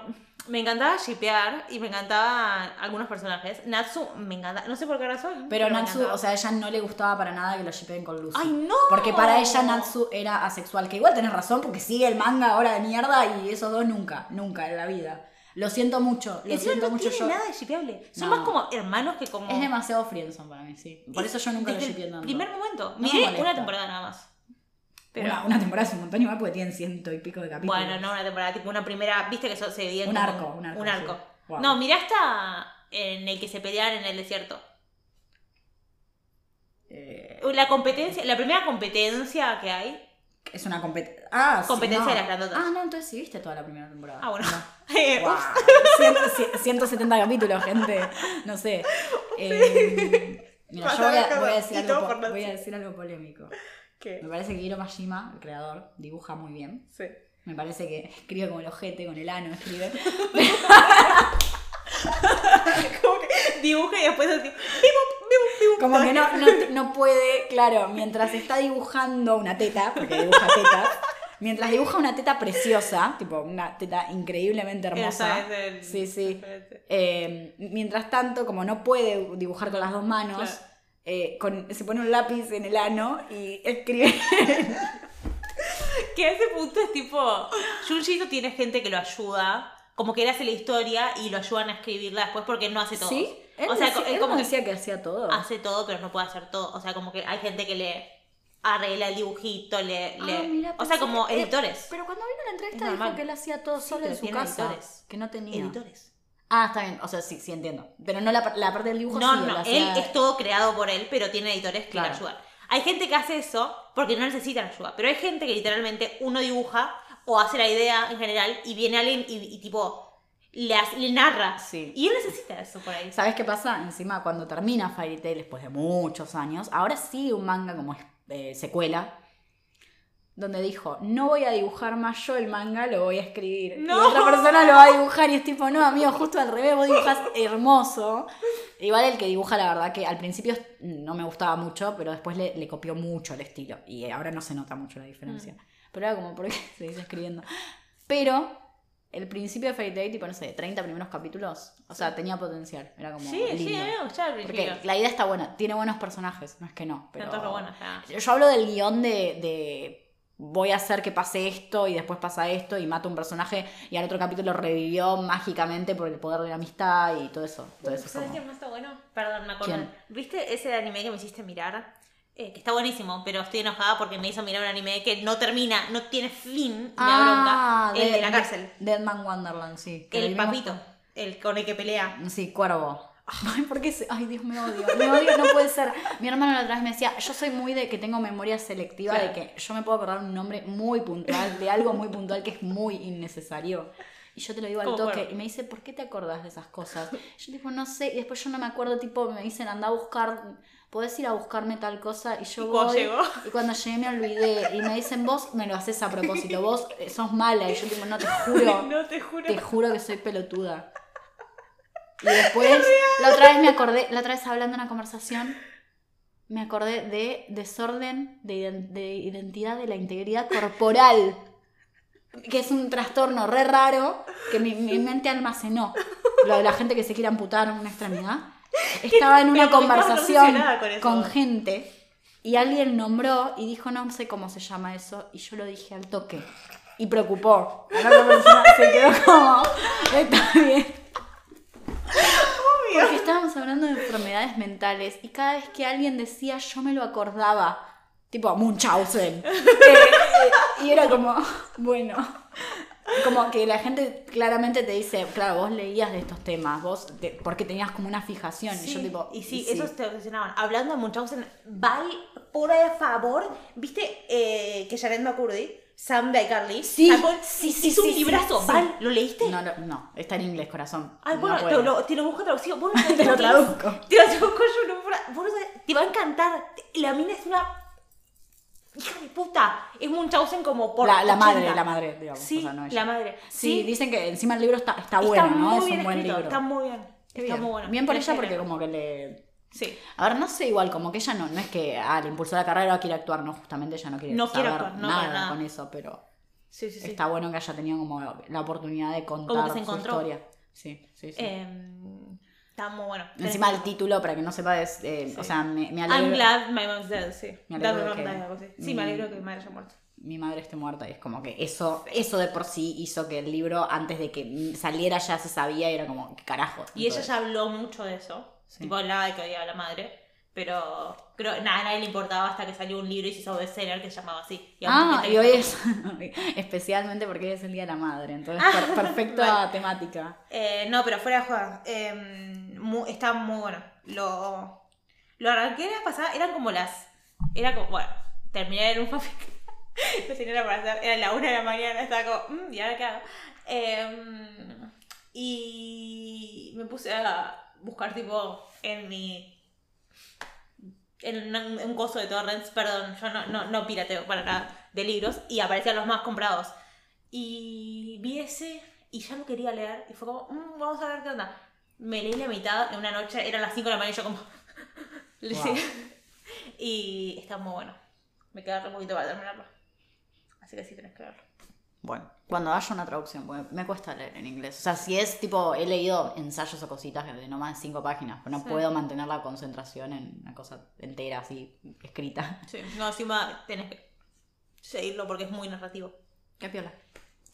me encantaba shipear y me encantaban algunos personajes. Natsu me encanta, no sé por qué razón. Pero Natsu, o sea, a ella no le gustaba para nada que lo shippeen con Lucy. ¡Ay, no! Porque para ella Natsu era asexual. Que igual tenés razón, porque sigue el manga ahora de mierda y esos dos nunca, nunca en la vida. Lo siento mucho, lo Encima siento no mucho tiene yo. nada de shipeable. Son No. más como hermanos que como. Es demasiado friendzone para mí, sí. Por eso yo nunca lo Desde tanto. primer momento. No me Miré molesta. una temporada nada más. Pero. Una, una temporada es un montón igual porque tienen ciento y pico de capítulos. Bueno, no una temporada, tipo una primera. Viste que eso se divide en Un arco, un arco, Un arco. sí. Wow. No, mirá hasta en el que se pelean en el desierto. Eh, La competencia, la primera competencia que hay. es una competencia. Ah, sí, Competencia no. de las grandotas. Ah, no, entonces sí viste toda la primera temporada. Ah, bueno. No. Wow. ups. Cien- cien- 170 capítulos, gente. No sé. Eh, mira, yo voy a, voy a decir algo voy a decir algo polémico. ¿Qué? Me parece que Hiro Mashima, el creador, dibuja muy bien. Sí. Me parece que escribe como el ojete, con el ano escribe. Como que dibuja y después así. Como que no, no, no puede, claro, mientras está dibujando una teta, porque dibuja tetas, mientras dibuja una teta preciosa, tipo una teta increíblemente hermosa. Esa es el- Sí, sí. Eh, mientras tanto, como no puede dibujar con las dos manos, Claro. Eh, con- se pone un lápiz en el ano y escribe. Que a ese punto es tipo. Junjito tiene gente que lo ayuda. Como que él hace la historia y lo ayudan a escribirla después porque él no hace todo. ¿Sí? Él, o sea, decía, él como no decía que hacía todo. hace todo, pero no puede hacer todo. O sea, como que hay gente que le arregla el dibujito, le. Ah, le- mira, o sea, como eh, editores. Pero cuando vino la entrevista dijo que él hacía todo Sí, solo en su casa. editores. Que no tenía. Editores. Ah, está bien. O sea, sí, sí entiendo. Pero no la, la parte del dibujo No, sí, no, él es todo creado por él, pero tiene editores que Claro. le ayudan. Hay gente que hace eso porque no necesitan ayuda, pero hay gente que literalmente uno dibuja o hace la idea en general y viene alguien y, y tipo le, hace- le narra. Sí. Y él necesita eso por ahí. ¿Sabes qué pasa? Encima, cuando termina Fairy Tail después de muchos años, ahora sí un manga como eh, secuela, donde dijo, no voy a dibujar más yo el manga, lo voy a escribir. No. Y otra persona lo va a dibujar y es tipo, no, amigo, justo al revés, vos dibujas hermoso. Igual el que dibuja, la verdad que al principio no me gustaba mucho, pero después le, le copió mucho el estilo. Y ahora no se nota mucho la diferencia. Pero era como, ¿por qué se dice escribiendo? Pero el principio de Fairy Tail, tipo, no sé, 30 primeros capítulos, o sea, tenía potencial. Era como Sí, sí, lindo. mí me gustaba al Porque la idea está buena, tiene buenos personajes, no es que no. Pero... Bueno. Yo hablo del guion de, de voy a hacer que pase esto y después pasa esto y mato a un personaje y al otro capítulo revivió mágicamente por el poder de la amistad y todo eso. Todo eso es ¿Sabes como- más está bueno? Perdón, me. ¿Quién? ¿Viste ese anime que me hiciste mirar? Eh, que está buenísimo, pero estoy enojada porque me hizo mirar un anime que no termina, no tiene fin, me Ah, bronca. El de la Dead- cárcel. Deadman Wonderland, sí. El papito, el con el que pelea. Sí, Cuervo. Ay, ¿por qué se- Ay, Dios, me odio. Me odio, no puede ser. Mi hermano la otra vez me decía, yo soy muy de que tengo memoria selectiva, Claro. de que yo me puedo acordar un nombre muy puntual, de algo muy puntual que es muy innecesario. Y yo te lo digo al toque. Cuervo. Y me dice, ¿por qué te acordás de esas cosas? Yo tipo, no sé. Y después yo no me acuerdo, tipo, me dicen, anda a buscar, podés ir a buscarme tal cosa. Y yo ¿Y voy. llegó? Y cuando llegué me olvidé. Y me dicen, vos me lo haces a propósito, vos eh, sos mala. Y yo tipo, no te juro. no te juro. Te juro que soy pelotuda. Y después, la otra vez me acordé, la otra vez hablando en una conversación, me acordé de desorden de, de identidad de la integridad corporal. Que es un trastorno re raro que mi, mi mente almacenó. Lo de la gente que se quiere amputar una extremidad. Estaba en una conversación con con gente y alguien nombró y dijo, no sé cómo se llama eso, y yo lo dije al toque. Y preocupó. La otra persona se quedó como, está bien. Estábamos hablando de enfermedades mentales y cada vez que alguien decía yo me lo acordaba. Tipo Munchausen. Eh, y era como, bueno. Como que la gente claramente te dice, claro, vos leías de estos temas, vos, te- porque tenías como una fijación. y yo tipo, y sí, y esos te obsesionaban. Hablando de Munchausen, Val, por favor, ¿viste eh, que Jared McCurdy, Sam de iCarly, Sí, sacó- sí, sí, hizo sí, un librazo? sí. ¿lo leíste? No, no, no, está en inglés, corazón. Ay, No bueno, te, lo, te lo busco traducido. Vos no sabés Te lo traduzco. Te lo traduzco yo, no, vos no sabés- te va a encantar. La mina es una hija de puta, es Munchausen como por La, la 80. madre, la madre, digamos. Sí, o sea, no ella. la madre. Sí, dicen que encima el libro está, está Está bueno, ¿no? Es un buen escrito, libro. Está muy bien. Está bien. muy bueno. Bien por ella que porque como que le... Sí. A ver, no sé, igual, como que ella no, no es que ah, le impulsó la carrera o quiere actuar, no, justamente ella no quiere No saber actuar, no, nada, nada. con eso, pero Sí, sí, está bueno que haya tenido como la oportunidad de contar se su encontró. historia. Sí, sí, sí. Em, está muy bueno. Encima el título, para que no sepa, es, eh, o sea, me, me alegro I'm glad my mom's dead, sí. Me alegro que- algo. Sí, mi- me alegro que mi madre haya muerto. mi madre esté muerta y es como que eso, eso de por sí hizo que el libro, antes de que saliera ya se sabía y era como, ¿qué carajo? Y ella ya habló mucho de eso. Sí. Tipo, de que odiaba a la madre. Pero creo nada, a nadie le importaba hasta que salió un libro y se hizo bestseller que se llamaba así. Y Ah, y hoy es especialmente porque hoy es el Día de la Madre, entonces Ah, per- perfecta temática. Eh, no, pero fuera de juego. está muy bueno. Lo, lo arranqué la pasada, eran como las. Era como. Bueno, terminé en un fanfic. No tenía nada para hacer. Era la una de la mañana, estaba como. "Mm, ¿Y ahora qué hago? Em, y me puse a buscar, tipo, en mi. En un, un coso de torrents, perdón, yo no, no, no pirateo para nada de libros, y aparecían los más comprados. Y vi ese y ya lo quería leer. Y fue como, "Mm, vamos a ver qué onda. Me leí la mitad en una noche, eran las 5 de la mañana y yo como... Wow. Y está muy bueno. Me queda un poquito para terminarlo. Así que sí tenés que verlo. Bueno, cuando haya una traducción, porque me cuesta leer en inglés. O sea, si es tipo, he leído ensayos o cositas de no más de cinco páginas, pero no Sí. puedo mantener la concentración en una cosa entera, así, escrita. Sí, no, encima tenés que seguirlo porque es muy narrativo. Qué piola.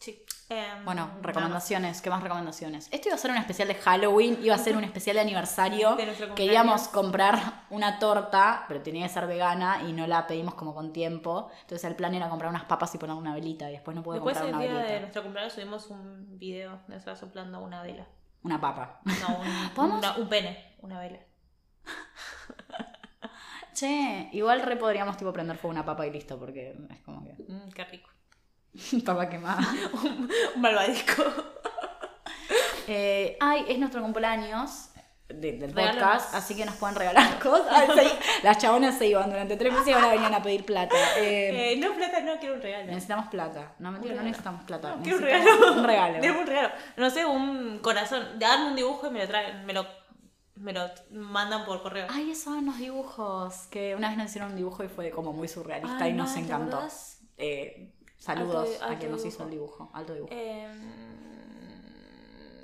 Sí. Em, Bueno, recomendaciones, ¿qué más recomendaciones? Esto iba a ser un especial de Halloween, iba a ser un especial de aniversario. De. Queríamos comprar una torta, pero tenía que ser vegana y no la pedimos como con tiempo. Entonces el plan era comprar unas papas y poner una velita y después no pude Después comprar el una día velita. de nuestro cumpleaños subimos un video de nosotros soplando una vela. Una papa. No, un, ¿Podemos? una- un pene, una vela. Che, igual re podríamos tipo prender fuego una papa y listo, porque es como que Mm, qué rico. papa quemada. un malvadisco. Eh, ay, es nuestro cumpleaños de- del Regálanos. podcast, así que nos pueden regalar cosas. Se- las chabonas se iban durante tres meses y ahora venían a pedir plata. Eh, Eh, no, plata, no, quiero un regalo. necesitamos plata. No, mentira, no regalo. necesitamos plata. No, quiero un necesitamos regalo. Un regalo. Deme un regalo. No sé, un corazón. Darme un dibujo y me lo traen. Me lo, me lo mandan por correo. Ay, esos son los dibujos. Que una vez nos hicieron un dibujo y fue como muy surrealista Ay, y nos no, ¿te encantó. acordás? Eh, saludos Alto- a quien nos dibujo. hizo el dibujo. Alto dibujo. Em,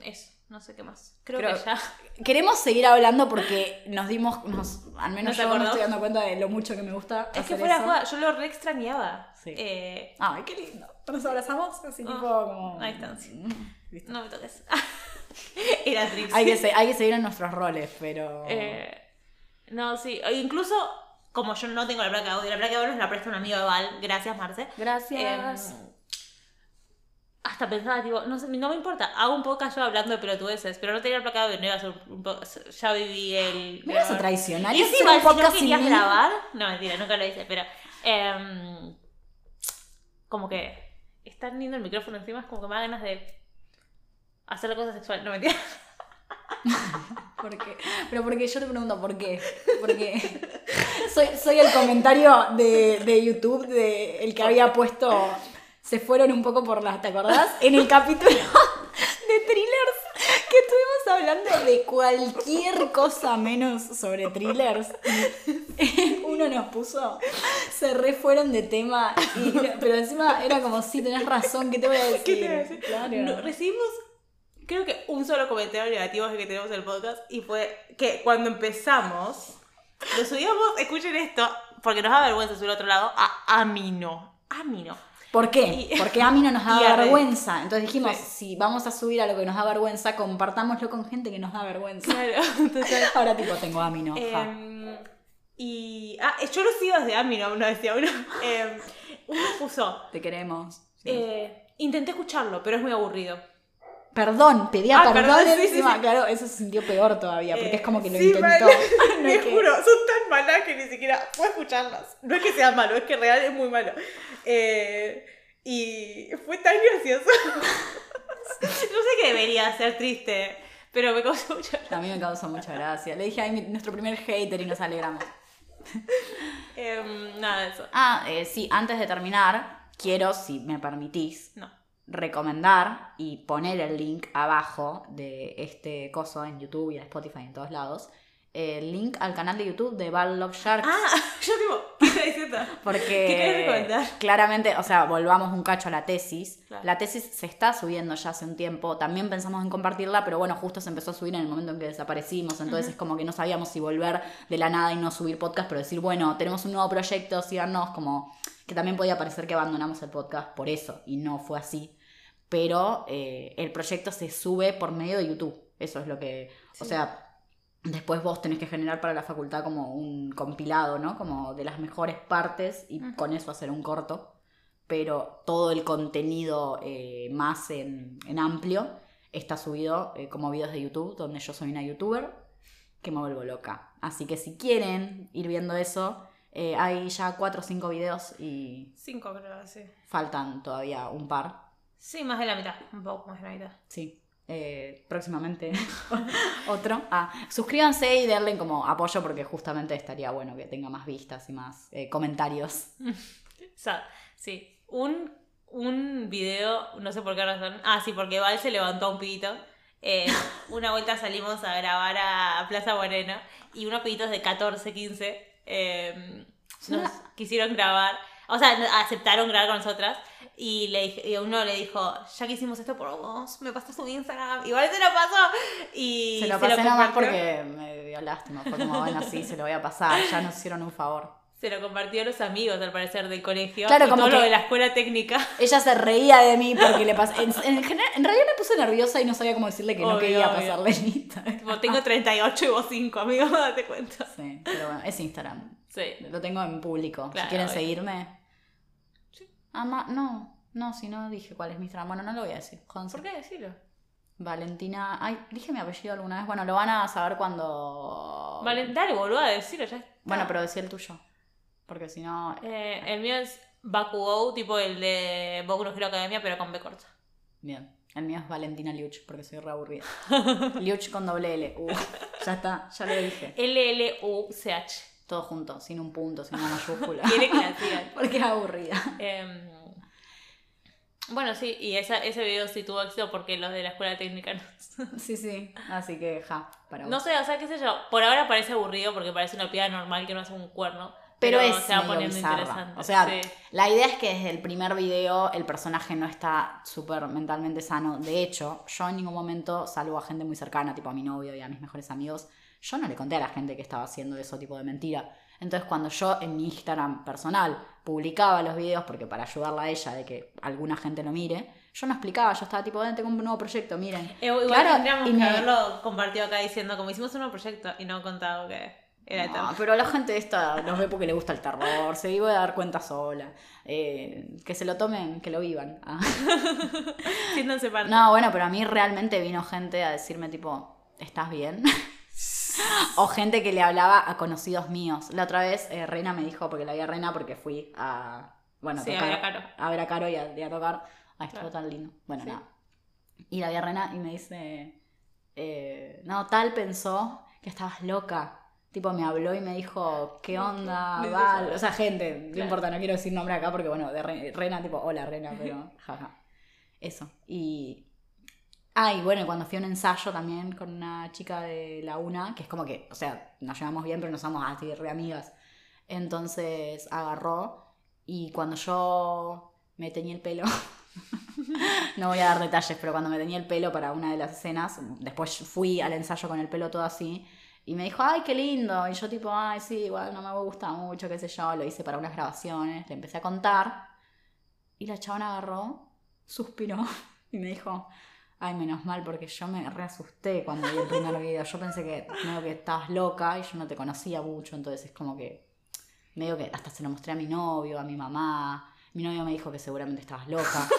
eso, no sé qué más. Creo, Creo- que ya. Queremos seguir hablando porque nos dimos, nos, al menos ¿Nos yo me acordamos? estoy dando cuenta de lo mucho que me gusta. Es que hacer fuera de eso. joda, yo lo re extrañaba. Sí. Eh, Ay, qué lindo. Nos abrazamos así Ah, tipo como... a distancia. Listo. no me toques. Era triste. Hay, que hay que seguir en nuestros roles, pero... Eh, no, sí. Incluso, como yo no tengo la placa de audio, la placa de audio nos la presta un amigo de Val. Gracias, Marce. Gracias. Eh, hasta pensaba, tipo, no sé, no me importa, hago un podcast yo hablando de pelotudeces, pero no tenía la placa de audio, no iba a ser un podcast, ya viví el... me vas a traicionar. Y hacer encima, un si no podcast sin querías grabar, no mentira, nunca lo hice, pero em, como que es tan lindo el micrófono encima, es como que me da ganas de hacer cosas sexuales, no mentira. ¿Por qué? Pero porque yo te pregunto, ¿por qué? Porque soy, soy el comentario de, de YouTube de el que había puesto se fueron un poco por las, ¿te acordás? En el capítulo de thrillers que estuvimos hablando de cualquier cosa menos sobre thrillers. Uno nos puso, se re fueron de tema, y- pero encima era como, sí, tenés razón, ¿qué te voy a decir? ¿Qué te voy a decir? Claro. No, recibimos, creo que un solo comentario negativo que tenemos en el podcast y fue que cuando empezamos, lo subíamos, escuchen esto, porque nos da vergüenza subir a otro lado, a Amino. Amino. ¿Por qué? Y- Porque a mí no nos da a vergüenza. Entonces dijimos, Sí. si vamos a subir a lo que nos da vergüenza, compartámoslo con gente que nos da vergüenza. Claro, entonces. Ahora tipo tengo a mí no. ja. em, y. Ah, yo lo sigo desde Amino, no decía uno. Em, uno puso. Te queremos. eh, intenté escucharlo, pero es muy aburrido. Perdón, pedía Ah, perdón, perdón, sí, encima. sí. Claro, eso se sintió peor todavía, porque Eh, es como que lo sí, intentó. mal. No que- juro, son tan malas que ni siquiera puedo escucharlas. No es que sea malo, es que real es muy malo. Eh, y fue tan gracioso. no sé que debería ser triste, pero me causó mucha A mí me causó mucha gracia. Le dije, ay, mi- nuestro primer hater y nos alegramos. Em, nada de eso. Ah, eh, sí, antes de terminar, quiero, si me permitís, No. Recomendar y poner el link abajo de este coso en YouTube y en Spotify en todos lados. El link al canal de YouTube de Bad Love Sharks. Ah, yo tipo, ¿qué diciendo? Porque ¿Qué querés recomendar? claramente, o sea, volvamos un cacho a la tesis. Claro. La tesis se está subiendo ya hace un tiempo. También pensamos en compartirla, pero bueno, justo se empezó a subir en el momento en que desaparecimos. Entonces es como que no sabíamos si volver de la nada y no subir podcast, pero decir, bueno, tenemos un nuevo proyecto, síganos, como que también podía parecer que abandonamos el podcast por eso, y no fue así. Pero eh, el proyecto se sube por medio de YouTube. Eso es lo que. O sea, Después vos tenés que generar para la facultad como un compilado, ¿no? Como de las mejores partes y con eso hacer un corto. Pero todo el contenido eh, más en, en amplio está subido eh, como videos de YouTube, donde yo soy una youtuber que me vuelvo loca. Así que si quieren ir viendo eso, eh, hay ya cuatro o cinco videos y Cinco creo, sí. faltan todavía un par. Sí, más de la mitad. Un poco más de la mitad. Sí. eh, próximamente otro. Ah, suscríbanse y denle como apoyo porque justamente estaría bueno que tenga más vistas y más eh, comentarios. Sí. Un, un video, no sé por qué razón. Ah, sí, porque Val se levantó un pibito. Eh, una vuelta salimos a grabar a Plaza Moreno y unos pibitos de 14, 15 eh, nos quisieron grabar. O sea, aceptaron grabar con nosotras. Y, le, dije- y uno le dijo, ya que hicimos esto por vos, me pasas tu Instagram. Igual se lo pasó. Y Se lo pasé nada más compartió. porque me dio lástima. Fue como, bueno, sí, se lo voy a pasar. Ya nos hicieron un favor. Se lo compartió a los amigos, al parecer, del colegio. Claro, y como todo lo que- de la escuela técnica. Ella se reía de mí porque le pasé. En, en general- en realidad me puse nerviosa y no sabía cómo decirle que no Obvio, quería obvio. pasarle el Instagram. Tipo, tengo 38 y vos 5, amigo, date cuenta. Sí, pero bueno, es Instagram. Sí. Lo tengo en público. Claro, si quieren obvio. seguirme. No, no, si no dije cuál es mi Instagram. Bueno, no lo voy a decir. ¿Por qué decirlo? Valentina. Ay, dije mi apellido alguna vez. Bueno, lo van a saber cuando. Dale, boludo, a decirlo, ya está. Bueno, pero decía el tuyo. Porque si no. Eh, el mío es Bakugo, tipo el de Boku no Hero Academia, pero con B corta. Bien. El mío es Valentina Liuch, porque soy re aburrida. Liuch con doble L. Uh, ya está, ya lo dije. L-L-U-C-H. Todo junto, sin un punto, sin una mayúscula. Quiere que la sigan. porque es aburrida. Em, bueno, sí, y esa, ese video sí tuvo éxito porque los de la escuela técnica no. Sí, sí. Así que, ja, para vos. No sé, o sea, qué sé yo. Por ahora parece aburrido porque parece una piedra normal que no hace un cuerno. Pero, es se va poniendo bizarra. interesante. O sea, Sí. la idea es que desde el primer video el personaje no está súper mentalmente sano. De hecho, yo en ningún momento, salvo a gente muy cercana, tipo a mi novio y a mis mejores amigos, yo no le conté a la gente que estaba haciendo eso tipo de mentira. Entonces cuando yo en mi Instagram personal publicaba los videos, porque para ayudarla a ella de que alguna gente lo mire, yo no explicaba, yo estaba tipo, "Eh, tengo un nuevo proyecto, miren. Eh, Igual Claro, tendríamos y que me- haberlo compartido acá diciendo como hicimos un nuevo proyecto y no contado que era No, eterno. pero la gente esta los ve porque le gusta el terror, se iba a dar cuenta sola. Eh, que se lo tomen, que lo vivan. Ah. Siéntanse parte. No, bueno, pero a mí realmente vino gente a decirme tipo, ¿estás bien? o gente que le hablaba a conocidos míos. La otra vez eh, Reina me dijo, porque la vi a Reina porque fui a, bueno, Sí, a tocar- ver a Caro. a ver a Caro y a, y a tocar. Ay, estuvo Claro. tan lindo. Bueno, Sí. nada. Y la vi a Reina y me dice, eh, no, tal pensó que estabas loca. Tipo, me habló y me dijo, ¿qué onda, Val? dijo- O sea, gente, no importa, no quiero decir nombre acá porque, bueno, de Re- Reina, tipo, hola Reina, pero jaja. Eso. Y. Ah, y bueno, cuando fui a un ensayo también con una chica de la UNA, que es como que, o sea, nos llevamos bien, pero no somos así re amigas. Entonces agarró y cuando yo me teñí el pelo, no voy a dar detalles, pero cuando me teñí el pelo para una de las escenas, después fui al ensayo con el pelo todo así. Y me dijo, ay, qué lindo. Y yo tipo, ay, sí, igual no me gusta mucho, qué sé yo. Lo hice para unas grabaciones. Le empecé a contar. Y la chabona agarró, suspiró y me dijo, ay, menos mal, porque yo me reasusté cuando vi el primer video. Yo pensé que medio que estabas loca y yo no te conocía mucho, entonces es como que medio que hasta se lo mostré a mi novio, a mi mamá. Mi novio me dijo que seguramente estabas loca.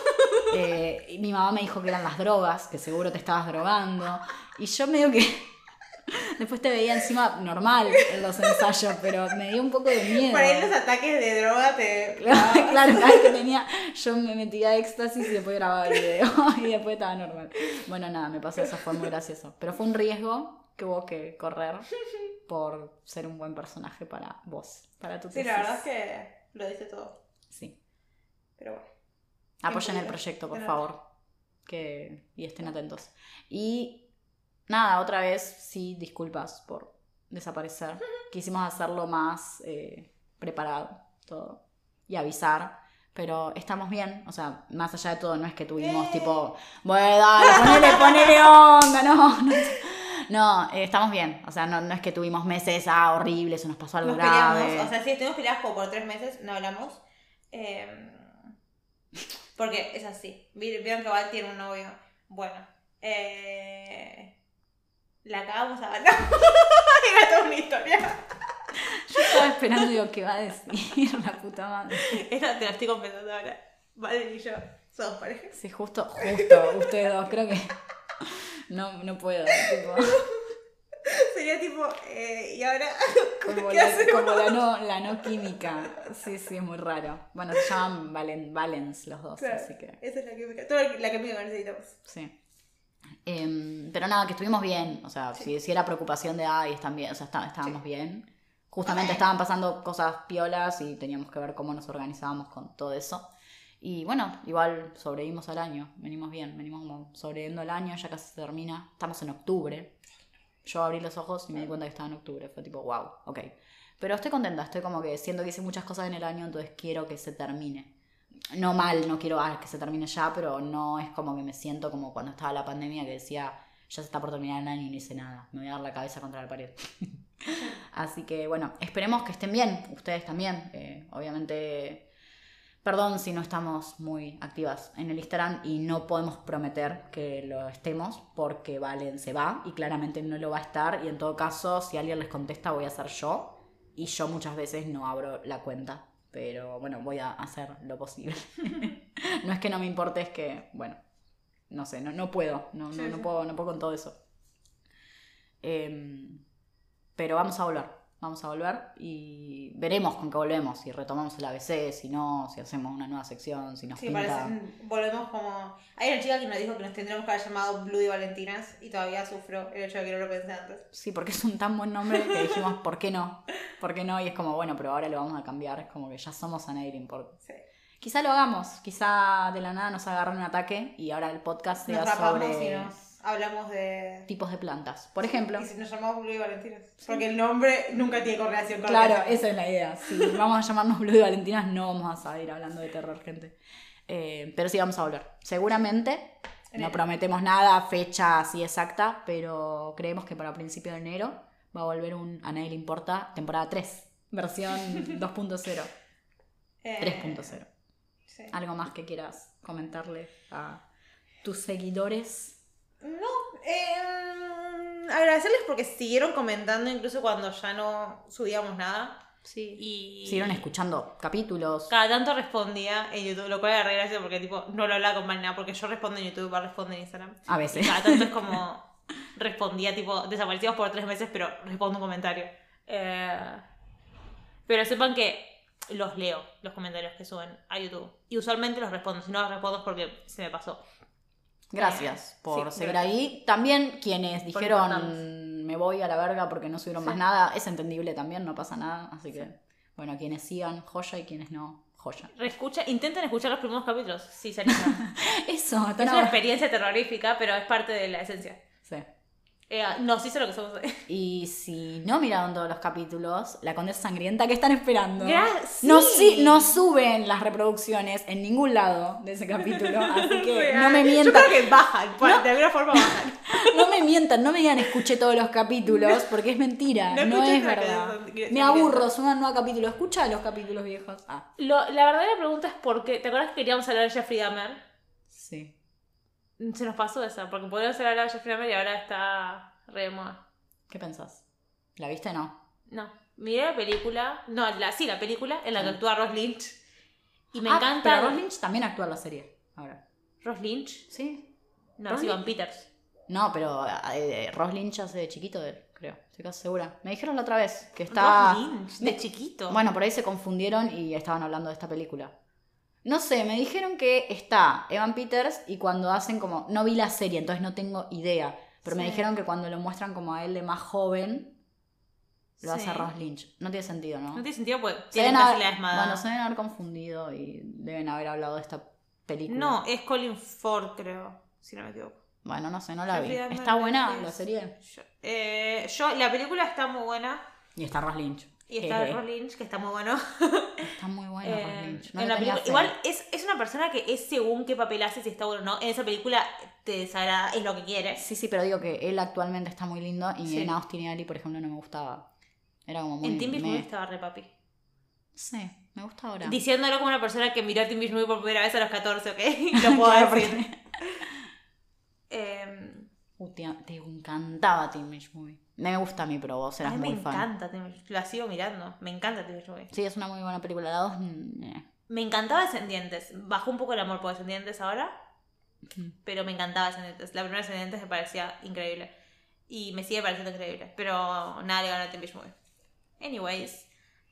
Eh, y mi mamá me dijo que eran las drogas, que seguro te estabas drogando. Y yo medio que... Después te veía encima normal en los ensayos, pero me dio un poco de miedo. Por ahí los ataques de droga te. Claro, claro, cada vez que tenía, yo me metía éxtasis y después grababa el video y después estaba normal. Bueno, nada, me pasó eso, fue muy gracioso. Pero fue un riesgo que hubo que correr por ser un buen personaje para vos, para tu Sí, tesis. la verdad es que lo dice todo. Sí. Pero bueno. Apoyen el proyecto, por favor. Que... Y estén atentos. Y nada, otra vez, sí, disculpas por desaparecer. Quisimos hacerlo más eh, preparado todo. Y avisar. Pero estamos bien. O sea, más allá de todo, no es que tuvimos tipo, bueno, dale, ponele, ponele onda, no. No, No, eh, estamos bien. O sea, no, no es que tuvimos meses, ah, horribles, o nos pasó algo Nos grave. peleamos, o sea, sí, estuvimos peleados como por tres meses, no hablamos. Eh, porque es así. Vi- Vieron que Val tiene un novio. Bueno, eh, la acabamos a Era toda una historia. Yo estaba esperando, digo, ¿qué va a decir la puta madre? Esta te la estoy confesando ahora. Vale y yo somos pareja. Sí, justo, justo, ustedes dos, creo que no, no puedo, tipo, Sería tipo, eh, y ahora, como, ¿qué la, hacemos? como la, no, la no química, sí, sí, es muy raro. Bueno, se llaman Valen, Valens los dos, Claro, así que, Esa es la química. Toda la química que necesitamos. sí. Em, pero nada, que estuvimos bien, o sea, si, si era preocupación de, ay, están bien, o sea, está- estábamos bien. Justamente estaban pasando cosas piolas y teníamos que ver cómo nos organizábamos con todo eso. Y bueno, igual sobrevivimos al año, venimos bien, venimos como sobreviviendo al año, ya casi se termina, estamos en octubre. Yo abrí los ojos y me di cuenta que estaba en octubre, fue tipo, wow, ok. Pero estoy contenta, estoy como que siento que hice muchas cosas en el año, entonces quiero que se termine. No mal, no quiero ah, que se termine ya, pero no es como que me siento como cuando estaba la pandemia que decía, ya se está por terminar el año y no hice nada, me voy a dar la cabeza contra la pared. Así que bueno, esperemos que estén bien, ustedes también. Eh, obviamente, perdón si no estamos muy activas en el Instagram y no podemos prometer que lo estemos porque Valen se va y claramente no lo va a estar. Y en todo caso, si alguien les contesta, voy a ser yo. Y yo muchas veces no abro la cuenta. Pero bueno, voy a hacer lo posible. no es que no me importe, es que, bueno, no sé, no, no puedo. No, Sí, no, no sí. puedo. No puedo con todo eso. Em, pero vamos a volver, vamos a volver y veremos con qué volvemos, si retomamos el ABC, si no, si hacemos una nueva sección, si nos Sí, volvemos como... Hay una chica que nos dijo que nos tendríamos que haber llamado Blue y Valentinas y todavía sufro el hecho de que no lo pensé antes. Sí, porque es un tan buen nombre que dijimos, ¿por qué no? ¿Por qué no? Y es como, bueno, pero ahora lo vamos a cambiar, es como que ya somos Anairin. Por... Sí. Quizá lo hagamos, quizá de la nada nos agarre un ataque y ahora el podcast sea sobre y nos hablamos de... tipos de plantas. Por ejemplo, Y si nos llamamos Blue y Valentinas. Porque el nombre nunca tiene correlación con Claro, esa es la idea. Si vamos a llamarnos Blue y Valentinas, no vamos a seguir hablando de terror, gente. Eh, pero sí vamos a volver. Seguramente, no prometemos nada, fecha así exacta, pero creemos que para principio de enero va a volver un A nadie le importa temporada 3, versión 2.0, Eh, 3.0. sí. ¿Algo más que quieras comentarle a tus seguidores? No, eh, agradecerles porque siguieron comentando incluso cuando ya no subíamos nada. Sí. Y Siguieron escuchando capítulos. Cada tanto respondía en YouTube, lo cual era re gracioso porque tipo no lo hablaba con Marina porque yo respondo en YouTube, va responde en Instagram. A Y veces. cada tanto es como respondía tipo desaparecimos por tres meses pero respondo un comentario. Eh, pero sepan que los leo, los comentarios que suben a YouTube. Y usualmente los respondo, si no los respondo es porque se me pasó. Gracias por Sí, seguir gracias. ahí. También quienes dijeron me voy a la verga porque no subieron más Sí. nada, es entendible también, no pasa nada. Así que, bueno, quienes sigan, joya y quienes no, joya. Reescucha, intenten escuchar los primeros capítulos, si se. Eso, es una experiencia terrorífica, pero es parte de la esencia. Eh, no, sí sé lo que somos. Y si no miraron todos los capítulos, La Condesa Sangrienta, ¿qué están esperando? No, sí. no suben las reproducciones en ningún lado de ese capítulo, así que Real. no me Yo mientan. creo que bajan, por- de alguna forma bajan. No me mientan, no me digan escuché todos los capítulos, porque es mentira, No es verdad. Me aburro, suban un nuevo capítulo. Escucha los capítulos viejos. Ah, Lo- la verdadera pregunta es por qué. ¿Te acuerdas que queríamos hablar de Jeffrey Dahmer? sí. Se nos pasó esa, porque podríamos haber hablado de Jeffrey Dahmer y ahora está re de moda. ¿Qué pensás? ¿La viste o no? No, miré la película, no, la, sí, la película en la que actúa Ross Lynch. Y me Ah, encanta. Pero Ross Lynch también actúa en la serie. Ahora. ¿Ross Lynch? Sí. No, ¿Ross es Ivan Peters. No, pero eh, Ross Lynch hace de chiquito de él, creo. Estoy casi segura. Me dijeron la otra vez que está. Ross Lynch, de chiquito. Bueno, por ahí se confundieron y estaban hablando de esta película. No sé, me dijeron que está Evan Peters y cuando hacen como. No vi la serie, entonces no tengo idea. Pero me dijeron que cuando lo muestran como a él de más joven, lo hace. Ross Lynch. No tiene sentido, ¿no? No tiene sentido porque Se deben haber- la bueno, se deben haber confundido y deben haber hablado de esta película. No, es Colin Ford, creo. Si no me equivoco. Bueno, no sé, no la vi. ¿Está buena la serie? Yo, eh, yo- la película está muy buena. Y está Ross Lynch. Y está. Ross Lynch, que está muy bueno. Está muy bueno Eh, Ross Lynch. No en le la tenía película- fe. igual es, es una persona que es según qué papel hace, si está bueno o no. En esa película te desagrada, es lo que quiere. Sí, sí, pero digo que él actualmente está muy lindo y Sí. en Austin y Ali, por ejemplo, no me gustaba. Era como muy... en Teen Beach me- Movie estaba re papi. Sí, me gusta ahora. Diciéndolo como una persona que miró Teen Beach Movie por primera vez a los 14, ¿ok? Lo puedo Claro, decir. porque- Em, Uh, te, te encantaba Teen Beach Movie. Me gusta a mí, pero vos a eras mí me fan. encanta La sigo mirando. Me encanta Beach Movie. Sí, es una muy buena película. La dos, mm, eh. Me encantaba Descendientes. Bajó un poco el amor por Descendientes ahora. Mm. Pero me encantaba Descendientes. La primera Descendientes me parecía increíble. Y me sigue pareciendo increíble. Pero nada le gana a Movie. Anyways.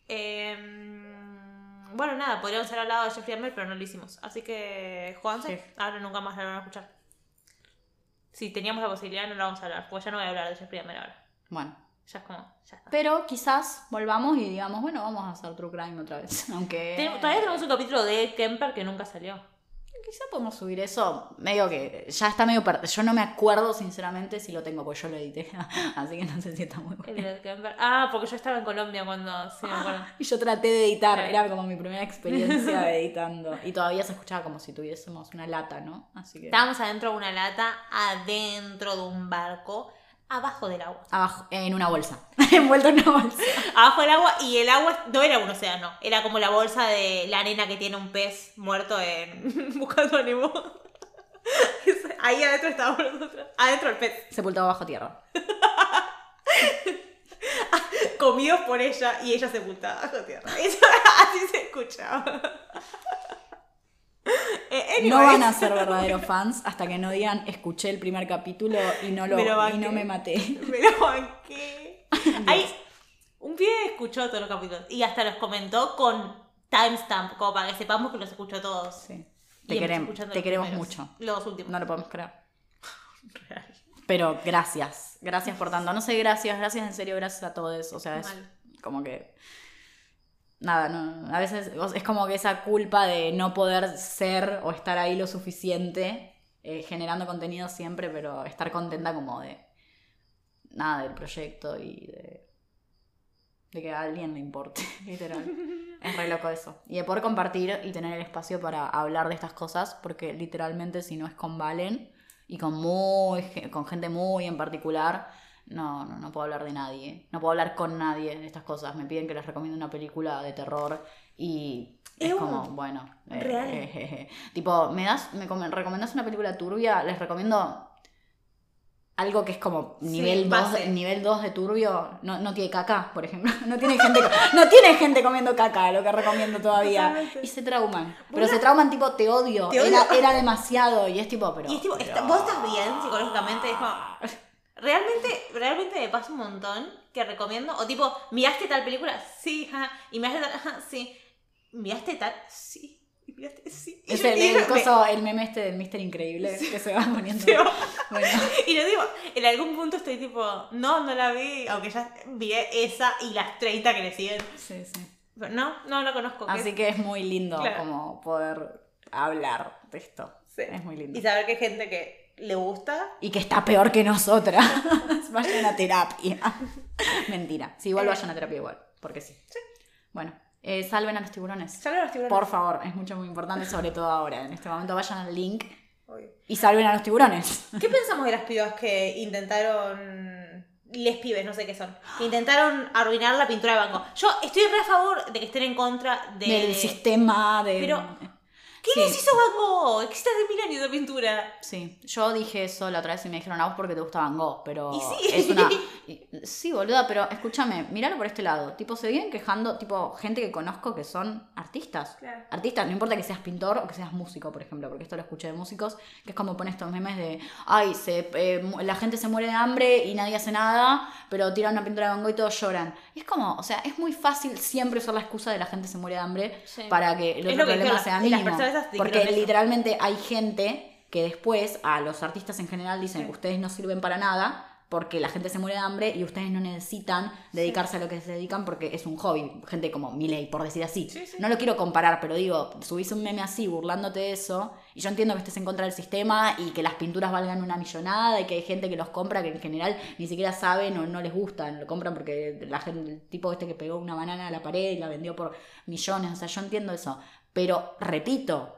em, bueno, nada, podríamos haber hablado de Jeffrey Dahmer, pero no lo hicimos. Así que, Juanse, Sí. ahora nunca más la van a escuchar. Si teníamos la posibilidad, no la vamos a hablar. Pues ya no voy a hablar de Jeffrey Dahmer ahora. Bueno. Ya es como, ya está. Pero quizás volvamos y digamos, bueno, vamos a hacer True Crime otra vez. Aunque. Ten- Todavía tenemos un capítulo de Kemper que nunca salió. Quizá podemos subir eso. Medio que ya está medio Yo no me acuerdo, sinceramente, si lo tengo, porque yo lo edité. Así que no sé si está muy El bueno. de Kemper. Ah, porque yo estaba en Colombia cuando. Sí, me acuerdo. Y yo traté de editar, era como mi primera experiencia editando. Y todavía se escuchaba como si tuviésemos una lata, ¿no? Así que. Estábamos adentro de una lata, adentro de un barco, abajo del agua. Abajo, en una bolsa. Envuelto en una bolsa. Abajo del agua y el agua no era un océano, era como la bolsa de la arena que tiene un pez muerto en Buscando a Nemo. Ahí adentro estábamos nosotros. Adentro el pez. Sepultado bajo tierra. Comidos por ella y ella sepultada bajo tierra. Eso, así se escuchaba. Eh, No van a ser verdaderos fans hasta que no digan escuché el primer capítulo y no, lo, Me lo y no me maté. Me lo banqué. Hay, un pibe escuchó todos los capítulos y hasta los comentó con timestamp, como para que sepamos que los escuchó todos. Sí. Te, queremos, escuchando te los queremos primeros. mucho. Los últimos. No lo podemos creer. Real. Pero gracias. Gracias por tanto. No sé, gracias. Gracias en serio, gracias a todos. O sea, es Mal. como que. Nada, no. A veces es como que esa culpa de no poder ser o estar ahí lo suficiente, eh, generando contenido siempre, pero estar contenta como de. Nada, del proyecto y de. de que a alguien le importe, literal. Es re loco eso. Y de poder compartir y tener el espacio para hablar de estas cosas, porque literalmente si no es con Valen y con, muy, con gente muy en particular, no, no, no puedo hablar de nadie. No puedo hablar con nadie de estas cosas. Me piden que les recomiende una película de terror y es Ew. como, bueno. eh, Real. eh, eh, eh. Tipo, ¿me das, me com- recomendás una película turbia? Les recomiendo algo que es como Sí, nivel 2 base. nivel 2 de turbio. No, no tiene caca, por ejemplo. No tiene gente, no tiene gente comiendo caca, lo que recomiendo todavía. Totalmente. Y se trauman. Pero se trauman tipo, te odio. te odio. Era, era demasiado. Y es tipo, pero. Y es tipo, pero- vos estás bien psicológicamente, es como... Realmente, realmente me pasa un montón que recomiendo. O tipo, ¿miraste tal película? Sí, ja. ¿Y miraste tal? Ajá, sí. ¿Miraste tal? Sí. ¿Y miraste? Sí. Y Es yo el, el me- coso, el meme este del Mister Increíble que se va poniendo. Sí, va. Bueno, Y yo digo, en algún punto estoy tipo, no, no la vi, aunque ya vi esa y las 30 que le siguen. sí, sí. Pero no, no la conozco. ¿qué Así es? que es muy lindo Claro. como poder hablar de esto. Sí. Es muy lindo. Y saber que hay gente que le gusta. Y que está peor que nosotras. vayan a terapia. Mentira. Sí, igual Eh. vayan a terapia igual, porque sí. Bueno, eh, salven a los tiburones. Salven a los tiburones. Por favor, es mucho muy importante, sobre todo ahora. En este momento vayan al link Obvio. y salven a los tiburones. ¿Qué pensamos de las pibas que intentaron. Les pibes, no sé qué son. Que intentaron arruinar la pintura de Gogh. Yo estoy re a favor de que estén en contra de. Del sistema de... Pero- ¿Qué Sí. les hizo Van Gogh? Existe hace mil años de pintura. Sí, yo dije eso la otra vez y me dijeron a vos porque te gusta Van Gogh, pero Y sí. es una... Sí, boluda, pero escúchame, miralo por este lado. Tipo, se vienen quejando, tipo, gente que conozco que son artistas. Claro. Artistas, no importa que seas pintor o que seas músico, por ejemplo, porque esto lo escuché de músicos, que es como ponen estos memes de, ay, se, eh, la gente se muere de hambre y nadie hace nada, pero tiran una pintura de Van Gogh y todos lloran. Y es como, o sea, es muy fácil siempre usar la excusa de la gente se muere de hambre Sí. para que el Es otro lo esas Porque eso. literalmente hay gente que después a los artistas en general dicen Sí. ustedes no sirven para nada porque la gente se muere de hambre y ustedes no necesitan dedicarse a lo que se dedican porque es un hobby. Gente como Miley, por decir así. Sí, sí. No lo quiero comparar, pero digo, subís un meme así burlándote de eso y yo entiendo que estés en contra del sistema y que las pinturas valgan una millonada y que hay gente que los compra que en general ni siquiera saben o no les gustan. Lo compran porque la gente, el tipo este que pegó una banana a la pared y la vendió por millones. O sea, yo entiendo eso. Pero, repito,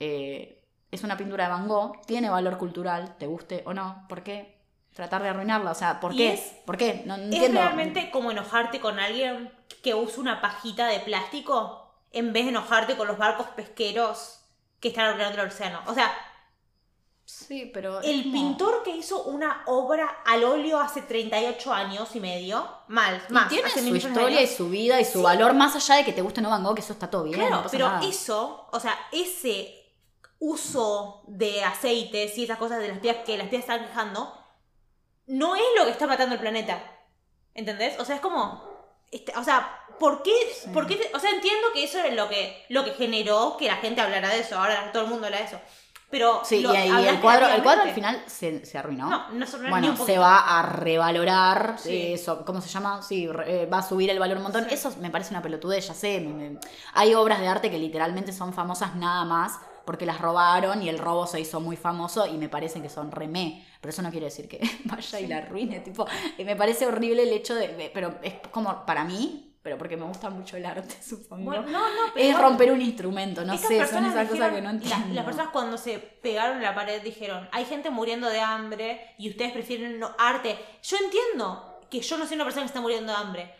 eh, es una pintura de Van Gogh, tiene valor cultural, te guste o no. ¿Por qué? Tratar de arruinarla. O sea, ¿por qué? es- ¿Por qué? No, no ¿Es entiendo. realmente como enojarte con alguien que usa una pajita de plástico en vez de enojarte con los barcos pesqueros que están arruinando el océano? O sea, Sí, pero. el como- pintor que hizo una obra al óleo hace 38 años y medio, mal, Y más, tiene hace su historia y su vida y su valor más allá de que te guste no Van Gogh, que eso está todo bien. Claro, pero nada. eso, o sea, ese uso de aceites y esas cosas de las que las tías están quejando, no es lo que está matando el planeta. ¿Entendés? O sea, es como. este, o sea, ¿por qué? Sí. por qué te- o sea, entiendo que eso es lo que, lo que generó que la gente hablara de eso. Ahora todo el mundo habla de eso. Pero. Sí, lo- y, ahí hablar el cuadro, el cuadro al final se, se arruinó. No, no se arruinó ni bueno, un se va a revalorar, Sí. eso, ¿cómo se llama? Sí, re- eh, va a subir el valor un montón. Sí. Eso me parece una pelotudez, ya sé. me- me- Hay obras de arte que literalmente son famosas nada más porque las robaron y el robo se hizo muy famoso y me parece que son remé. Pero eso no quiere decir que vaya y la arruine. Tipo, eh, me parece horrible el hecho de- Pero es como para mí, pero porque me gusta mucho el arte, supongo. Bueno, no, no, pero. es romper un instrumento, no sé, son esas cosas que no entiendo. las personas cuando se pegaron en la pared dijeron, hay gente muriendo de hambre y ustedes prefieren no- arte. Yo entiendo que yo no soy una persona que está muriendo de hambre,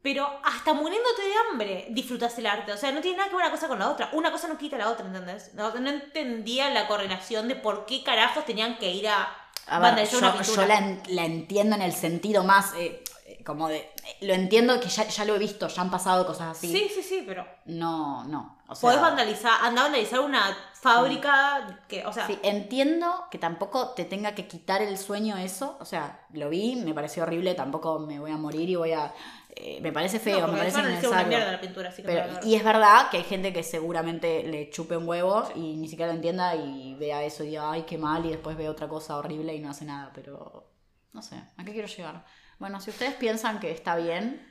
pero hasta muriéndote de hambre disfrutas el arte. O sea, no tiene nada que ver una cosa con la otra. Una cosa no quita la otra, ¿entendés? No, no entendía la correlación de por qué carajos tenían que ir a, A ver, yo, yo la, en- la entiendo en el sentido más, eh, como de, lo entiendo que ya, ya lo he visto, ya han pasado cosas así. Sí, sí, sí, pero No, no. O sea, podés vandalizar, andar a vandalizar una fábrica que, o sea, Sí, entiendo que tampoco te tenga que quitar el sueño eso. O sea, lo vi, me pareció horrible, tampoco me voy a morir y voy a... eh, me parece feo, no, me parece innecesario. la pintura, así que Pero- y es verdad que hay gente que seguramente le chupe un huevo y ni siquiera lo entienda y vea eso y diga, ay, qué mal, y después ve otra cosa horrible y no hace nada, pero no sé, ¿a qué quiero llegar? Bueno, si ustedes piensan que está bien,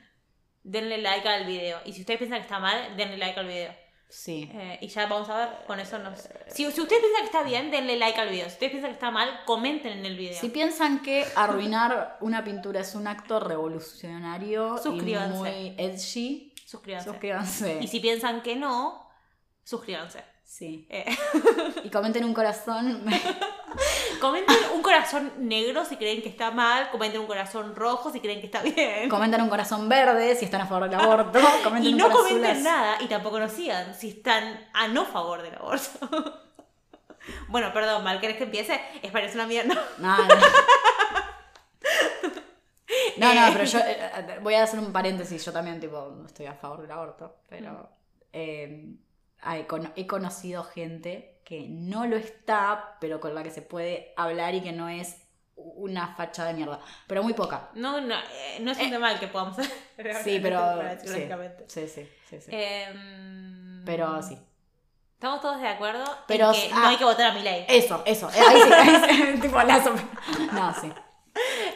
denle like al video. Y si ustedes piensan que está mal, denle like al video. sí. Eh, y ya vamos a ver, con eso nos... Si, si ustedes piensan que está bien, denle like al video. Si ustedes piensan que está mal, comenten en el video. Si piensan que arruinar una pintura es un acto revolucionario y Suscríbanse. muy edgy, suscríbanse. suscríbanse. Y si piensan que no, suscríbanse. Sí. Eh, Y comenten un corazón. comenten un corazón negro si creen que está mal. Comenten un corazón rojo si creen que está bien. comenten un corazón verde si están a favor del aborto. Comenten Y no comenten azul. nada y tampoco nos sigan si están a no favor del aborto. bueno, perdón, mal, ¿querés que empiece? Es parece una mierda. Nada. No, no, Eh. pero yo eh, voy a hacer un paréntesis. Yo también, tipo, no estoy a favor del aborto, pero eh, he conocido gente que no lo está, pero con la que se puede hablar y que no es una facha de mierda. Pero muy poca. No, no, eh, no es un tema al que podamos Sí, pero. hablar Sí, psicológicamente. sí, sí. sí, sí. Em, Pero sí. Estamos todos de acuerdo Pero, en que ah, no hay que votar a mi ley. Eso, eso. eh, Ahí sí, ahí sí, tipo lazo. No, sí.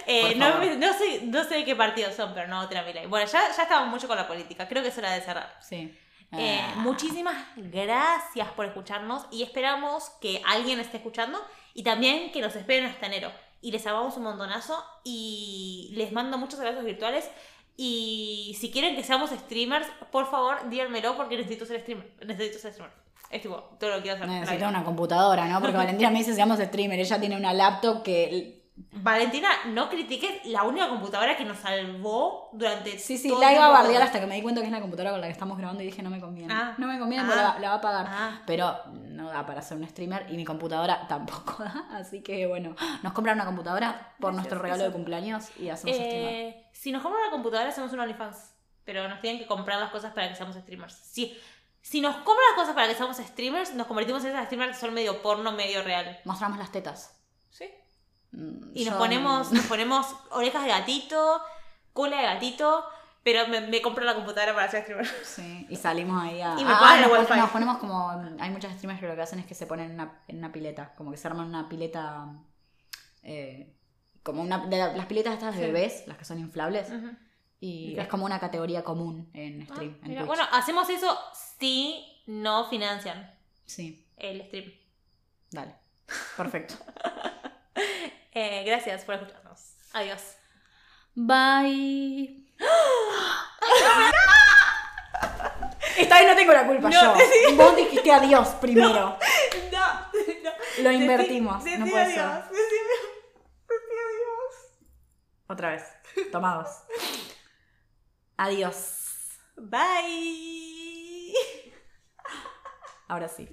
Eh, no, no sé, no sé de qué partido son, pero no voten a mi ley. Bueno, ya, ya estamos mucho con la política. Creo que es hora de cerrar. Sí. Eh, Ah. muchísimas gracias por escucharnos y esperamos que alguien esté escuchando y también que nos esperen hasta enero. Y les amamos un montonazo y les mando muchos abrazos virtuales. Y si quieren que seamos streamers, por favor, díganmelo porque necesito ser streamer. Necesito ser streamer. Es tipo todo lo que quiero hacer. Necesito una computadora, ¿no? Porque Valentina me dice, seamos streamer. Ella tiene una laptop que... Valentina, no critiques la única computadora que nos salvó durante Sí, sí, todo la iba a bardear hasta que me di cuenta que es la computadora con la que estamos grabando y dije, no me conviene. Ah. No me conviene Ah. porque la, la va a pagar. Ah. Pero no da para ser un streamer y mi computadora tampoco da. Así que bueno, nos compran una computadora por Gracias, nuestro regalo de cumpleaños y hacemos streamer. Eh, si nos compran una computadora, hacemos un OnlyFans. Pero nos tienen que comprar las cosas para que seamos streamers. Si, si nos compran las cosas para que seamos streamers, nos convertimos en esas streamers que son medio porno, medio real. Mostramos las tetas. Mm, Y nos yo- ponemos, nos ponemos orejas de gatito, cola de gatito, pero me, me compro la computadora para ser streamer. Sí, y salimos ahí a... Y me Ah, nos, nos ponemos como... Hay muchas streamers que lo que hacen es que se ponen en una, en una pileta. Como que se arman una pileta... eh, como una de la- las piletas estas de Sí. bebés, las que son inflables. Y es como una categoría común en Ah, stream. en mira, Twitch. bueno, hacemos eso si no financian Sí, el stream. dale. Perfecto. Eh, gracias por escucharnos. Adiós. Bye. Esta vez no tengo la culpa No, yo. Vos dijiste adiós primero. No, no. Lo invertimos. Decí- no puede adiós, ser. decí adiós. Otra vez. Tomados. Adiós. Bye. Ahora sí.